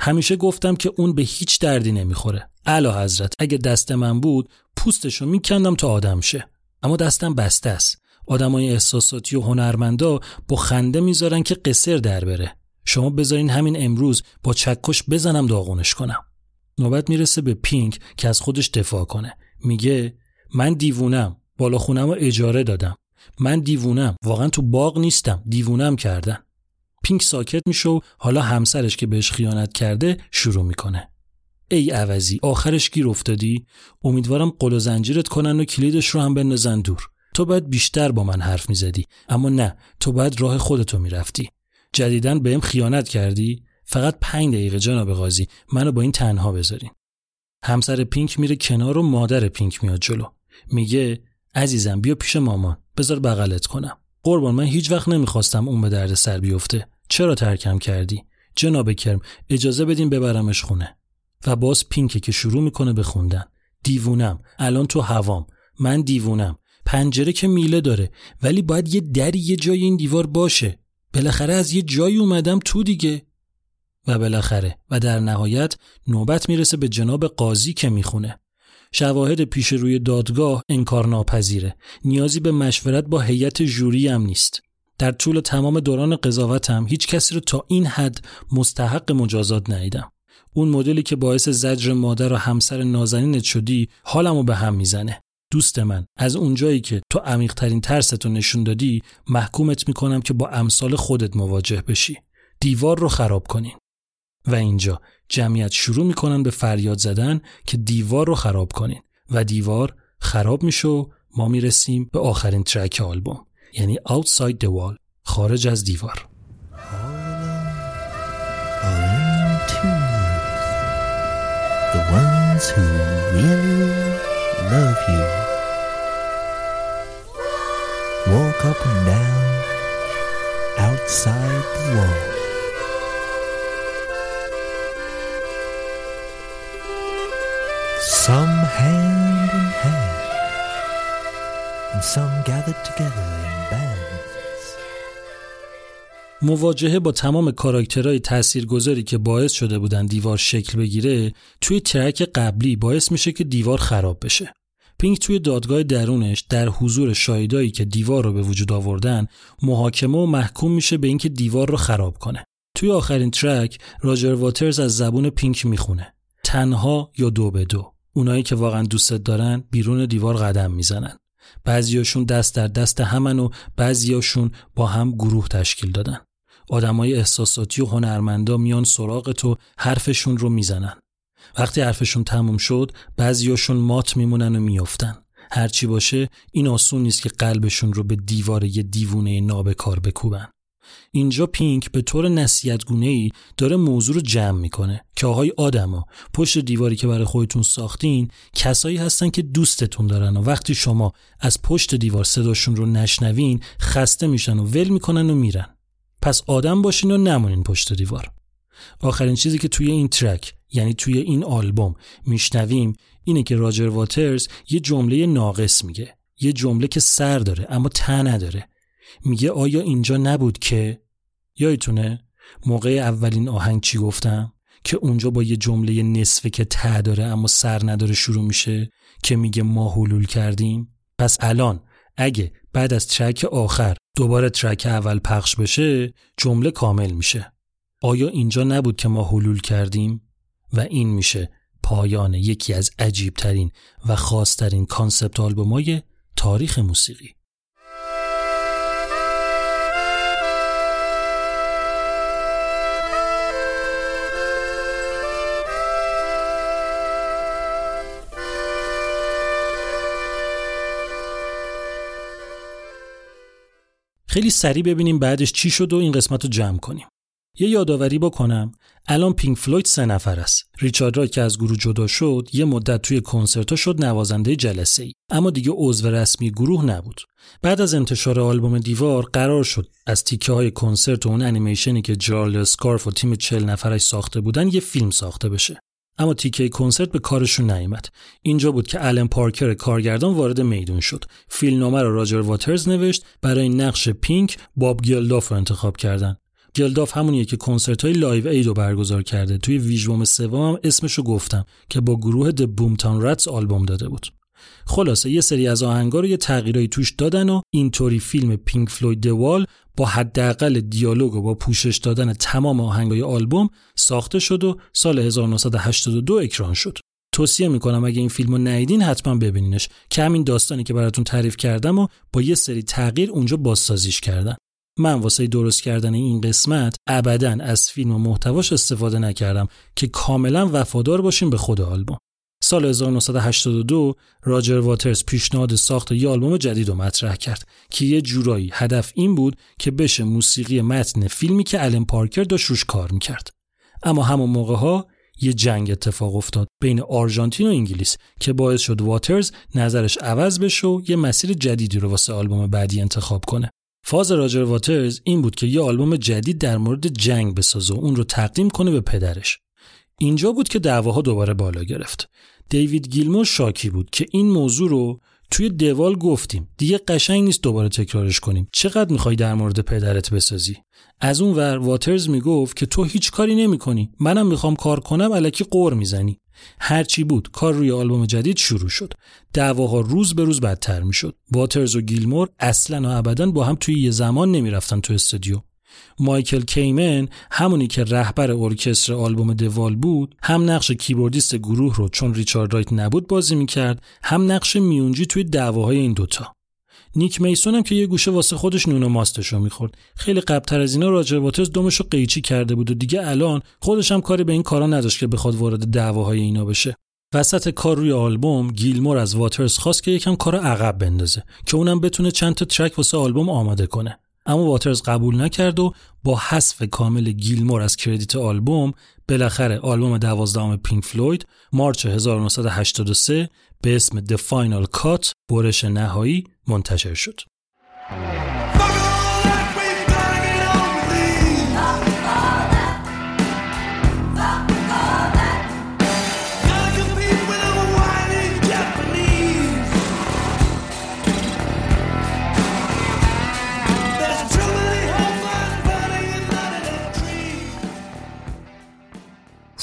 Speaker 1: همیشه گفتم که اون به هیچ دردی نمی‌خوره. اعلی حضرت اگه دست من بود پوستشو میکندم تا آدم شه. اما دستم بسته است. آدمای احساساتی و هنرمندا با خنده می‌ذارن که قصر در بره. شما بذارین همین امروز با چکش بزنم داغونش کنم. نوبت می‌رسه به پینک که از خودش دفاع کنه. میگه من دیوونم. بالا خونم رو اجاره دادم. من دیوونم. واقعا تو باغ نیستم. دیوونم کردن. پینک ساکت میشه و حالا همسرش که بهش خیانت کرده شروع می‌کنه. ای عوضی آخرش گیر افتادی امیدوارم قل و زنجیرت کنن و کلیدش رو هم بندازن دور تو باید بیشتر با من حرف می‌زدی اما نه تو باید راه خودتو می‌رفتی جدیدن بهم خیانت کردی فقط پنج دقیقه جناب قاضی منو با این تنها بذارین همسر پینک میره کنار و مادر پینک میاد جلو میگه عزیزم بیا پیش مامان. بذار بغلت کنم. قربان من هیچ وقت نمی‌خواستم اون به درد سر بیفته. چرا ترکم کردی؟ جناب کرم اجازه بدین ببرمش خونه. و باز پینکه که شروع می‌کنه به خوندن. دیوونم. الان تو هوام. من دیوونم. پنجره که میله داره. ولی باید یه دری یه جای این دیوار باشه. بالاخره از یه جایی اومدم تو دیگه. و بالاخره. و در نهایت نوبت می‌رسه به جناب قاضی که می‌خونه. شواهد پیش روی دادگاه انکار ناپذیره نیازی به مشورت با هیئت جوری هم نیست. در طول تمام دوران قضاوتم هیچ کسی رو تا این حد مستحق مجازات ندیدم. اون مدلی که باعث زجر مادر و همسر نازنینت شدی حالمو به هم می‌زنه. دوست من از اونجایی که تو عمیقترین ترستو نشون دادی محکومت می‌کنم که با امثال خودت مواجه بشی. دیوار رو خراب کنین و اینجا جمعیت شروع می‌کنن به فریاد زدن که دیوار رو خراب کنین. و دیوار خراب میشه و ما می‌رسیم به آخرین ترک آلبوم یعنی Outside the Wall خارج از دیوار.
Speaker 11: Walk up and down outside the wall. Some hand in hand, and some gathered together in bands.
Speaker 1: مواجهه با تمام کاراکترهای تاثیرگذاری که باعث شده بودن دیوار شکل بگیره توی ترک قبلی باعث میشه که دیوار خراب بشه. پینک توی دادگاه درونش در حضور شاهدایی که دیوار رو به وجود آوردن محاکمه و محکوم میشه به اینکه دیوار رو خراب کنه. توی آخرین ترک راجر واترز از زبون پینک می‌خونه. تنها یا دو به دو. اونایی که واقعا دوستت دارن بیرون دیوار قدم می‌زنن. بعضیاشون دست در دست همن و بعضیاشون با هم گروه تشکیل دادن. آدمای احساساتی و هنرمندا میان سراغ تو حرفشون رو می‌زنن. وقتی حرفشون تموم شد بعضیاشون مات میمونن و میافتن. هرچی باشه این آسون نیست که قلبشون رو به دیوار یه دیوونه نابکار بکوبن. اینجا پینک به طور نصیحتگونه ای داره موضوع رو جمع می‌کنه که آهای آدما پشت دیواری که برای خودتون ساختین کسایی هستن که دوستتون دارن و وقتی شما از پشت دیوار صداشون رو نشنوین خسته میشن و ول می‌کنن و میرن. پس آدم باشین و نمونین پشت دیوار. آخرین چیزی که توی این ترک یعنی توی این آلبوم میشنویم اینه که راجر واترز یه جمله ناقص میگه. یه جمله که سر داره اما ته نداره. میگه آیا اینجا نبود که یادتونه موقع اولین آهنگ چی گفتم؟ که اونجا با یه جمله نصفه که ته داره اما سر نداره شروع میشه که میگه ما حلول کردیم. پس الان اگه بعد از ترک آخر دوباره ترک اول پخش بشه جمله کامل میشه. آیا اینجا نبود که ما حلول کردیم؟ و این میشه پایان یکی از عجیبترین و خاصترین کانسپت آلبومای تاریخ موسیقی. خیلی سریع ببینیم بعدش چی شد و این قسمت رو جمع کنیم. یه یادآوری بکنم الان پینک فلوید سه نفر است. ریچارد رایت که از گروه جدا شد یه مدت توی کنسرت شد نوازنده جلسه ای اما دیگه عضو رسمی گروه نبود. بعد از انتشار آلبوم دیوار قرار شد از تیکه های کنسرت و اون انیمیشنی که جرالد اسکارف و تیم چل نفرش ساخته بودن یه فیلم ساخته بشه. اما تیکه کنسرت به کارشون نیامد اینجا بود که آلن پارکر کارگردان وارد میدون شد. فیلمنامه رو راجر واترز نوشت برای نقش پینک باب گلداف رو انتخاب کردن. گلداف همونیه که کنسرت های Live Aid رو برگزار کرده. توی آلبوم سوم هم اسمشو گفتم که با گروه The Boomtown Rats آلبوم داده بود. خلاصه یه سری از آهنگا رو یه تغییرایی توش دادن و اینطوری فیلم پینک فلوید The Wall با حداقل دیالوگ و با پوشش دادن تمام آهنگای آلبوم ساخته شد و سال 1982 اکران شد. توصیه می‌کنم اگه این فیلم رو ندیدین حتما ببینینش. که همین داستانی که براتون تعریف کردم و با یه سری تغییر اونجا بازسازیش کردن. من واسه درست کردن این قسمت ابدا از فیلم و محتواش استفاده نکردم که کاملا وفادار باشیم به خود آلبوم. سال 1982 راجر واترز پیشنهاد ساخت یه آلبوم جدید رو مطرح کرد که یه جورایی هدف این بود که بشه موسیقی متن فیلمی که الن پارکر داشت روش کار می‌کرد. اما همون موقع ها یه جنگ اتفاق افتاد بین آرژانتین و انگلیس که باعث شد واترز نظرش عوض بشه و یه مسیر جدیدی رو واسه آلبوم بعدی انتخاب کنه. فاز راجر واترز این بود که یه آلبوم جدید در مورد جنگ بسازه و اون رو تقدیم کنه به پدرش. اینجا بود که دعواها دوباره بالا گرفت. دیوید گیلمور شاکی بود که این موضوع رو توی دوال گفتیم. دیگه قشنگ نیست دوباره تکرارش کنیم. چقدر می‌خوای در مورد پدرت بسازی؟ از اون ور واترز می‌گفت که تو هیچ کاری نمی‌کنی. منم می‌خوام کار کنم الکی قور می‌زنی. هرچی بود کار روی آلبوم جدید شروع شد. دعواها روز به روز بدتر می‌شد. واترز و گیلمور اصلا و ابدا با هم توی یه زمان نمی‌رفتن تو استودیو. مایکل کیمن همونی که رهبر ارکستر آلبوم The Wall بود هم نقش کیبوردیست گروه رو چون ریچارد رایت نبود بازی می‌کرد هم نقش میونجی توی دعواهای این دوتا. نیک میسون هم که یه گوشه واسه خودش نون و ماستشو می‌خورد. خیلی قبلتر از اینا راجر واترز دمشو قیچی کرده بود و دیگه الان خودش هم کاری به این کارا نداشت که بخواد وارد دعواهای اینا بشه. وسط کار روی آلبوم گیلمور از واترز خواست که یکم کار عقب بندازه که اونم بتونه چند تا ترک واسه آلبوم آماده کنه. اما واترز قبول نکرد و با حذف کامل گیلمور از کردیت آلبوم بالاخره آلبوم دوازدهم پینک فلوید مارچ 1983 به اسم The Final Cut برش نهایی منتشر شد.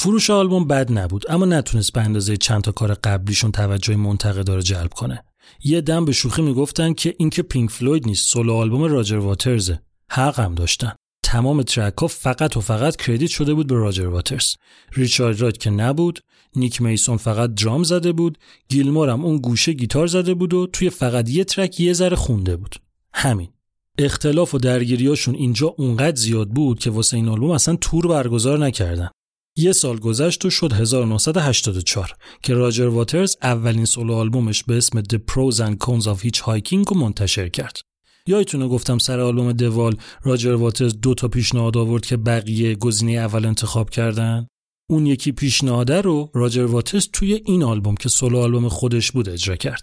Speaker 1: فروش آلبوم بد نبود اما نتونست به اندازه چند تا کار قبلیشون توجه منتقدا رو جلب کنه. یه دم به شوخی می‌گفتن که اینکه پینک فلوید نیست solo album راجر واترزه. هم داشتن. تمام ترک ها فقط و فقط credit شده بود به راجر واترز. ریچارد رایت که نبود، نیک میسون فقط درام زده بود، گیلمور هم اون گوشه گیتار زده بود و توی فقط یه ترک یه ذره خونده بود. همین. اختلاف و درگیریاشون اینجا اونقدر زیاد بود که واسه این آلبوم اصلا تور برگزار نکردن. یه سال گذشت و شد 1984 که راجر واترز اولین سولو آلبومش به اسم The Pros and Cons of Hitchhiking رو منتشر کرد. یادتونه گفتم سر آلبوم دوال راجر واترز دو تا پیشنهاد آورد که بقیه گزینه اول انتخاب کردن؟ اون یکی پیشنهاده رو راجر واترز توی این آلبوم که سولو آلبوم خودش بود اجرا کرد.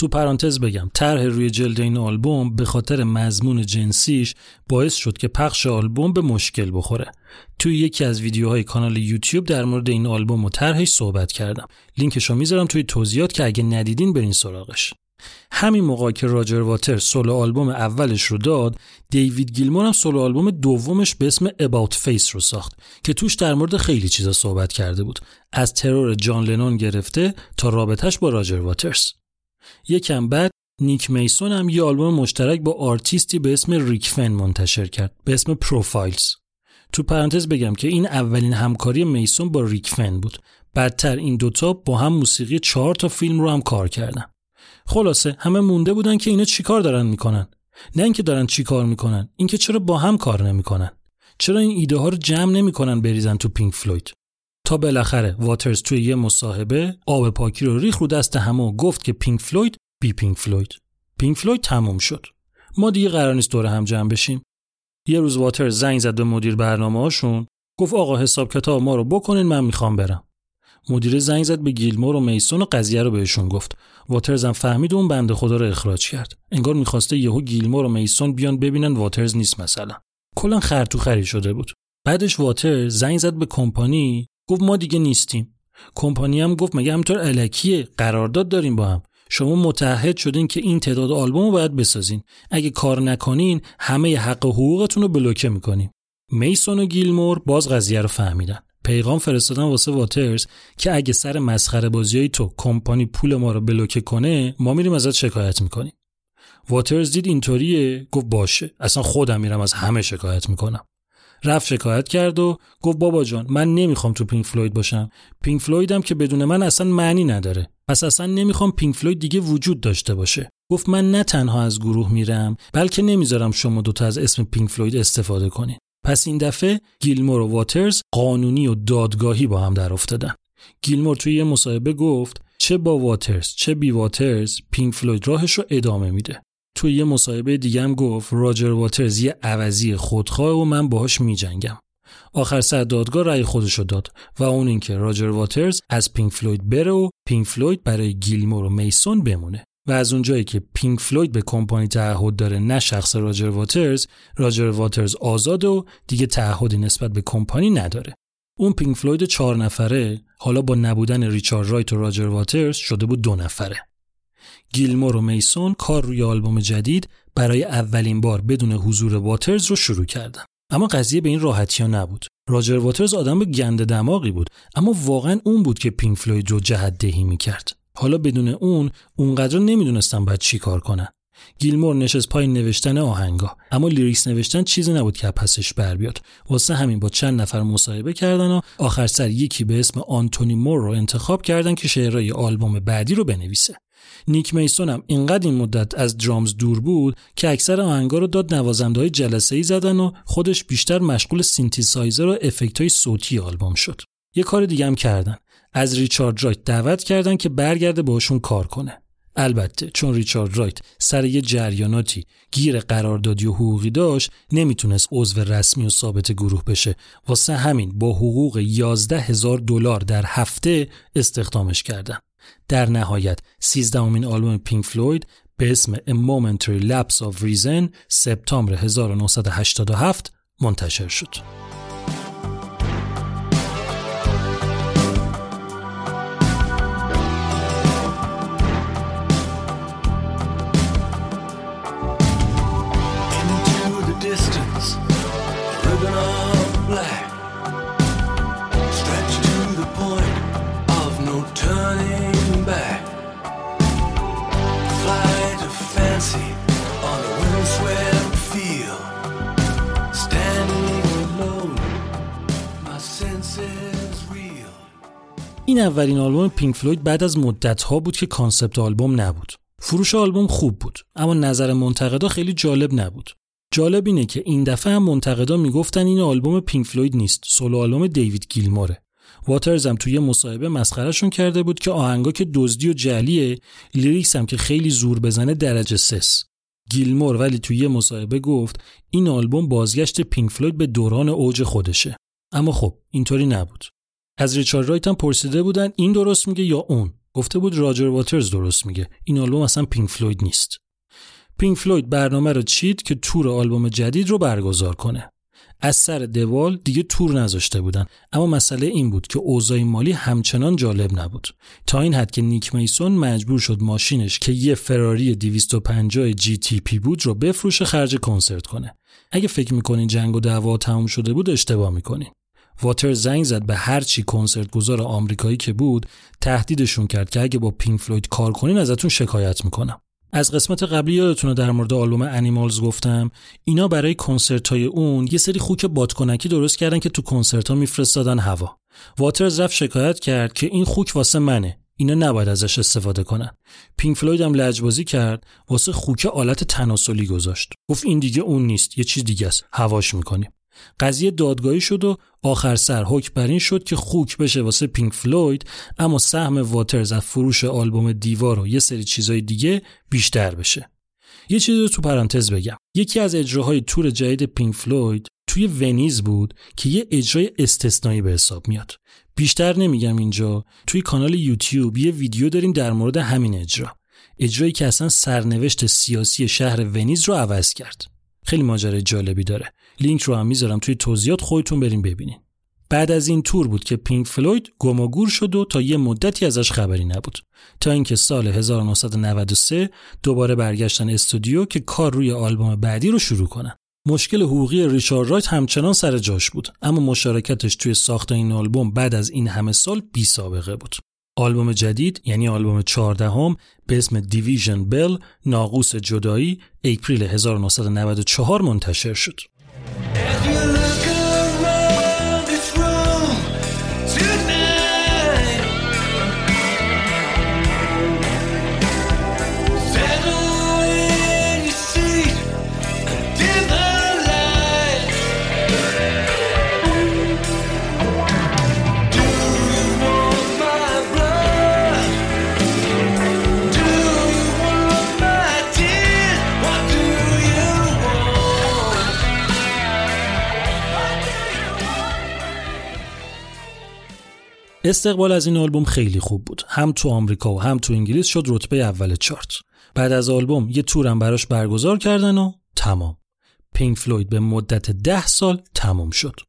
Speaker 1: تو پرانتز بگم طرح روی جلد این آلبوم به خاطر مضمون جنسیش باعث شد که پخش آلبوم به مشکل بخوره. توی یکی از ویدیوهای کانال یوتیوب در مورد این آلبوم و طرحش صحبت کردم. لینکشو می‌ذارم توی توضیحات که اگه ندیدین برین سراغش. همین موقع که راجر واتر سولو آلبوم اولش رو داد دیوید گیلمور هم سولو آلبوم دومش به اسم About Face رو ساخت که توش در مورد خیلی چیزا صحبت کرده بود. از ترور جان لنون گرفته تا رابطش با راجر واترز. یکم بعد نیک میسون هم یه آلبوم مشترک با آرتیستی به اسم ریک فِن منتشر کرد به اسم پروفایلز. تو پرانتز بگم که این اولین همکاری میسون با ریک فن بود. بعدتر این دوتا با هم موسیقی چهار تا فیلم رو هم کار کردن. خلاصه همه مونده بودن که اینا چیکار دارن می‌کنن. نه اینکه دارن چیکار می‌کنن اینکه چرا با هم کار نمی‌کنن. چرا این ایده ها رو جمع نمی‌کنن بریزن تو پینک فلوید؟ بالاخره واترز توی یه مصاحبه آب پاکی رو ریخت رو دست همه و گفت که پینک فلوید بی پینک فلوید. پینک فلوید تموم شد. ما دیگه قرار نیست دور هم جمع بشیم. یه روز واترز زنگ زد به مدیر برنامه هاشون. گفت آقا حساب کتاب ما رو بکنین من می‌خوام برم. مدیر زنگ زد به گیلمور و میسون و قضیه رو بهشون گفت. واترز هم فهمید و اون بنده خدا رو اخراج کرد. انگار می‌خواسته یهو گیلمور و میسون بیان ببینن واترز نیست مثلا. کلا خرتوخری شده بود. بعدش واترز زنگ زد به کمپانی گفت ما دیگه نیستیم. کمپانی هم گفت مگه همینطور الکیه قرارداد داریم با هم. شما متحد شدین که این تعداد آلبوم رو باید بسازین. اگه کار نکنین همه حق و حقوقتون رو بلوکه می‌کنیم. میسون و گیلمور باز قضیه رو فهمیدن. پیغام فرستادن واسه واترز که اگه سر مسخره بازیای تو کمپانی پول ما رو بلوکه کنه ما میریم ازت شکایت می‌کنیم. واترز دید اینطوریه گفت باشه. اصلا خودم میرم از همه شکایت می‌کنم. رفت شکایت کرد و گفت بابا جان من نمی‌خوام تو پینک فلوید باشم. پینک فلویدم که بدون من اصلا معنی نداره. پس اصلا نمی‌خوام پینک فلوید دیگه وجود داشته باشه. گفت من نه تنها از گروه میرم بلکه نمی‌ذارم شما دوتا از اسم پینک فلوید استفاده کنین. پس این دفعه گیلمور و واترز قانونی و دادگاهی با هم در افتادن. گیلمور توی یه مصاحبه گفت چه با واترز چه بی واترز پینک فلوید راهش رو ادامه میده. توی یه مصاحبه دیگه هم گفت راجر واترز یه عوضی خودخواه و من باهاش میجنگم. آخر سر دادگاه رأی خودشو داد و اون اینکه راجر واترز از پینک فلوید بره و پینک فلوید برای گیلمور و میسون بمونه. و از اونجایی که پینک فلوید به کمپانی تعهد داره نه شخص راجر واترز راجر واترز آزاد و دیگه تعهدی نسبت به کمپانی نداره. اون پینک فلوید چهار نفره حالا با نبودن ریچارد رایت و راجر واترز شده بود دو نفره. گیلمور و میسون کار روی آلبوم جدید برای اولین بار بدون حضور واترز رو شروع کردن. اما قضیه به این راحتی ها نبود. راجر واترز آدم گند دماغی بود اما واقعا اون بود که پینک فلوید رو جهت دهی می‌کرد. حالا بدون اون اونقدر نمی‌دونستن باید چی کار کنن. گیلمور نشست پای نوشتن آهنگا اما lyrics نوشتن چیزی نبود که از پسش بر بیاد. واسه همین با چند نفر مصاحبه کردن و آخر سر یکی به اسم آنتونی مور رو انتخاب کردن که شعرهای آلبوم بعدی رو بنویسه. نیک میسون هم اینقدر این مدت از drums دور بود که اکثر آهنگا رو داد نوازنده های جلسه ای زدن و خودش بیشتر مشغول سینتیسایزر و effect های صوتی آلبوم شد. یه کار دیگه هم کردن. از ریچارد رایت دعوت کردن که برگرده باشون کار کنه. البته چون ریچارد رایت سر یه جریاناتی گیر قراردادی و حقوقی داشت نمی‌تونست عضو رسمی و ثابت گروه بشه. واسه همین با حقوق 11 هزار دلار در هفته استخدامش کردن. در نهایت سیزدهمین آلبوم پینک فلوید به اسم A Momentary Lapse of Reason سپتامبر 1987 منتشر شد. این اولین آلبوم پینک فلوید بعد از مدت‌ها بود که concept album نبود. فروش آلبوم خوب بود اما نظر منتقدا خیلی جالب نبود. جالب اینه که این دفعه هم منتقدا می‌گفتن این آلبوم پینک فلوید نیست، solo album دیوید گیلموره. واترز هم توی مصاحبه مسخرهشون کرده بود که آهنگا که دزدی و جعلیه، lyrics هم که خیلی زور بزنه درجه سه‌س. گیلمور ولی توی یه مصاحبه گفت این آلبوم بازگشت پینک فلوید به دوران اوج خودشه. اما خب اینطوری نبود. از ریچارد رایت هم پرسیده بودن این درست میگه یا اون؟ گفته بود راجر واترز درست میگه. این آلبوم اصلا پینک فلوید نیست. پینک فلوید برنامه رو چید که تور آلبوم جدید رو برگزار کنه. از سر د وال دیگه تور نذاشته بودن. اما مسئله این بود که اوضاع مالی همچنان جالب نبود. تا این حد که نیک میسون مجبور شد ماشینش که یه فراری 250 GTO بود رو بفروشه خرج کنسرت کنه. اگه فکر می‌کنین جنگ و دعوا تموم شده بود اشتباه می‌کنین. واترز زنگ زد به هر چی کنسرت گذار آمریکایی که بود تهدیدشون کرد که اگه با پینک فلوید کار کنین ازتون شکایت می‌کنم. از قسمت قبلی یادتونه در مورد آلبوم انیمالز گفتم اینا برای کنسرت های اون یه سری خوک بادکنکی درست کردن که تو کنسرت ها میفرستادن هوا. واترز رفت شکایت کرد که این خوک واسه منه اینا نباید ازش استفاده کنن. پینک فلوید هم لجبازی کرد واسه خوک آلت تناسلی گذاشت. گفت این دیگه اون نیست یه چیز دیگه است. هواش می‌کنیم. قضیه دادگاهی شد و آخر سر حکم بر این شد که خوک بشه واسه پینک فلوید اما سهم واترز از فروش آلبوم دیوار و یه سری چیزای دیگه بیشتر بشه. یه چیزی رو تو پرانتز بگم. یکی از اجراهای تور جدید پینک فلوید توی ونیز بود که یه اجرای استثنایی به حساب میاد. بیشتر نمیگم اینجا توی کانال یوتیوب یه ویدیو داریم در مورد همین اجرا. اجرایی که اصلا سرنوشت سیاسی شهر ونیز رو عوض کرد. خیلی ماجرای جالبی داره. لینک رو هم می‌ذارم توی توضیحات خودتون برین ببینین. بعد از این تور بود که پینک فلوید گم و گور شد و تا یه مدتی ازش خبری نبود. تا اینکه سال 1993 دوباره برگشتن استودیو که کار روی آلبوم بعدی رو شروع کنن مشکل حقوقی ریچارد رایت همچنان سر جاش بود اما مشارکتش توی ساخت این آلبوم بعد از این همه سال بی سابقه بود. آلبوم جدید یعنی آلبوم 14 هم به اسم دیویژن بل ناقوس جدایی اپریل 1994 منتشر شد.
Speaker 8: As you
Speaker 1: استقبال از این آلبوم خیلی خوب بود. هم تو آمریکا و هم تو انگلیس شد رتبه اول چارت. بعد از آلبوم یه تورم براش برگزار کردن و تمام. پینک فلوید به مدت ده سال تمام شد.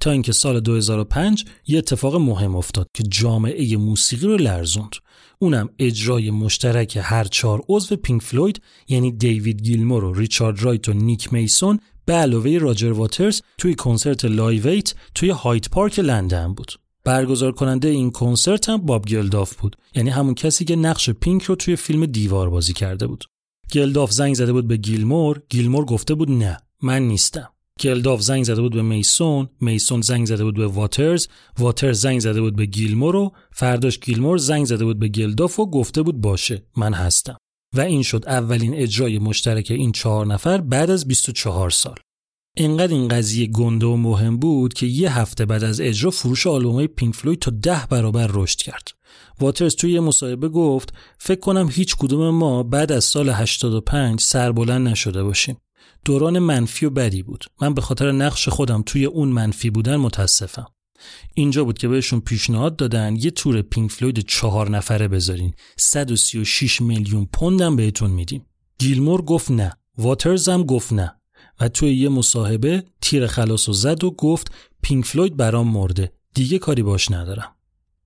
Speaker 1: تا اینکه سال 2005 یه اتفاق مهم افتاد که جامعه موسیقی رو لرزوند. اونم اجرای مشترک هر چهار عضو پینک فلوید یعنی دیوید گیلمور و ریچارد رایت و نیک میسون به علاوه راجر واترز توی کنسرت Live 8 توی هاید پارک لندن بود. برگزار کننده این کنسرت هم باب گلداف بود. یعنی همون کسی که نقش پینک رو توی فیلم دیوار بازی کرده بود. گلداف زنگ زده بود به گیلمور گیلمور گفته بود نه من نیستم. گلداف زنگ زده بود به میسون میسون زنگ زده بود به واترز واترز زنگ زده بود به گیلمور و فرداش گیلمور زنگ زده بود به گلداف و گفته بود باشه من هستم. و این شد اولین اجرای مشترک این چهار نفر بعد از 24 سال. انقدر این قضیه گنده و مهم بود که یه هفته بعد از اجرا فروش آلبومای پینک فلوید تا ده برابر رشد کرد. واترز توی یه مصاحبه گفت فکر کنم هیچ کدوم ما بعد از سال 85 سربلند نشده باشیم. دوران منفی و بدی بود. من به خاطر نقش خودم توی اون منفی بودن متاسفم. اینجا بود که بهشون پیشنهاد دادن یه تور پینک فلوید چهار نفره بذارین 136 میلیون پوندم بهتون میدیم گیلمور گفت نه واترز هم گفت نه و توی یه مصاحبه تیر خلاص و زد و گفت پینک فلوید برام مرده دیگه کاری باش ندارم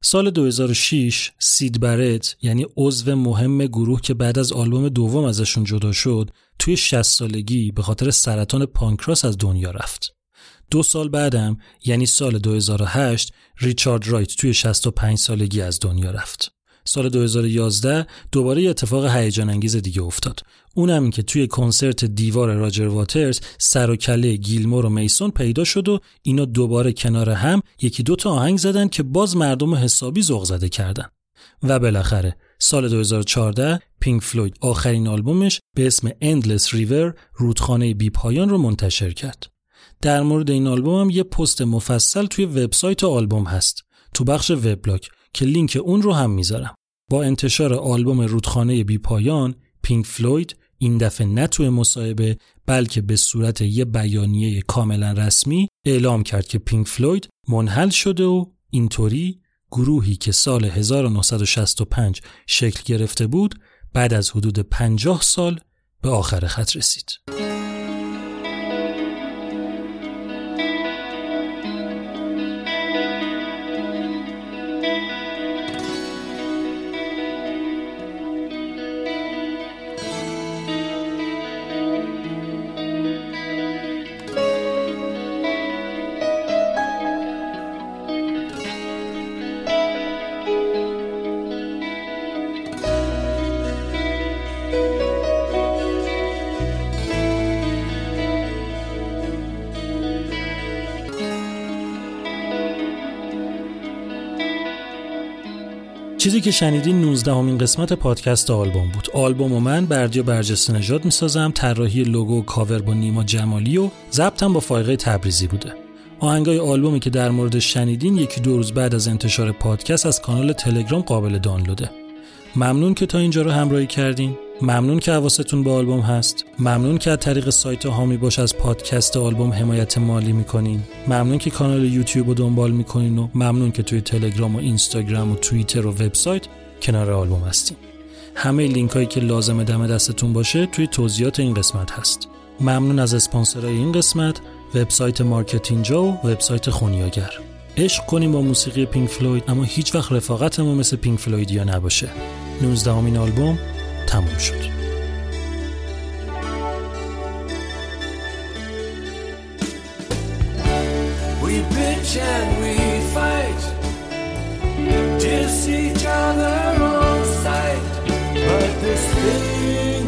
Speaker 1: سال 2006 سید برت یعنی عضو مهم گروه که بعد از آلبوم دوم ازشون جدا شد توی 60 سالگی به خاطر سرطان پانکراس از دنیا رفت. دو سال بعدم یعنی سال 2008 ریچارد رایت توی 65 سالگی از دنیا رفت. سال 2011 دوباره یه اتفاق هیجان انگیز دیگه افتاد. اونم که توی کنسرت دیوار راجر واترز سر و کله گیلمور و میسون پیدا شد و اینا دوباره کنار هم یکی دو تا آهنگ زدن که باز مردم حسابی ذوق زده کردن. و بالاخره سال 2014 پینک فلوید آخرین آلبومش به اسم Endless River رودخانه بی پایان رو منتشر کرد. در مورد این آلبوم هم یه پست مفصل توی وبسایت آلبوم هست تو بخش وبلاگ که لینک اون رو هم می‌ذارم. با انتشار آلبوم رودخانه بی پایان پینک فلوید این دفعه نه توی مصاحبه بلکه به صورت یه بیانیه کاملا رسمی اعلام کرد که پینک فلوید منحل شده و اینطوری گروهی که سال 1965 شکل گرفته بود بعد از حدود 50 سال به آخر خط رسید. چیزی که شنیدین 19 همین قسمت پادکست آلبوم بود. آلبوم و من بردیا برجسته نژاد می‌سازم. طراحی لوگو و کاور با نیما جمالی و ضبطم با فایقه تبریزی بوده. آهنگای آلبومی که در مورد شنیدین یکی دو روز بعد از انتشار پادکست از کانال تلگرام قابل دانلوده. ممنون که تا اینجا رو همراهی کردین. ممنون که حواستون به آلبوم هست. ممنون که از طریق سایت هامی باش از پادکست آلبوم حمایت مالی می‌کنین. ممنون که کانال یوتیوب رو دنبال می‌کنین و ممنون که توی تلگرام و اینستاگرام و توییتر و وبسایت کنار آلبوم هستین. همه لینک هایی که لازم دم دستتون باشه توی توضیحات این قسمت هست. ممنون از اسپانسرای این قسمت وبسایت مارکتینجا و وبسایت خونیاگر. عشق کنیم با موسیقی پینک فلوید اما هیچ وقت رفاقتمون مثل پینک فلویدیا نباشه. 19 امین آلبوم تموم شد
Speaker 2: We bitch and we fight Diss each other on sight But this thing